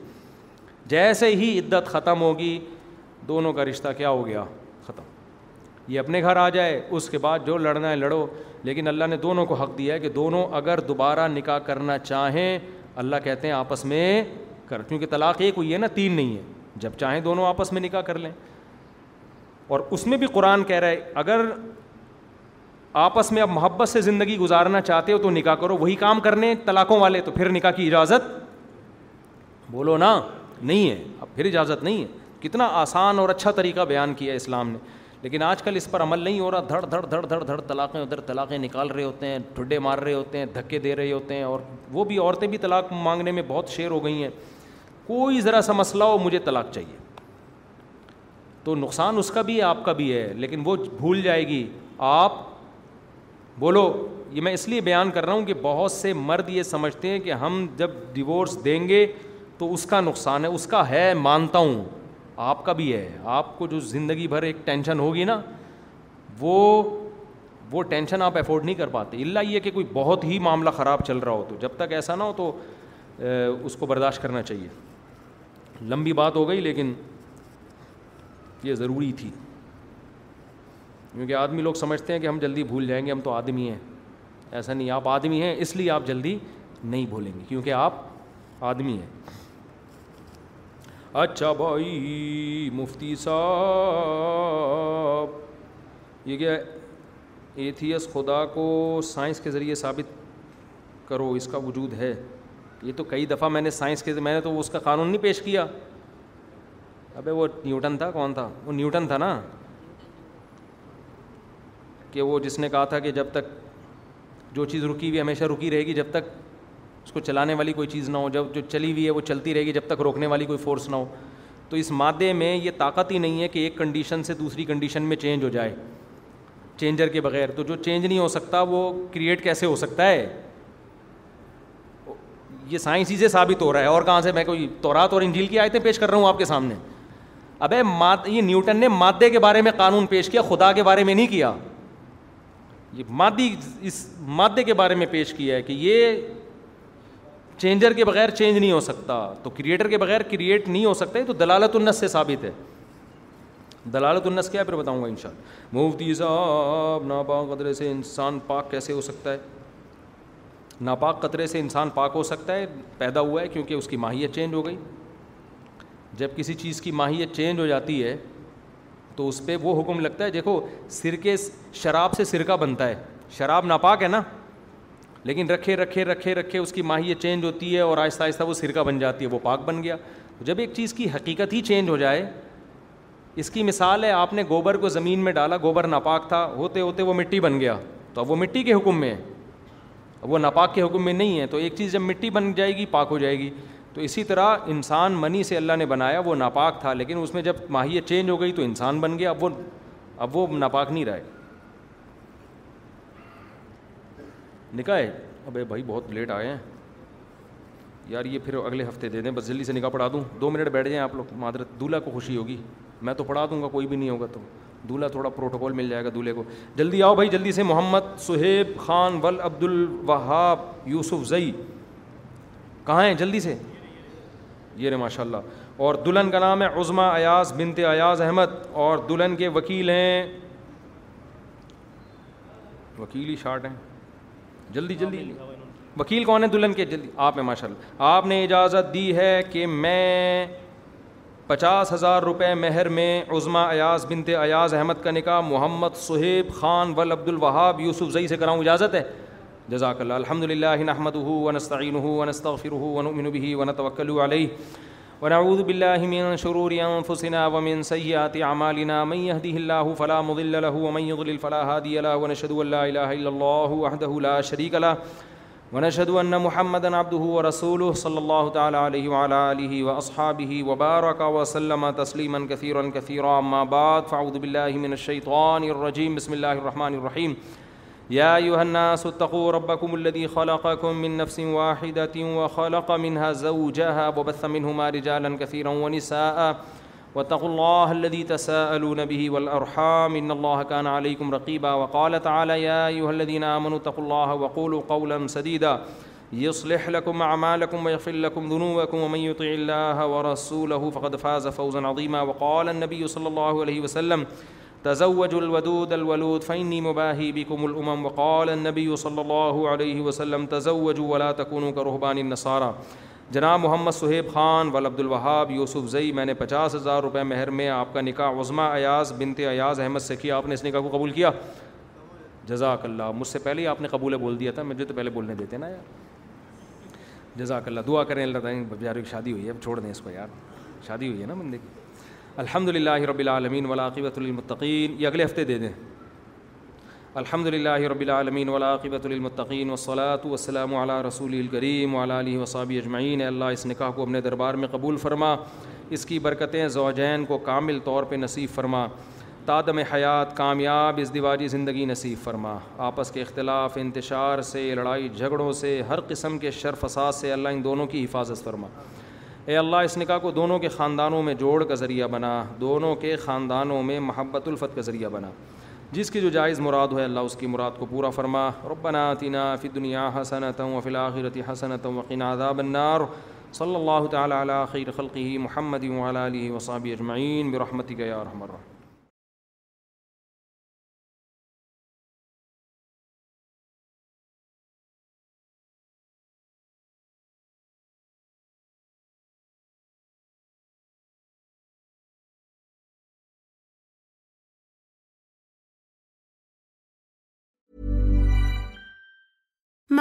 جیسے ہی عدت ختم ہوگی دونوں کا رشتہ کیا ہو گیا ختم یہ اپنے گھر آ جائے اس کے بعد جو لڑنا ہے لڑو لیکن اللہ نے دونوں کو حق دیا ہے کہ دونوں اگر دوبارہ نکاح کرنا چاہیں اللہ کہتے ہیں آپس میں کر کیونکہ طلاق ایک ہوئی ہے نا تین نہیں ہے جب چاہیں دونوں آپس میں نکاح کر لیں اور اس میں بھی قرآن کہہ رہا ہے اگر آپس میں اب محبت سے زندگی گزارنا چاہتے ہو تو نکاح کرو وہی کام کرنے طلاقوں والے تو پھر نکاح کی اجازت بولو نا نہیں ہے اب پھر اجازت نہیں ہے کتنا آسان اور اچھا طریقہ بیان کیا اسلام نے لیکن آج کل اس پر عمل نہیں ہو رہا دھڑ دھڑ دھڑ دھڑ دھڑ طلاقیں ادھر طلاقیں نکال رہے ہوتے ہیں ٹھڈے مار رہے ہوتے ہیں دھکے دے رہے ہوتے ہیں اور وہ بھی عورتیں بھی طلاق مانگنے میں بہت شیر ہو گئی ہیں کوئی ذرا سا مسئلہ ہو مجھے طلاق چاہیے تو نقصان اس کا بھی ہے آپ کا بھی ہے لیکن وہ بھول جائے گی آپ بولو یہ میں اس لیے بیان کر رہا ہوں کہ بہت سے مرد یہ سمجھتے ہیں کہ ہم جب ڈیورس دیں گے تو اس کا نقصان ہے اس کا ہے مانتا ہوں آپ کا بھی ہے آپ کو جو زندگی بھر ایک ٹینشن ہوگی نا وہ وہ ٹینشن آپ افورڈ نہیں کر پاتے اللہ یہ کہ کوئی بہت ہی معاملہ خراب چل رہا ہو تو جب تک ایسا نہ ہو تو اس کو برداشت کرنا چاہیے لمبی بات ہو گئی لیکن یہ ضروری تھی کیونکہ آدمی لوگ سمجھتے ہیں کہ ہم جلدی بھول جائیں گے ہم تو آدمی ہیں ایسا نہیں آپ آدمی ہیں اس لیے آپ جلدی نہیں بھولیں گے کیونکہ آپ آدمی ہیں اچھا بھائی مفتی صاحب یہ کیا ایتھیس خدا کو سائنس کے ذریعے ثابت کرو اس کا وجود ہے یہ تو کئی دفعہ میں نے سائنس کے میں نے تو اس کا قانون نہیں پیش کیا ابے وہ نیوٹن تھا کون تھا وہ نیوٹن تھا نا کہ وہ جس نے کہا تھا کہ جب تک جو چیز رکی ہوئی ہمیشہ رکی رہے گی جب تک اس کو چلانے والی کوئی چیز نہ ہو جب جو چلی ہوئی ہے وہ چلتی رہے گی جب تک روکنے والی کوئی فورس نہ ہو تو اس مادے میں یہ طاقت ہی نہیں ہے کہ ایک کنڈیشن سے دوسری کنڈیشن میں چینج ہو جائے چینجر کے بغیر تو جو چینج نہیں ہو سکتا وہ کریٹ کیسے ہو سکتا ہے یہ سائنسی سے ثابت ہو رہا ہے اور کہاں سے میں کوئی تورات اور انجیل کی آیتیں پیش کر رہا ہوں آپ کے سامنے ابے یہ نیوٹن نے مادے کے بارے میں قانون پیش کیا خدا کے بارے میں نہیں کیا یہ مادی اس مادے کے بارے میں پیش کیا ہے کہ یہ چینجر کے بغیر چینج نہیں ہو سکتا تو کریٹر کے بغیر کریٹ نہیں ہو سکتا ہے تو دلالت النس سے ثابت ہے دلالت النس کیا ہے پھر بتاؤں گا ان شاء اللہ مفتی صاحب ناپاک قطرے سے انسان پاک کیسے ہو سکتا ہے ناپاک قطرے سے انسان پاک ہو سکتا ہے پیدا ہوا ہے کیونکہ اس کی ماہیت چینج ہو گئی جب کسی چیز کی ماہیت چینج ہو جاتی ہے تو اس پہ وہ حکم لگتا ہے دیکھو سرکے شراب سے سرکہ بنتا ہے شراب ناپاک ہے نا لیکن رکھے رکھے رکھے رکھے اس کی ماہیت چینج ہوتی ہے اور آہستہ آہستہ وہ سرکہ بن جاتی ہے وہ پاک بن گیا جب ایک چیز کی حقیقت ہی چینج ہو جائے اس کی مثال ہے آپ نے گوبر کو زمین میں ڈالا گوبر ناپاک تھا ہوتے ہوتے وہ مٹی بن گیا تو اب وہ مٹی کے حکم میں ہے اب وہ ناپاک کے حکم میں نہیں ہے تو ایک چیز جب مٹی بن جائے گی پاک ہو جائے گی تو اسی طرح انسان منی سے اللہ نے بنایا وہ ناپاک تھا لیکن اس میں جب ماہیت چینج ہو گئی تو انسان بن گیا اب وہ اب وہ ناپاک نہیں رہے نکاح ہے ابھی بھائی بہت لیٹ آئے ہیں یار یہ پھر اگلے ہفتے دے دیں بس جلدی سے نکاح پڑھا دوں دو منٹ بیٹھ جائیں آپ لوگ معذرت دولہا کو خوشی ہوگی میں تو پڑھا دوں گا کوئی بھی نہیں ہوگا تو دولہا تھوڑا پروٹوکول مل جائے گا دولہے کو جلدی آؤ بھائی جلدی سے محمد سہیب خان ول عبد الوہاب یوسف زئی کہاں ہیں جلدی سے یہ رہے ماشاء اللہ اور دلہن کا نام ہے عظمہ ایاز بنت ایاز احمد اور دلہن کے وکیل ہیں وکیل ہی شارٹ ہیں جلدی جلدی وکیل کون ہے دلہن کے جلدی آپ ہیں ماشاء اللہ آپ نے اجازت دی ہے کہ میں پچاس ہزار روپے مہر میں عظمہ ایاز بنت ایاز احمد کا نکاح محمد صہیب خان ول عبد الوہاب یوسف زئی سے کراؤں اجازت ہے جزاک اللہ الحمد للہ نحمد ہُوستعین ہوں بحی ون توکل علیہ ونعوذ بالله بالله من من من شرور أنفسنا ومن ومن سيئات أعمالنا يهده الله الله الله الله فلا فلا مضل له له له يضلل هادي ونشهد ونشهد أن أن لا لا إله إلا وحده شريك محمدا عبده ورسوله صلى تعالى عليه وعلى آله وأصحابه وبارك وسلم تسليما كثيرا كثيرا بعد فأعوذ الشيطان الرجيم بسم رحمٰن الرحيم يا أيها الناس اتقوا ربكم الذي خلقكم من نفس واحدة وخلق منها زوجها وبث منهما رجالا كثيرا ونساء واتقوا الله الذي تساءلون به والأرحام إن الله كان عليكم رقيبا وقال تعالى يا أيها الذين آمنوا اتقوا الله وقولوا قولا سديدا يصلح لكم أعمالكم ويغفر لكم ذنوبكم ومن يطع الله ورسوله فقد فاز فوزا عظيما وقال النبي صلى الله عليه وسلم تزوج الودود الولود فإني مباهي بكم الأمم وقال النبي صلى اللہ علیہ وسلم ولا تكونوا كرهبان النصارى جناب محمد صہیب خان ولابد الوہاب یوسف زئی میں نے پچاس ہزار روپے مہر میں آپ کا نکاح عظمہ ایاز بنت ایاز احمد سے کیا آپ نے اس نکاح کو قبول کیا جزاک اللہ مجھ سے پہلے ہی آپ نے قبول بول دیا تھا مجھے تو پہلے بولنے دیتے نا یار جزاک اللہ دعا کریں اللہ تعالیٰ کی شادی ہوئی ہے اب چھوڑ دیں اس کو یار شادی ہوئی ہے نا بندے کی الحمد للہ العالمین ولاقبۃ المطقین یہ اگلے ہفتے دے دیں الحمد للہ رب العالمین ولاقبۃ للمتقین وصلاۃ وسلم علیٰ رسول الکریم اعلیٰ علیہ وصاب اجمعین اللہ اس نکاح کو اپنے دربار میں قبول فرما اس کی برکتیں زوجین کو کامل طور پہ نصیب فرما تادم حیات کامیاب اس دیواجی زندگی نصیب فرما آپس کے اختلاف انتشار سے لڑائی جھگڑوں سے ہر قسم کے شرف فساد سے اللہ ان دونوں کی حفاظت فرما اے اللہ اس نکاح کو دونوں کے خاندانوں میں جوڑ کا ذریعہ بنا دونوں کے خاندانوں میں محبت الفت کا ذریعہ بنا جس کی جو جائز مراد ہے اللہ اس کی مراد کو پورا فرما ربن تینا دنیا حسنت و فلاخیرتی حسنت وقین النار صلی اللہ تعالیٰ علی خیر خلقی محمد ولا علی وصابی اجمعین برحمتی ارحم الراحمین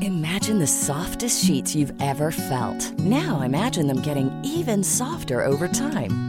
Imagine the softest sheets you've ever felt. Now imagine them getting even softer over time.